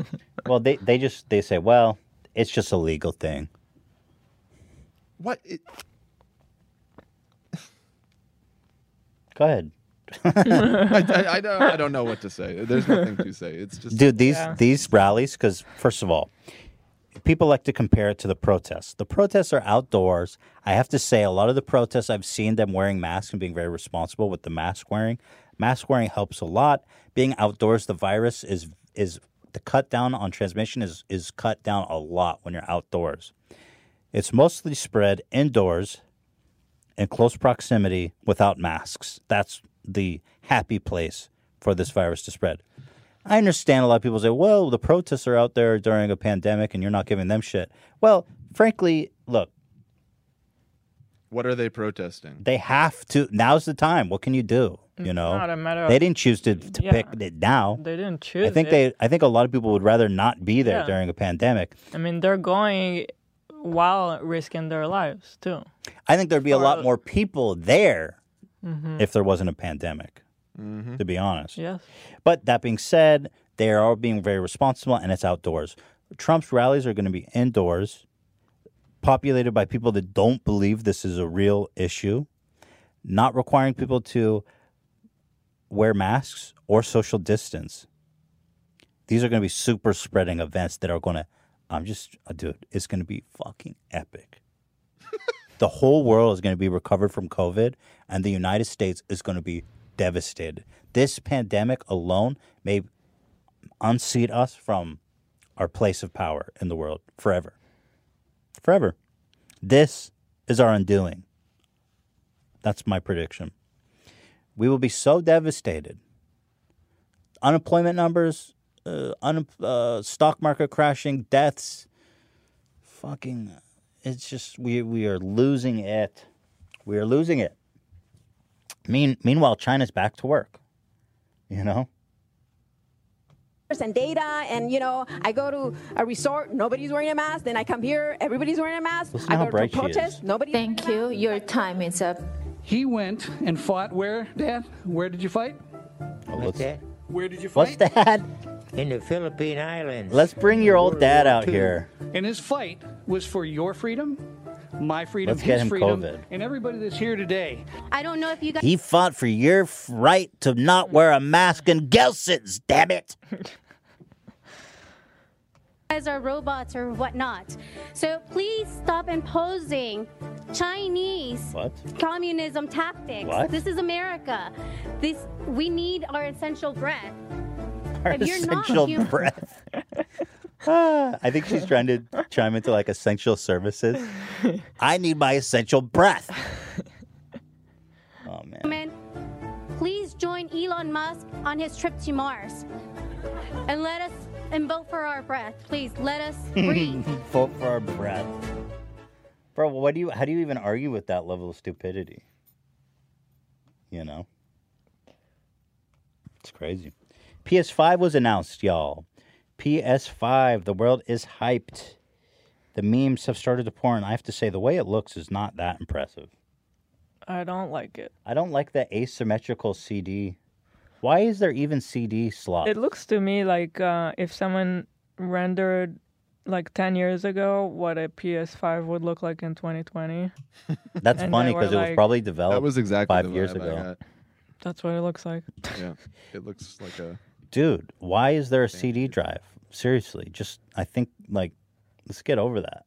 Well, they, they just they say, well, it's just a legal thing. What? It, Go ahead. I, I, I, don't, I don't know what to say. There's nothing to say. It's just Dude, these these rallies, because first of all, people like to compare it to the protests. The protests are outdoors. I have to say, a lot of the protests I've seen them wearing masks and being very responsible with the mask wearing. Mask wearing helps a lot. Being outdoors, the virus is is the cut down on transmission is is cut down a lot when you're outdoors. It's mostly spread indoors in close proximity without masks. That's the happy place for this virus to spread. I understand a lot of people say, well, the protests are out there during a pandemic and you're not giving them shit. Well, frankly, look, What are they protesting? they have to. Now's the time. What can you do? You know, not a matter they didn't choose to, to Yeah. pick it now. they didn't choose I think it. they. I think a lot of people would rather not be there Yeah. during a pandemic. I mean, they're going while risking their lives too. I think there'd be a lot Or- more people there Mhm. if there wasn't a pandemic. To be honest. Yes. But that being said, they are all being very responsible, and it's outdoors. Trump's rallies are going to be indoors, populated by people that don't believe this is a real issue, not requiring people to wear masks or social distance. These are going to be super spreading events that are going to. I'm just, uh, dude, it's going to be fucking epic. the whole world is going to be recovered from COVID, and the United States is going to be devastated. This pandemic alone may unseat us from our place of power in the world forever. Forever. This is our undoing. That's my prediction. We will be so devastated. Unemployment numbers, uh, un- uh, stock market crashing, deaths, fucking, it's just, we, we are losing it. We are losing it. Mean, meanwhile, China's back to work. You know? and data and you know i go to a resort nobody's wearing a mask then i come here everybody's wearing a mask Listen i how go bright to a is. protest nobody Thank you. Your time is up. He went and fought where, Dad? Where did you fight? Oh, What's that? Where did you fight? What's that? In the Philippine Islands. Let's bring your old dad out here. And his fight was for your freedom, my freedom, Let's get his him freedom, COVID. and everybody that's here today. I don't know if you guys. He fought for your right to not wear a mask in Gelson's, damn it. guys are robots or whatnot. So please stop imposing Chinese What? communism tactics. What? This is America. This we need our essential breath. Our If you're not essential human- breath. Ah, I think she's trying to chime into like essential services. I need my essential breath. Oh man. Please join Elon Musk on his trip to Mars. And let us and vote for our breath. Please let us breathe. Vote for our breath. Bro, what do you how do you even argue with that level of stupidity? You know? It's crazy. PS5 was announced, y'all. PS5, the world is hyped. The memes have started to pour and I have to say, the way it looks is not that impressive. I don't like it. I don't like the asymmetrical CD. Why is there even CD slot? It looks to me like uh, if someone rendered like 10 years ago what a PS5 would look like in 2020. That's and funny they were because it was probably developed That was exactly five years ago. That's what it looks like. Yeah, it looks like a. Dude, why is there a CD drive? Seriously, just I think like let's get over that.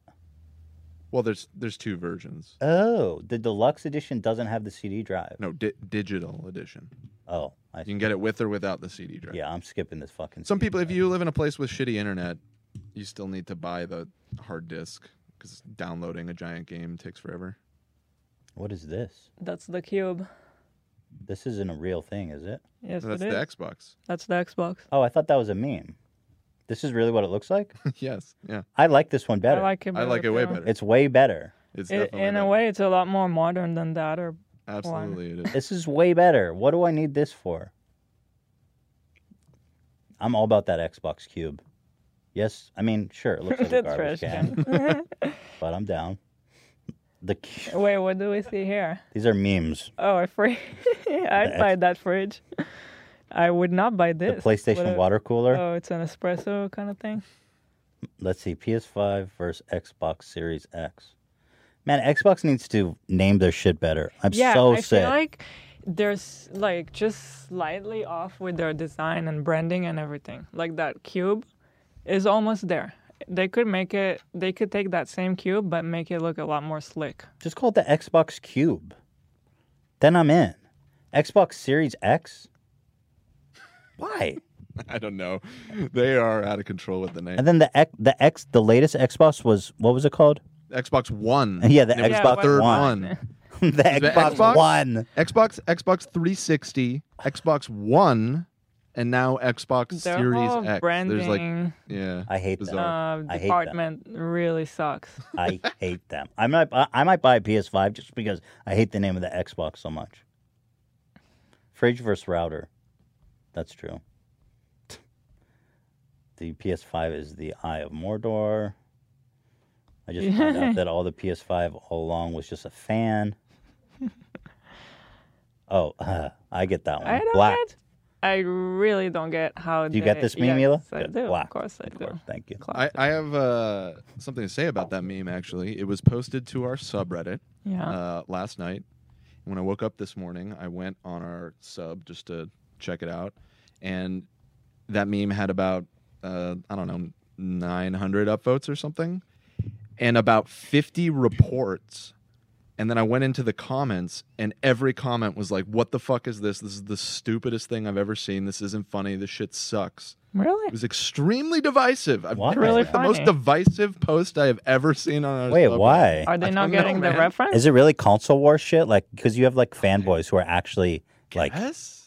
Well, there's there's two versions. Oh, the deluxe edition doesn't have the CD drive. No, di- digital edition. Oh, I see. you can get it with or without the CD drive. Yeah, I'm skipping this fucking. Some people, if you live in a place with shitty internet, you still need to buy the hard disk because downloading a giant game takes forever. What is this? That's the cube. This isn't a real thing, is it? Yes, That's it the. Xbox. That's the Xbox. Oh, I thought that was a meme. This is really what it looks like. yes, yeah. I like this one better. I like it I like it way too. better. It's way better. It's It- in a way, it's a lot more modern than the other Absolutely, it is. This is way better. What do I need this for? I'm all about that Xbox Cube. Yes, I mean, sure, it looks like a garbage trash can, can. but I'm down. The cu- Wait, what do we see here? these are memes. Oh, a fridge. I'd buy that fridge. I would not buy this. The PlayStation a- water cooler? Oh, it's an espresso kind of thing. Let's see, PS5 versus Xbox Series X. Man, Xbox needs to name their shit better. I'm yeah, so I sick. feel like there's like just slightly off with their design and branding and everything. Like that cube is almost there. They could make it. They could take that same cube, but make it look a lot more slick. Just call it the Xbox Cube. Then I'm in. Xbox Series X? Why? I don't know. They are out of control with the name. And then the X, the X, the latest Xbox was what was it called? Xbox One. Yeah, the And it was Xbox third One. one. the Xbox One. Xbox, Xbox 360, Xbox One, and now Xbox Their Series whole X. branding There's like, yeah, I hate bizarre. uh, I hate department really sucks. I hate them. I might, I might buy a PS5 just because I hate the name of the Xbox so much. Fridge versus router. That's true. The PS5 is the Eye of Mordor. I just found out that all the PS5 all along was just a fan. Oh, I get that one. I don't Black. get. I really don't get how. Do you get this meme, yes, Mila? I Good. do. Black. Of course, I do. Thank you. I, I have uh, something to say about that meme. Actually, it was posted to our subreddit Yeah. uh, last night. When I woke up this morning, I went on our sub just to check it out, and that meme had about uh, I don't know 900 upvotes or something, and about 50 reports. And then I went into the comments, and every comment was like, "What the fuck is this? This is the stupidest thing I've ever seen. This isn't funny. This shit sucks." Really? It was extremely divisive. I've Why? it's Really like the most funny. divisive post I have ever seen on our Wait, subreddit. why? Are they I not don't know, getting the man. reference? Is it really console war shit? Like, because you have like fanboys who are actually like,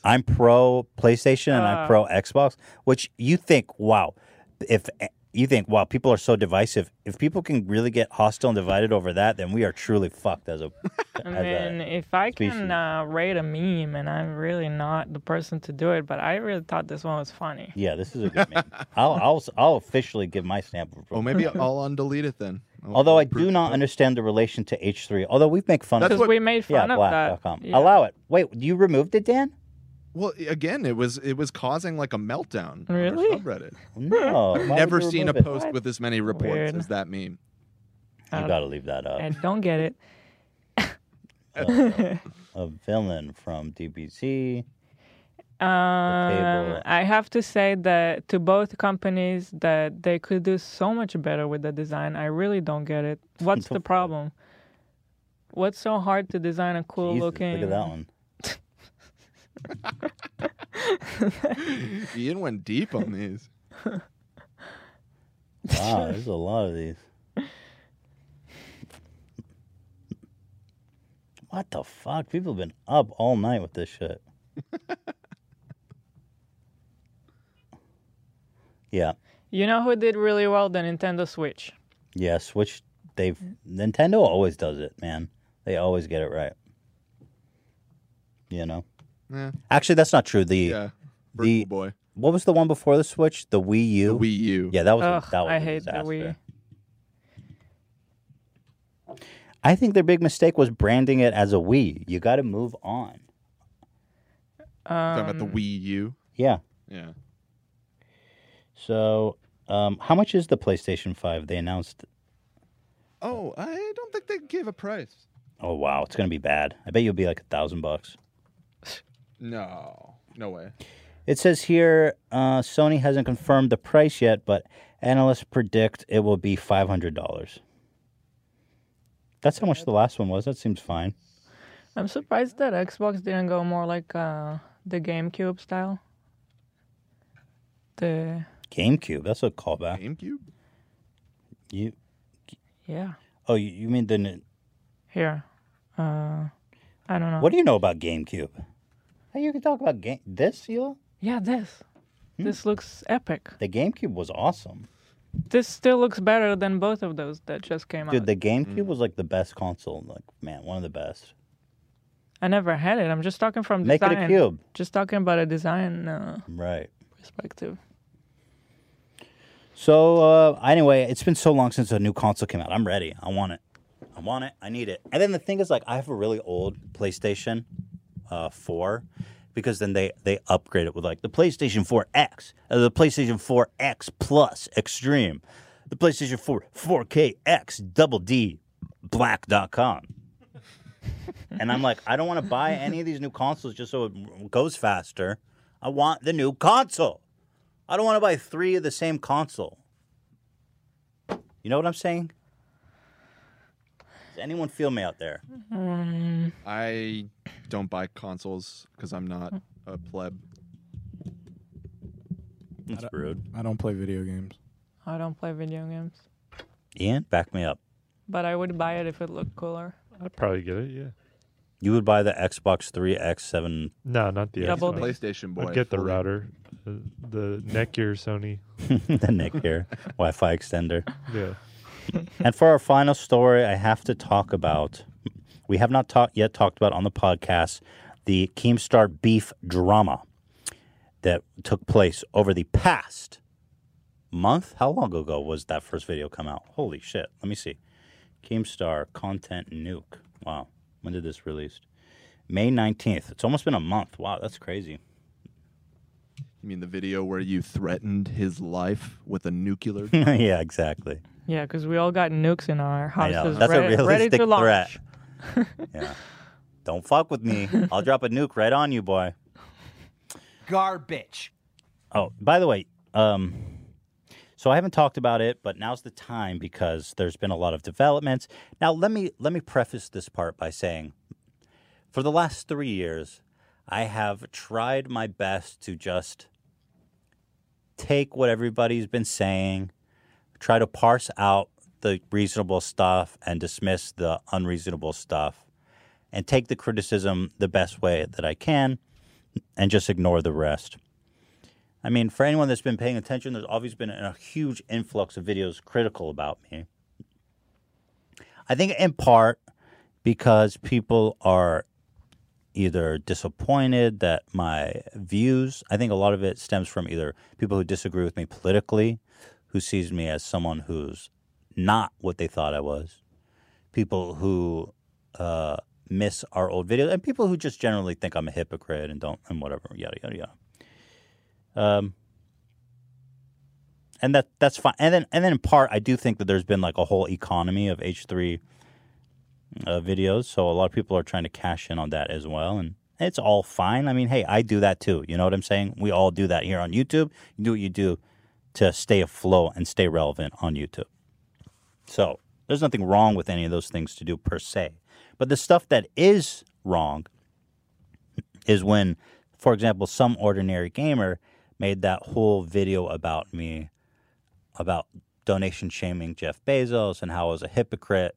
I'm pro PlayStation and I'm Uh. pro Xbox, which you think, wow, if you think, wow, people are so divisive. If people can really get hostile and divided over that, then we are truly fucked as a. I as a mean, if I species. can uh, rate a meme, and I'm really not the person to do it, but I really thought this one was funny. yeah, this is a good meme. I'll, I'll I'll officially give my stamp of approval. Oh, maybe I'll undelete it then. I'll- Although I I'll prove do it. not understand the relation to H3. Although we make fun That's of what- Because we made yeah, fun of black.com. that. Yeah. Allow it. Wait, you removed it, Dan? Well, again, it was it was causing like a meltdown. Really? On subreddit. No. I've never seen a remove it? post with as many reports Weird. as that meme. You got to leave that up. I don't get it. a, a villain from DBZ. Um, I have to say that to both companies that they could do so much better with the design. I really don't get it. What's the problem? What's so hard to design a cool Jesus, looking? Look at that one. Ian went deep on these. Wow, there's a lot of these. What the fuck? People have been up all night with this shit. yeah. You know who did really well? The Nintendo Switch. Yeah, Switch they've Nintendo always does it, man. They always get it right. You know? Yeah. Actually that's not true. The Yeah, the boy. What was the one before the Switch? The Wii U? The Wii U. Yeah, that was Ugh, a, that was I a hate the. Wii. I think their big mistake was branding it as a Wii. You got to move on. Talking about the Um, Wii U. Yeah. Yeah. So, um, how much is the PlayStation 5? They announced. Oh, I don't think they gave a price. Oh, wow. It's going to be bad. I bet you'll be like a thousand bucks. No, no way. It says here uh, Sony hasn't confirmed the price yet, but analysts predict it will be $500. That's how much the last one was. That seems fine. I'm surprised that Xbox didn't go more like uh, the GameCube style. The GameCube. That's a callback. GameCube? You. yeah Oh, you, you mean the. n- here, uh, I don't know. What do you know about GameCube? Hey, you can talk about game this, Hila? Yeah, this. Hmm. This looks epic. The GameCube was awesome. This still looks better than both of those that just came Dude, out. the GameCube was like the best console. Like, man, one of the best. I never had it. I'm just talking from design. Make it a cube. Just talking about a design uh, Right. perspective. So uh, anyway, it's been so long since a new console came out. I'm ready. I want it. I want it. I need it. And then the thing is, like, I have a really old PlayStation uh, 4 because then they they upgrade it with like the PlayStation 4X, uh, the PlayStation 4X Plus Extreme, the PlayStation 4 4K X Double D Black.com. and I'm like, I don't want to buy any of these new consoles just so it goes faster. I want the new console. I don't want to buy three of the same console. You know what I'm saying? Does anyone feel me out there? Mm, I don't buy consoles because I'm not a pleb. That's rude. I don't play video games. I don't play video games, Ian, back me up. but I would buy it if it looked cooler. I'd probably get it. Yeah. You would buy the Xbox 3 X7. No, not the Double Xbox. PlayStation boy, I'd get the fully. router, the, the Netgear Sony. the Nick here, Wi-Fi extender. Yeah. and for our final story, I have to talk about. We have not talked yet talked about on the podcast the Keemstar beef drama that took place over the past month. How long ago was that first video come out? Holy shit! Let me see. Keemstar content nuke. Wow, when did this released? May nineteenth. It's almost been a month. Wow, that's crazy. You mean the video where you threatened his life with a nuclear? yeah, exactly. Yeah, because we all got nukes in our I know. houses That's ready, a realistic ready to launch. threat. yeah. Don't fuck with me. I'll drop a nuke right on you, boy. Garbage. Oh, by the way, um, so I haven't talked about it, but now's the time because there's been a lot of developments. Now, let me let me preface this part by saying, for the last three years, I have tried my best to just take what everybody's been saying, try to parse out the reasonable stuff and dismiss the unreasonable stuff, and take the criticism the best way that I can, and just ignore the rest. I mean, for anyone that's been paying attention, there's always been a huge influx of videos critical about me. I think in part because people are either disappointed that my views, I think a lot of it stems from either people who disagree with me politically, who sees me as someone who's not what they thought I was, people who uh, miss our old videos, and people who just generally think I'm a hypocrite and don't, and whatever, yada, yada, yada. Um, and that that's fine. And then and then in part, I do think that there's been like a whole economy of H three uh, videos, so a lot of people are trying to cash in on that as well, and It's all fine. I mean, hey, I do that too. You know what I'm saying? We all do that here on YouTube. You do what you do to stay afloat and stay relevant on YouTube. So there's nothing wrong with any of those things to do per se. But the stuff that is wrong is when, for example, some ordinary gamer made that whole video about me, about donation shaming Jeff Bezos and how I was a hypocrite.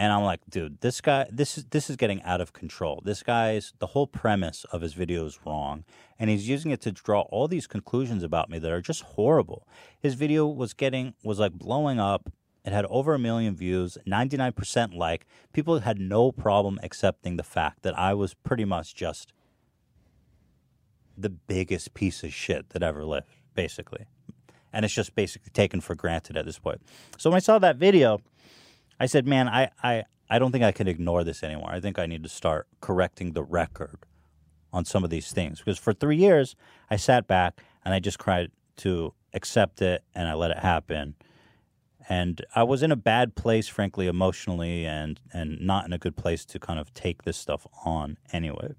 And I'm like, dude, this guy, this is this is getting out of control. This guy's the whole premise of his video is wrong, and he's using it to draw all these conclusions about me that are just horrible. His video was getting was like blowing up. It had over a million views, 99% like. People had no problem accepting the fact that I was pretty much just the biggest piece of shit that ever lived, basically. And it's just basically taken for granted at this point. So when I saw that video, I said, man, I, I, I don't think I can ignore this anymore. I think I need to start correcting the record on some of these things. Because for three years, I sat back and I just tried to accept it and I let it happen. And I was in a bad place, frankly, emotionally, and, and not in a good place to kind of take this stuff on anyway.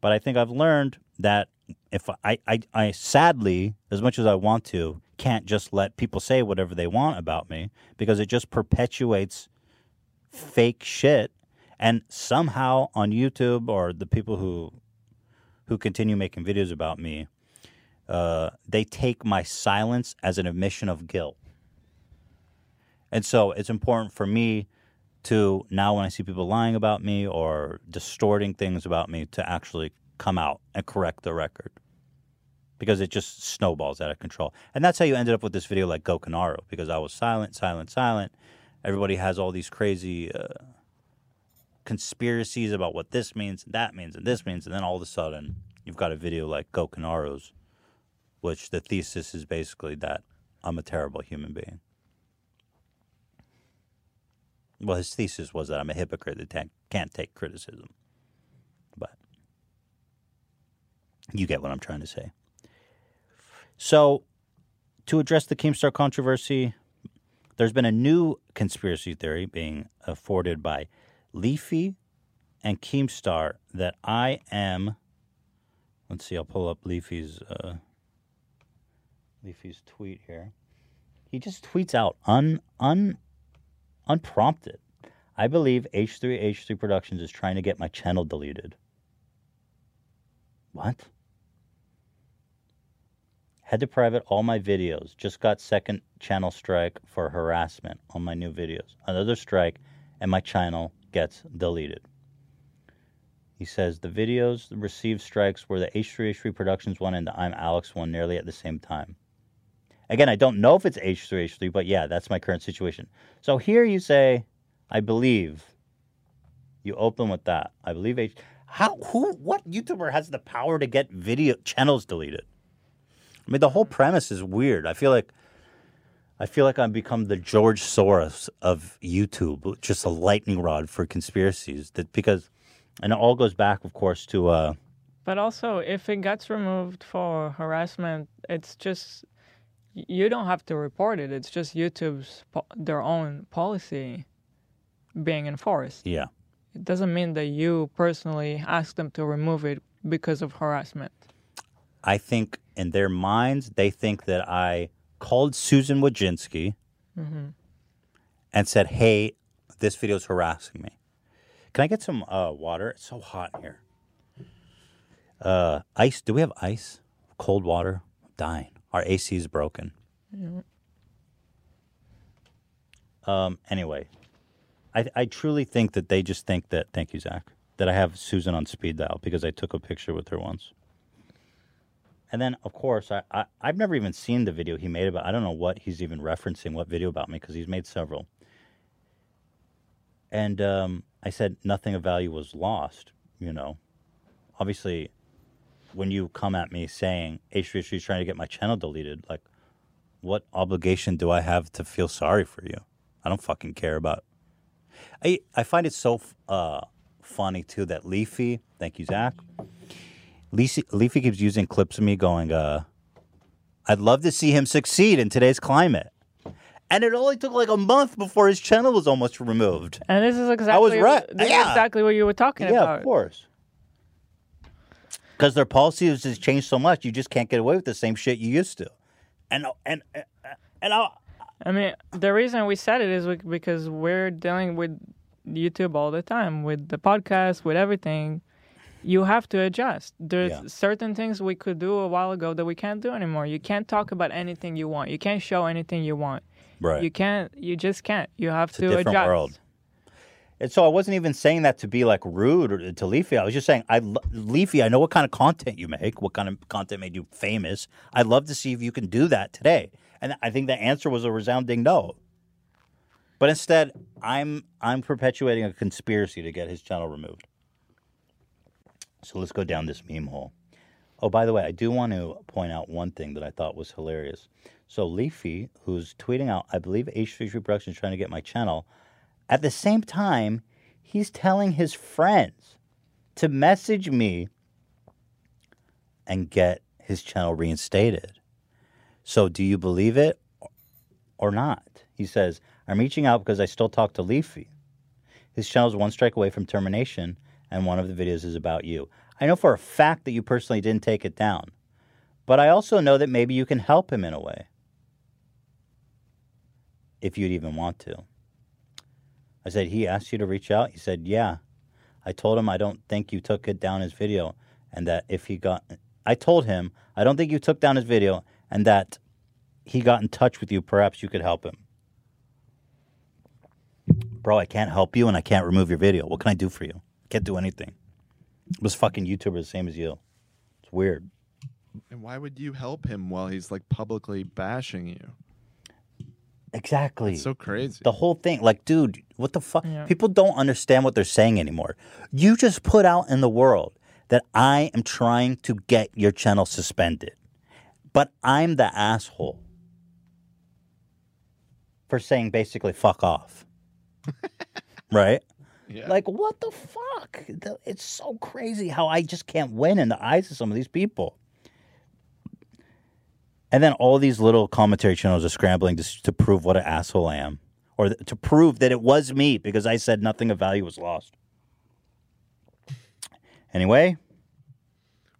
But I think I've learned that if I, I, I sadly, as much as I want to, can't just let people say whatever they want about me because it just perpetuates fake shit. And somehow on YouTube or the people who who continue making videos about me, uh, they take my silence as an admission of guilt. And so it's important for me to now when I see people lying about me or distorting things about me to actually come out and correct the record because it just snowballs out of control. And that's how you ended up with this video like Gokinaru because I was silent, silent, silent. Everybody has all these crazy uh, conspiracies about what this means and that means and this means. And then all of a sudden, you've got a video like Gokinaru's, which the thesis is basically that I'm a terrible human being. Well, his thesis was that I'm a hypocrite that can't take criticism. But you get what I'm trying to say. So, to address the Keemstar controversy, there's been a new conspiracy theory being afforded by Leafy and Keemstar that I am. Let's see, I'll pull up Leafy's uh, Leafy's tweet here. He just tweets out un un unprompted. I believe H3H3 Productions is trying to get my channel deleted. What? Had to private all my videos. Just got second channel strike for harassment on my new videos. Another strike, and my channel gets deleted. He says the videos received strikes were the H3H3 Productions one and the I'm Alex one nearly at the same time. Again, I don't know if it's H3H3, but yeah, that's my current situation. So here you say, I believe. You open with that. I believe H. How? Who? What YouTuber has the power to get video channels deleted? I mean, the whole premise is weird. I feel like, I feel like I've become the George Soros of YouTube, just a lightning rod for conspiracies. That because, and it all goes back, of course, to uh, But also, if it gets removed for harassment, it's just you don't have to report it. It's just YouTube's po- their own policy being enforced. yeah. It doesn't mean that you personally ask them to remove it because of harassment. I think in their minds, they think that I called Susan Wojcicki hmm and said, "Hey, this video is harassing me. Can I get some uh, water? It's so hot in here. Uh, ice? Do we have ice? Cold water? I'm dying. Our AC is broken. Um, anyway, I, I truly think that they just think that. Thank you, Zach. That I have Susan on speed dial because I took a picture with her once. And then, of course, I, I I've never even seen the video he made about. I don't know what he's even referencing, what video about me, because he's made several. And um, I said nothing of value was lost. You know, obviously, when you come at me saying H3H3 is trying to get my channel deleted, like, what obligation do I have to feel sorry for you? I don't fucking care about. I I find it so uh, funny too that Leafy, thank you, Zach. Leafy, Leafy keeps using clips of me going, uh, I'd love to see him succeed in today's climate. And it only took like a month before his channel was almost removed. And this is exactly I was right. This Yeah. is exactly what you were talking about. Yeah, of course. because their policies has changed so much. You just can't get away with the same shit you used to. And and and I, I mean, the reason we said it is because we're dealing with YouTube all the time, with the podcast, with everything. You have to adjust. There's Yeah. certain things we could do a while ago that we can't do anymore. You can't talk about anything you want. You can't show anything you want. Right. You can't. You just can't. You have It's to a different adjust. world. And so I wasn't even saying that to be like rude or to Leafy. I was just saying, I Leafy, I know what kind of content you make, what kind of content made you famous. I'd love to see if you can do that today. And I think the answer was a resounding no. But instead, I'm I'm perpetuating a conspiracy to get his channel removed. So let's go down this meme hole. Oh, by the way, I do want to point out one thing that I thought was hilarious. So Leafy, who's tweeting out, I believe H33 Productions is trying to get my channel. At the same time, he's telling his friends to message me and get his channel reinstated. So do you believe it or not? He says, I'm reaching out because I still talk to Leafy. His channel is one strike away from termination, and one of the videos is about you. I know for a fact that you personally didn't take it down, but I also know that maybe you can help him in a way. If you'd even want to. I said, he asked you to reach out? He said, yeah. I told him I don't think you took it down his video, and that if he got. I told him I don't think you took down his video, and that he got in touch with you, perhaps you could help him. Bro, I can't help you and I can't remove your video. What can I do for you? Can't do anything. This fucking YouTuber the same as you. It's weird. And why would you help him while he's like publicly bashing you? Exactly. so crazy. The whole thing, like, dude, what the fuck? People don't understand what they're saying anymore. You just put out in the world that I am trying to get your channel suspended, but I'm the asshole for saying basically fuck off. right? Yeah. Like, what the fuck? It's so crazy how I just can't win in the eyes of some of these people. And then all these little commentary channels are scrambling to, to prove what an asshole I am, or th- to prove that it was me because I said nothing of value was lost. Anyway,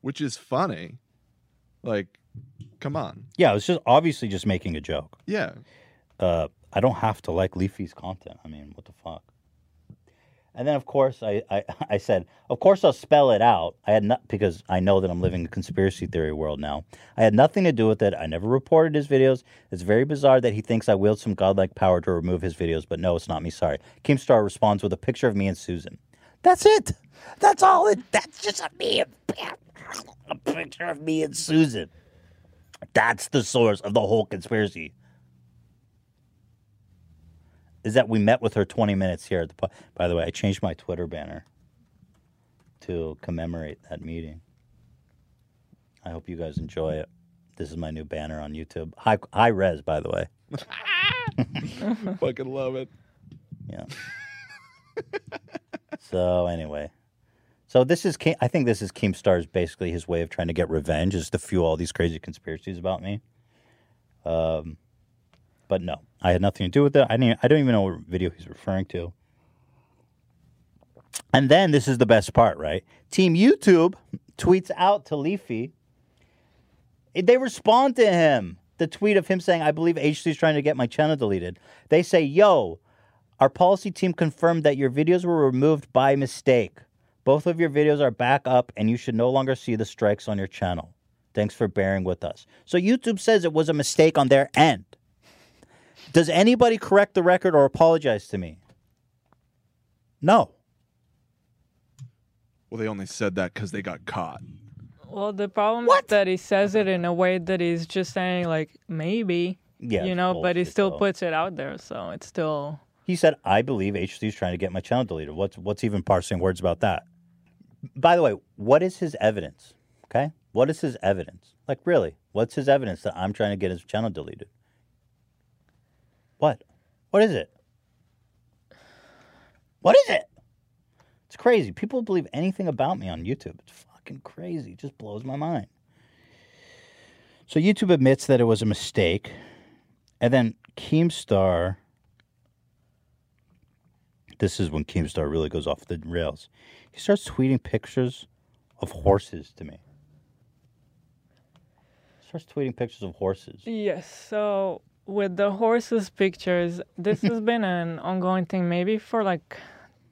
Which is funny. Like, come on. yeah, I was just obviously just making a joke. Yeah. Uh, I don't have to like Leafy's content. I mean, what the fuck? And then, of course, I, I, I said, of course, I'll spell it out. I had not because I know that I'm living in a conspiracy theory world now. I had nothing to do with it. I never reported his videos. It's very bizarre that he thinks I wield some godlike power to remove his videos, but no, it's not me. Sorry. Keemstar responds with a picture of me and Susan. That's it. That's all. It. That's just a me. A picture of me and Susan. That's the source of the whole conspiracy. Is that we met with her 20 minutes here at the. po- By the way, I changed my Twitter banner to commemorate that meeting. I hope you guys enjoy it. This is my new banner on YouTube. High, high res, by the way. Fucking love it. Yeah. so anyway, so this is Ke- I think this is Keemstar's basically his way of trying to get revenge, is to fuel all these crazy conspiracies about me. Um, but no, I had nothing to do with it. I didn't. I don't even know what video he's referring to. And then this is the best part, right? Team YouTube tweets out to Leafy. They respond to him. The tweet of him saying, I believe HC is trying to get my channel deleted. They say, Yo, our policy team confirmed that your videos were removed by mistake. Both of your videos are back up and you should no longer see the strikes on your channel. Thanks for bearing with us. So YouTube says it was a mistake on their end. Does anybody correct the record or apologize to me? No. Well, they only said that because they got caught. Well, the problem is that he says it in a way that he's just saying like maybe, Yeah, you it's know, but he still though. puts it out there, so it's still. He said, I believe HC is trying to get my channel deleted. What's what's even parsing words about that? By the way, what is his evidence? Okay? What is his evidence? Like really, what's his evidence that I'm trying to get his channel deleted? What? What is it? What is it? It's crazy. People believe anything about me on YouTube. It's fucking crazy. It just blows my mind. So YouTube admits that it was a mistake. And then Keemstar this is when Keemstar really goes off the rails. He starts tweeting pictures of horses to me. starts tweeting pictures of horses. Yes. So with the horses pictures, this has been an ongoing thing, maybe for like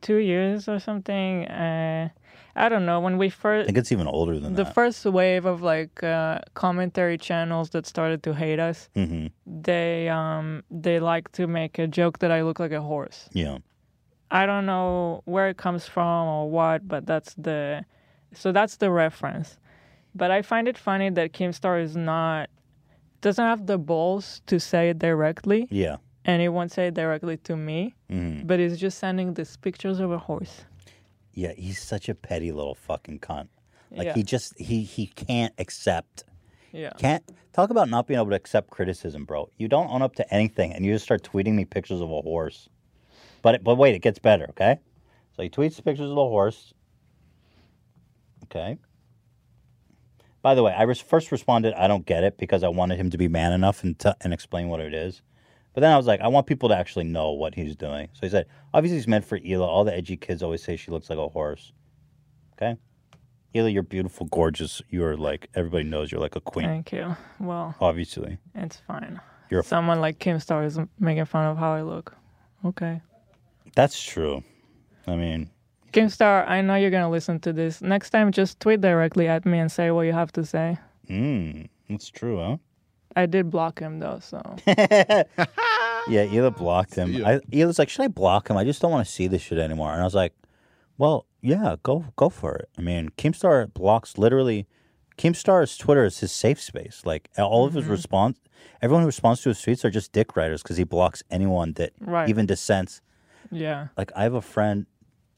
two years or something. Uh, I don't know. When we first, I think it's even older than that. the that. first wave of like uh, commentary channels that started to hate us, hmm they um they like to make a joke that I look like a horse. Yeah. I don't know where it comes from or what, but that's the so that's the reference. But I find it funny that Keemstar is not doesn't have the balls to say it directly, Yeah. and he won't say it directly to me, Mhm. but he's just sending these pictures of a horse. Yeah, he's such a petty little fucking cunt. Like Yeah. he just he he can't accept. Yeah. Can't talk about not being able to accept criticism, bro. You don't own up to anything, and you just start tweeting me pictures of a horse. But it, but wait, it gets better. Okay, so he tweets pictures of the horse. Okay. By the way, I res- first responded, I don't get it because I wanted him to be man enough and t- and explain what it is. But then I was like, I want people to actually know what he's doing. So he said, obviously he's meant for Hila. All the edgy kids always say she looks like a horse. Okay. Hila, you're beautiful, gorgeous. You're like everybody knows you're like a queen. Thank you. Well, Obviously. it's fine. You're a- Someone like Keemstar is making fun of how I look. Okay. That's true. I mean, Keemstar, I know you're gonna listen to this. Next time, just tweet directly at me and say what you have to say. mm, that's true, huh? I did block him though, so Yeah, Hila blocked him. I, Hila's like, should I block him? I just don't want to see this shit anymore. And I was like, well, yeah, go go for it. I mean, Keemstar blocks literally. Keemstar's Twitter is his safe space. Like all of his Mhm. response, everyone who responds to his tweets are just dick writers because he blocks anyone that Right. even dissents. yeah. Like I have a friend,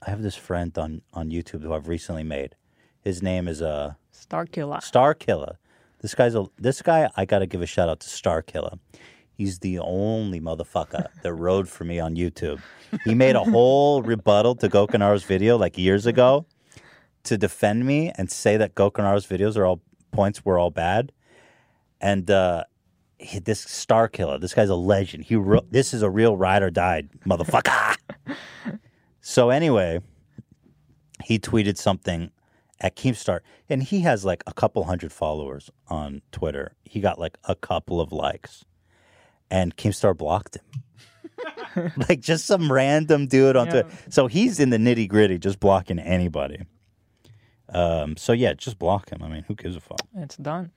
I have this friend on on YouTube who I've recently made. His name is uh Star Killer. Star Killer. This guy's a this guy. I got to give a shout out to Star Killer. He's the only motherfucker that rode for me on YouTube. He made a whole rebuttal to Gokunaro's video like years ago to defend me and say that Gokunaro's videos are all points were all bad. And uh, he, this Star Killer, this guy's a legend. He wrote, this is a real ride or died motherfucker. so anyway, he tweeted something at Keemstar, and he has like a couple hundred followers on Twitter. He got like a couple of likes, and Keemstar blocked him. like just some random dude on Yeah. Twitter. So he's in the nitty gritty, just blocking anybody. Um. So yeah, just block him. I mean, who gives a fuck? It's done.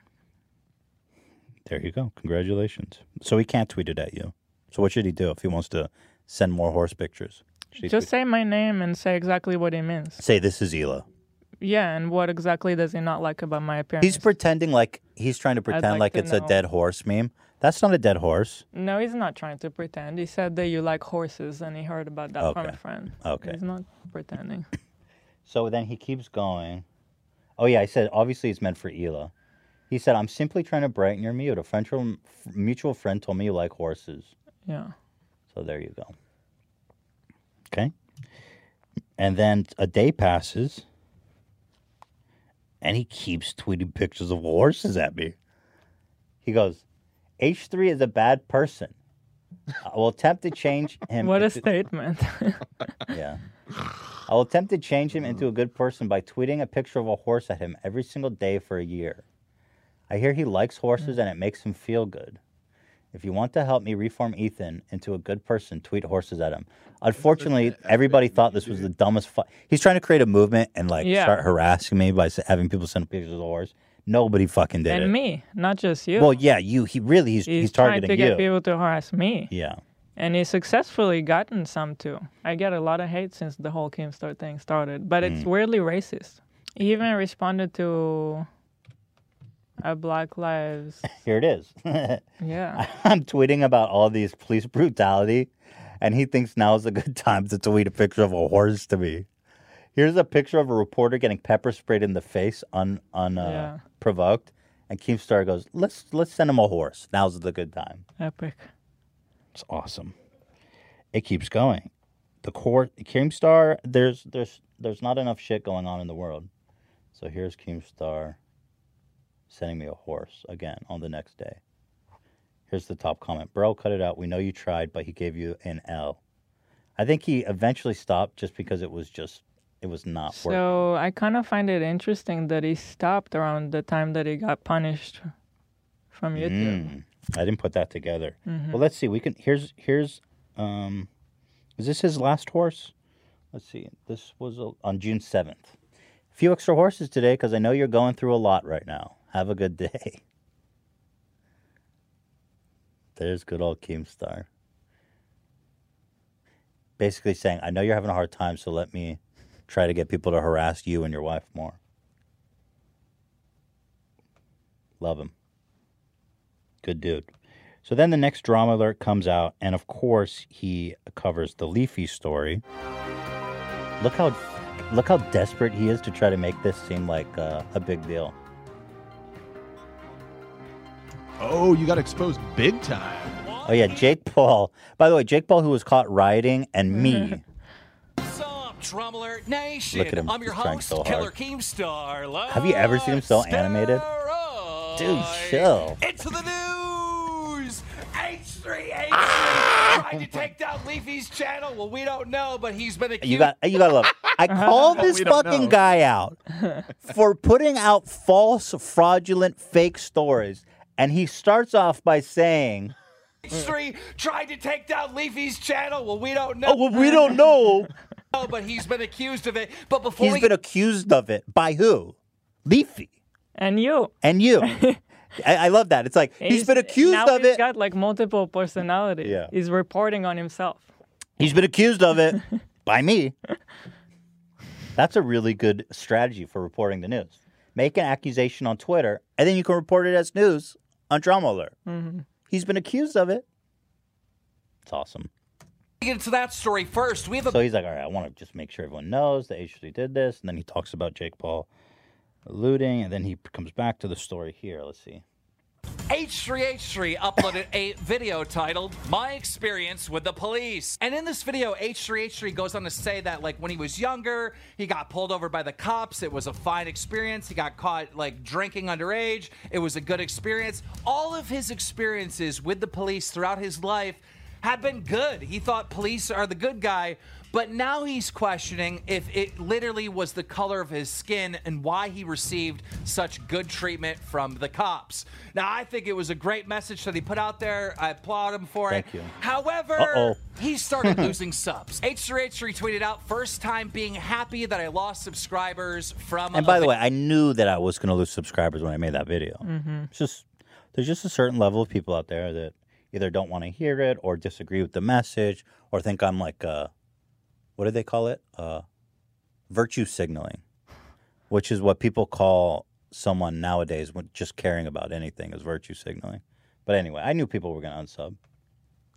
There you go. Congratulations. So he can't tweet it at you. So what should he do if he wants to send more horse pictures? Just say my name and say exactly what he means. say this is Hila. Yeah, and what exactly does he not like about my appearance? He's pretending like he's trying to pretend like like, to it's a dead horse meme. That's not a dead horse. No, he's not trying to pretend. He said that you like horses, and he heard about that from a friend. Okay. He's not pretending. So then he keeps going. Oh yeah, I said obviously it's meant for Hila. He said I'm simply trying to brighten your mood. A mutual friend told me you like horses. Yeah. So there you go. Okay. And then a day passes, and he keeps tweeting pictures of horses at me. He goes, H3 is a bad person. I will attempt to change him. what a into- statement. yeah. I will attempt to change him into a good person by tweeting a picture of a horse at him every single day for a year. I hear he likes horses mm. and it makes him feel good. If you want to help me reform Ethan into a good person, tweet horses at him. Unfortunately, everybody thought this was the dumbest. Fu- He's trying to create a movement and like Yeah. start harassing me by s- having people send pictures of the horse. Nobody fucking did and it. me, not just you. Well, yeah, you. He really he's, he's, he's, trying targeting to get you. people to harass me. Yeah. And he's successfully gotten some too. I get a lot of hate since the whole Keemstar thing started, but it's Mm. weirdly racist. He even responded to a Black Lives. Here it is. Yeah. I'm tweeting about all these police brutality, and he thinks now is a good time to tweet a picture of a horse to me. Here's a picture of a reporter getting pepper sprayed in the face un un uh, Yeah. provoked, and Keemstar goes, "Let's let's send him a horse. Now's the good time." Epic. It's awesome. It keeps going. The court Keemstar, there's there's there's not enough shit going on in the world. So here's Keemstar sending me a horse again on the next day. Here's the top comment. Bro, cut it out. We know you tried, but he gave you an L. I think he eventually stopped just because it was just it was not working. So I kind of find it interesting that he stopped around the time that he got punished from YouTube. Mm, I didn't put that together. Mhm. Well, let's see. We can. Here's here's. Um, is this his last horse? Let's see. This was on June seventh. A few extra horses today because I know you're going through a lot right now. Have a good day. There's good old Keemstar. Basically saying, I know you're having a hard time, so let me try to get people to harass you and your wife more. Love him. Good dude. So then the next drama alert comes out, and of course he covers the Leafy story. Look how look how desperate he is to try to make this seem like uh, a big deal. Oh, you got exposed big time. Oh yeah, Jake Paul. By the way, Jake Paul, who was caught rioting, and me. Drum Nation. Look at him. I'm your He's trying host, so Killer hard. Keemstar. Have you ever seen him so animated? Dude, chill. Into the news! H3H Ah! tried to take down Leafy's channel. Well, we don't know, but he's been accused. You got you gotta love. It. I called this fucking know. guy out for putting out false, fraudulent, fake stories, and he starts off by saying, H3 tried to take down Leafy's channel. Well, we don't know. "Oh, well, we don't know." No, but he's been accused of it. But before He's we been accused of it by who? Leafy And you. and you. I, I love that. It's like he's been accused now of he's it. He's got like multiple personalities. Yeah. He's reporting on himself. He's been accused of it by me. That's a really good strategy for reporting the news. Make an accusation on Twitter, and then you can report it as news on Drama Alert. hmm He's been accused of it. It's awesome. get into that story first, we have a So he's like, all right, I want to just make sure everyone knows that H3 did this. And then he talks about Jake Paul looting, and then he comes back to the story here. Let's see. H3H3 uploaded a video titled My Experience with the Police. And in this video, H3H3 goes on to say that, like, when he was younger, he got pulled over by the cops. It was a fine experience. He got caught, like, drinking underage. It was a good experience. All of his experiences with the police throughout his life had been good. He thought police are the good guy, but now he's questioning if it literally was the color of his skin and why he received such good treatment from the cops. Now, I think it was a great message that he put out there. I applaud him for Thank it. you. However, Uh-oh. he started losing subs. H3H3 tweeted out, first time being happy that I lost subscribers from. And by a the way, I knew that I was going to lose subscribers when I made that video. Mhm. It's just there's just a certain level of people out there that either don't want to hear it or disagree with the message or think I'm like uh what do they call it? Uh virtue signaling, which is what people call someone nowadays when just caring about anything is virtue signaling. But anyway, I knew people were going to unsub.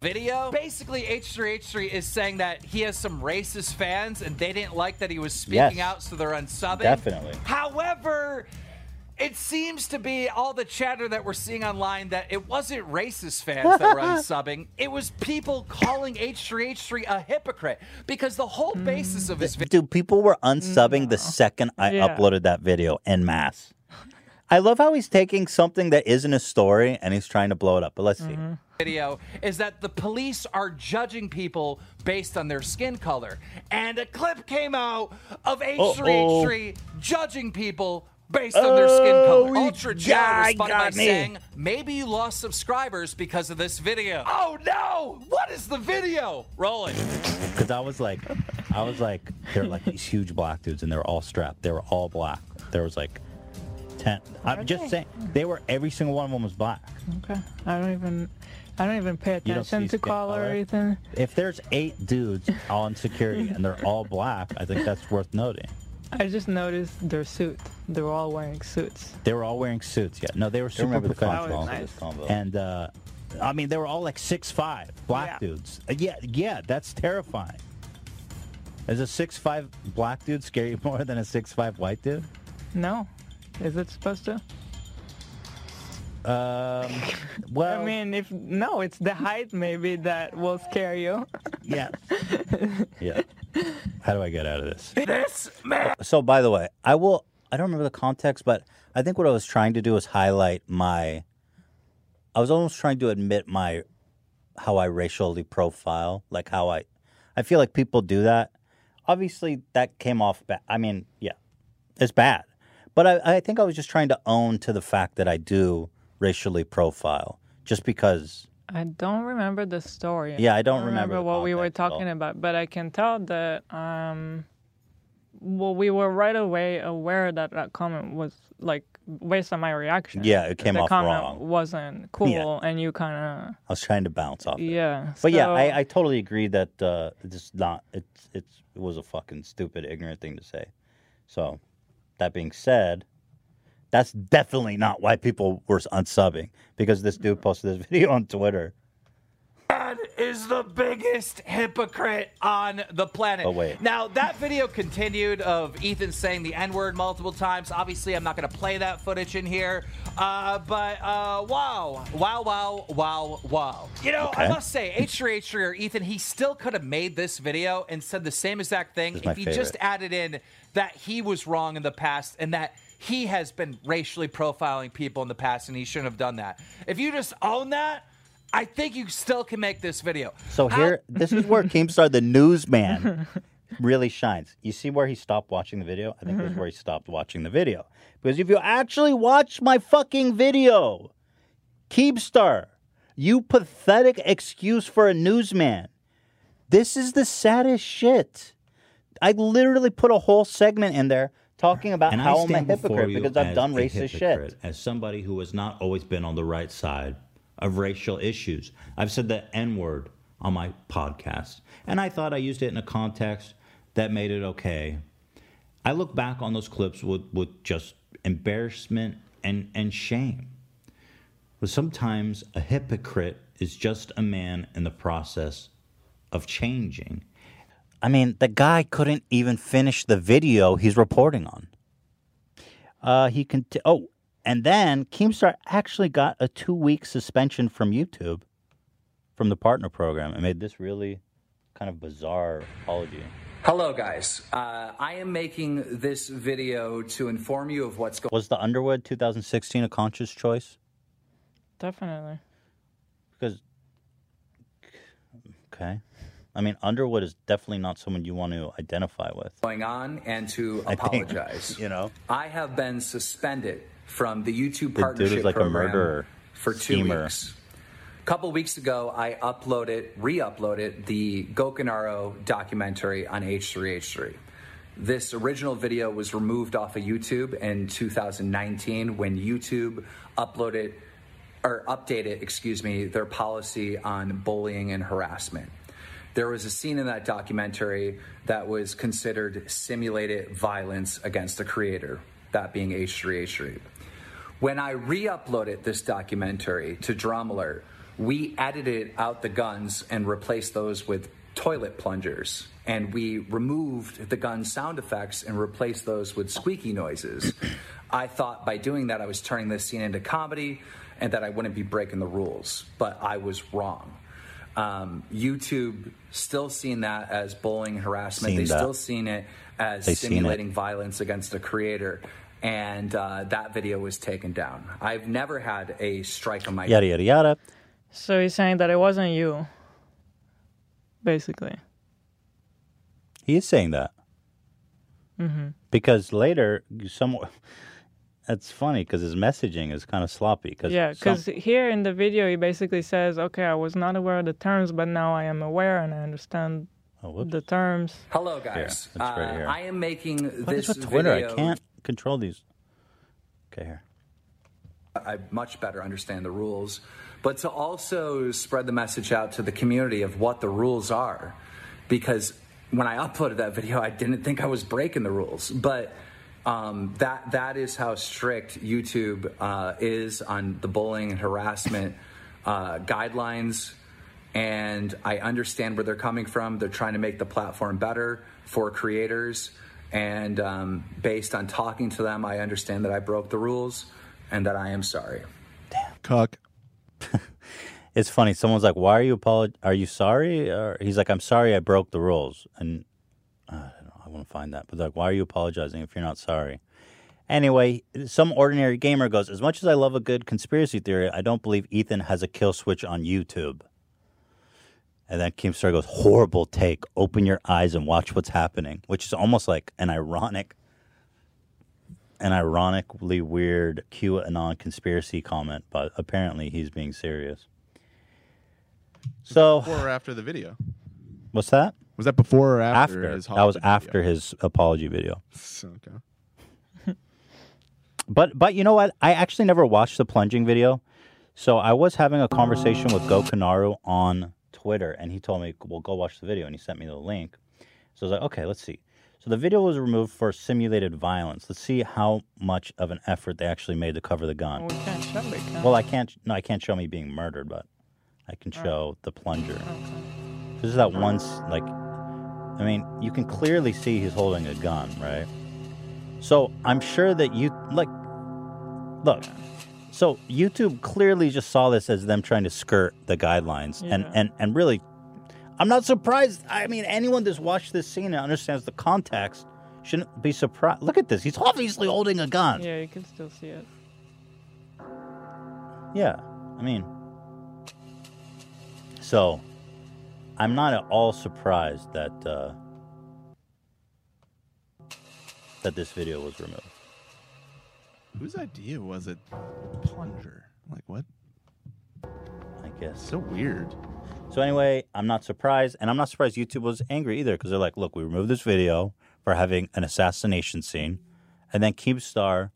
video. Basically, H3H3 is saying that he has some racist fans and they didn't like that he was speaking Yes. out, so they're unsubbing. Definitely. However, it seems to be all the chatter that we're seeing online that it wasn't racist fans that were unsubbing. It was people calling H3H3 a hypocrite because the whole mm. basis of his video. Dude, people were unsubbing the second I Yeah. uploaded that video en masse. I love how he's taking something that isn't a story and he's trying to blow it up. But let's see. Mm-hmm. video is that the police are judging people based on their skin color. And a clip came out of H3H3 judging people based on their skin Oh, color. you Ultra guy J responded by got me. saying, maybe you lost subscribers because of this video. Oh no! What is the video? Rolling. Because I was like, I was like, they're like these huge black dudes and they were all strapped. They were all black. There was like 10. I'm just saying, they were, every single one of them was black. Okay. I don't even. I don't even pay You don't attention see to skin color or color? anything. If there's eight dudes on security and they're all black, I think that's worth noting. I just noticed their suit. They were all wearing suits. They were all wearing suits. Yeah, no, they were super remember the professional. combo. And uh, I mean, they were all like six five black dudes. Uh, yeah, yeah, that's terrifying. Is a six five black dude scare you more than a six five white dude? No. Is it supposed to? Um, well, I mean, if no, it's the height maybe that will scare you. Yeah. yeah. How do I get out of this? This man. So, by the way, I will. I don't remember the context, but I think what I was trying to do was highlight my. I was almost trying to admit my, how I racially profile, like how I, I feel like people do that. Obviously, that came off bad. I mean, yeah, it's bad, but I, I think I was just trying to own to the fact that I do racially profile just because. I don't remember the story. Yeah, I don't remember the what we were context at all. talking about, but I can tell that um, well, we were right away aware that that comment was like based on my reaction. Yeah, it came the off comment wrong. Wasn't cool, Yeah. and you kind of. I was trying to bounce off. of it. yeah. But yeah, I, I totally agree that uh, it's not. It's it's it was a fucking stupid, ignorant thing to say. So, that being said, that's definitely not why people were unsubbing because this dude posted this video on Twitter. Dad is the biggest hypocrite on the planet. Oh, wait. Now, that video continued of Ethan saying the N word multiple times. Obviously, I'm not going to play that footage in here. Uh, but uh, wow. Wow, wow, wow, wow. You know, I must say, H3H3 or Ethan, he still could have made this video and said the same exact thing if he just added in that he was wrong in the past and that he has been racially profiling people in the past and he shouldn't have done that. If you just own that, I think you still can make this video. So here, this is where Keemstar, the newsman, really shines. You see where he stopped watching the video? I think this is mm-hmm. where he stopped watching the video. Because if you actually watch my fucking video, Keemstar, you pathetic excuse for a newsman. This is the saddest shit. I literally put a whole segment in there talking about And how I'm a hypocrite because I've done racist hypocrite, shit. As somebody who has not always been on the right side of racial issues, I've said the N word on my podcast, and I thought I used it in a context that made it okay. I look back on those clips with, with just embarrassment and, and shame. But sometimes a hypocrite is just a man in the process of changing. I mean, the guy couldn't even finish the video he's reporting on. Uh, he can. oh, and then Keemstar actually got a two-week suspension from YouTube, from the partner program, and made this really kind of bizarre apology. Hello, guys. Uh, I am making this video to inform you of what's going Was the Underwood 2016 a conscious choice? definitely. Because, okay, I mean, Underwood is definitely not someone you want to identify with. going on and to I think, apologize. you know, I have been suspended from the YouTube dude partnership is like a program murderer, for two schemer. weeks. A couple weeks ago, I uploaded, re-uploaded the Gokanaro documentary on H3H3. This original video was removed off of YouTube in 2019 when YouTube uploaded or updated, excuse me, their policy on bullying and harassment. There was a scene in that documentary that was considered simulated violence against the creator, that being H3H3. When I re uploaded this documentary to DramaAlert, we edited out the guns and replaced those with toilet plungers. And we removed the gun sound effects and replaced those with squeaky noises. I thought by doing that, I was turning this scene into comedy and that I wouldn't be breaking the rules. But I was wrong. Um, YouTube still seen that as bullying harassment. Seen they that. still seen it as They seen it. simulating violence against the creator. And uh, that video was taken down. I've never had a strike on my Yada yada yada. So he's saying that it wasn't you, basically. He is saying that. hmm because later some that's funny because his messaging is kind of sloppy because Yeah, because here in the video he basically says, "Okay, I was not aware of the terms, but now I am aware and I understand the terms." Hello, guys. Here, it's right Uh, here. I am making what is this with Twitter? video. I can't control these. Okay, here. I much better understand the rules, but to also spread the message out to the community of what the rules are. Because when I uploaded that video, I didn't think I was breaking the rules, but um, that that is how strict YouTube uh, is on the bullying and harassment uh, guidelines. And I understand where they're coming from. They're trying to make the platform better for creators. And um, based on talking to them, I understand that I broke the rules and that I am sorry. Cuck. It's funny. Someone's like, "Why are you apolog- Are you sorry?" Or he's like, "I'm sorry, I broke the rules." And I don't know. I want to find that. But like, why are you apologizing if you're not sorry? Anyway, some ordinary gamer goes, "As much as I love a good conspiracy theory, I don't believe Ethan has a kill switch on YouTube." And then Keemstar goes, "Horrible take. Open your eyes and watch what's happening," which is almost like an ironic an ironically weird QAnon conspiracy comment, but apparently he's being serious. So, Before or after the video? what's that? Was that before or after, After. his that was holiday after his apology video. Okay. But but you know what? I actually never watched the plunging video. So I was having a conversation with Go Kanaru on Twitter, and he told me, "Well, go watch the video," and he sent me the link. So I was like, "Okay, let's see." So the video was removed for simulated violence. Let's see how much of an effort they actually made to cover the gun. We can't show it. Can Well, I can't. No, I can't show me being murdered, but I can show the plunger. This is that once, like, I mean, you can clearly see he's holding a gun, right? So I'm sure that you like, look. So YouTube clearly just saw this as them trying to skirt the guidelines, and and and really, I'm not surprised. I mean, anyone that's watched this scene and understands the context shouldn't be surprised. Look at this. He's obviously holding a gun. Yeah, you can still see it. Yeah, I mean, so I'm not at all surprised that uh, that this video was removed. Whose idea was it? Plunger. Like what? I guess so weird. So anyway, I'm not surprised, and I'm not surprised YouTube was angry either because they're like, "Look, we removed this video for having an assassination scene," and then Keemstar,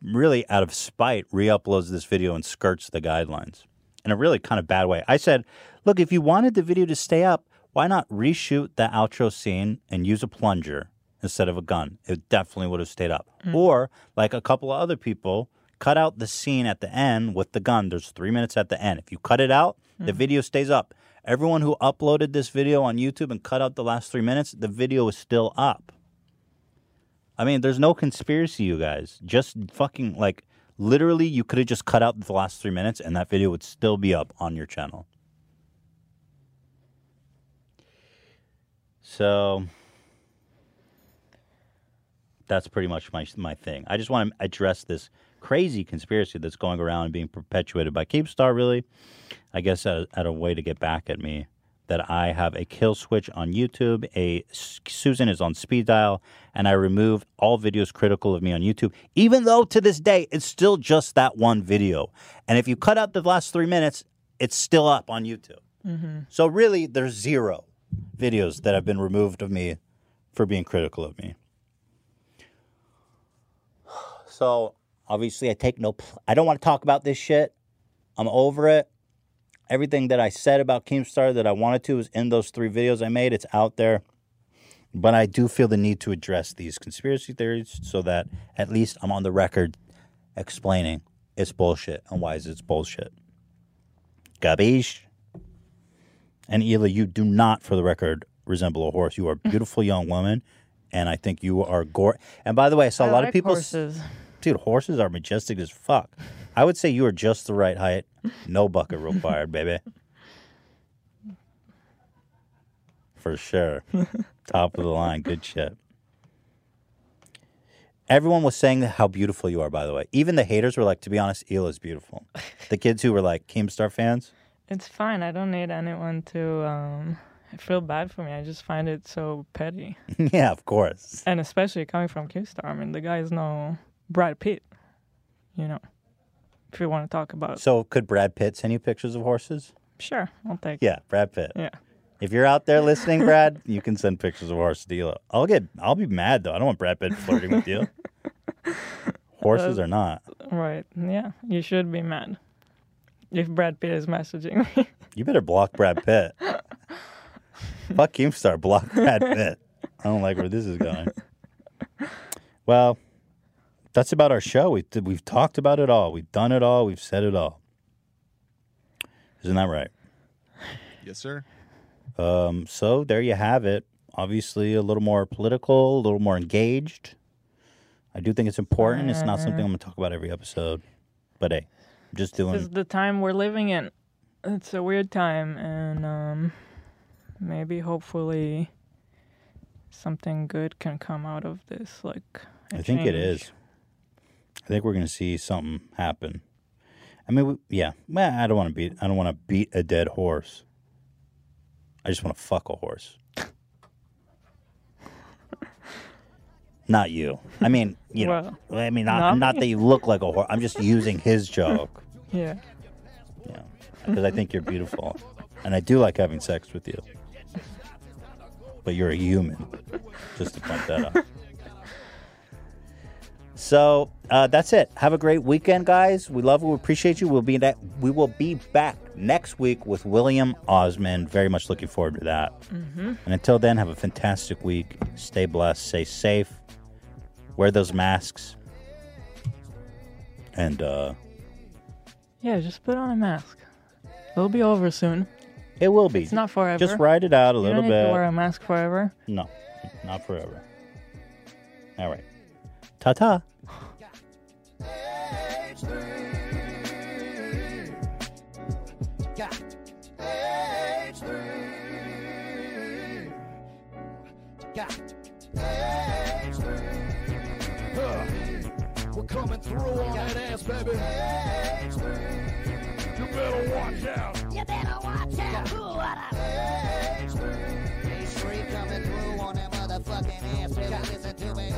really out of spite, re-uploads this video and skirts the guidelines in a really kind of bad way. I said, "Look, if you wanted the video to stay up, why not reshoot the outro scene and use a plunger instead of a gun? It definitely would have stayed up." Mm. Or like a couple of other people. Cut out the scene at the end with the gun. There's three minutes at the end. If you cut it out, the Mm. video stays up. Everyone who uploaded this video on YouTube and cut out the last three minutes, the video is still up. I mean, there's no conspiracy, you guys. Just fucking like literally, you could have just cut out the last three minutes and that video would still be up on your channel. So that's pretty much my my thing. I just want to address this crazy conspiracy that's going around and being perpetuated by Keemstar. Really, I guess at, at a way to get back at me that I have a kill switch on YouTube. A Susan is on speed dial, and I remove all videos critical of me on YouTube. Even though to this day it's still just that one video, and if you cut out the last three minutes, it's still up on YouTube. Mm-hmm. So really, there's zero videos that have been removed of me for being critical of me. So obviously, I take no. Pl- I don't want to talk about this shit. I'm over it. Everything that I said about Keemstar that I wanted to is in those three videos I made. It's out there. But I do feel the need to address these conspiracy theories so that at least I'm on the record explaining it's bullshit and why is it's bullshit. Gabish. And Hila, you do not, for the record, resemble a horse. You are a beautiful young woman, and I think you are gore. And by the way, I saw a I lot like of people. horses. Dude, horses are majestic as fuck. I would say you are just the right height. No bucket required, baby. For sure. Top of the line. Good shit. Everyone was saying how beautiful you are, by the way. Even the haters were like, to be honest, Hila's beautiful. The kids who were like Keemstar fans, It's fine. I don't need anyone to um, feel bad for me. I just find it so petty. yeah, of course. And especially coming from Q-Star. I mean, the guy is no Brad Pitt. You know, if you want to talk about. So could Brad Pitt send you pictures of horses? Sure, I'll take. Yeah, Brad Pitt. Yeah. If you're out there listening, Brad, you can send pictures of horses to Hila. I'll get. I'll be mad though. I don't want Brad Pitt flirting with you. Horses Uh, or not, Right. Yeah. You should be mad if Brad Pitt is messaging me. you better block Brad Pitt. Fuck Keemstar, block Brad Pitt. I don't like where this is going. Well, that's about our show. We we've talked about it all. We've done it all. We've said it all. Isn't that right? Yes, sir. Um, so there you have it. Obviously, a little more political, a little more engaged. I do think it's important. It's not something I'm going to talk about every episode, but hey, I'm just This is the time we're living in. It's a weird time, and um, maybe, hopefully, something good can come out of this. Like, a I think it change. is. I think we're going to see something happen. I mean, we, yeah. Well, I don't want to beat. I don't want to beat a dead horse. I just want to fuck a horse. Not you. I mean, you know. I mean, not, not not that you look like a horse. I'm just using his joke yeah. Yeah. because I think you're beautiful, and I do like having sex with you. But you're a human, just to point that out. So uh, that's it. Have a great weekend, guys. We love you. We appreciate you. We'll be ne- we will be back next week with William Osman. Very much looking forward to that. Mhm. And until then, have a fantastic week. Stay blessed. Stay safe. Wear those masks. And uh, Yeah, just put on a mask. It'll be over soon. it will be. It's not forever. Just ride it out a you little don't need bit. to wear a mask forever. No, not forever. All right. Ta ta. H3. Yeah. H3. H3. We're coming through on that ass, baby. You better watch out. You better watch out. What? H3. Coming through on that motherfucking ass, baby. Listen to me.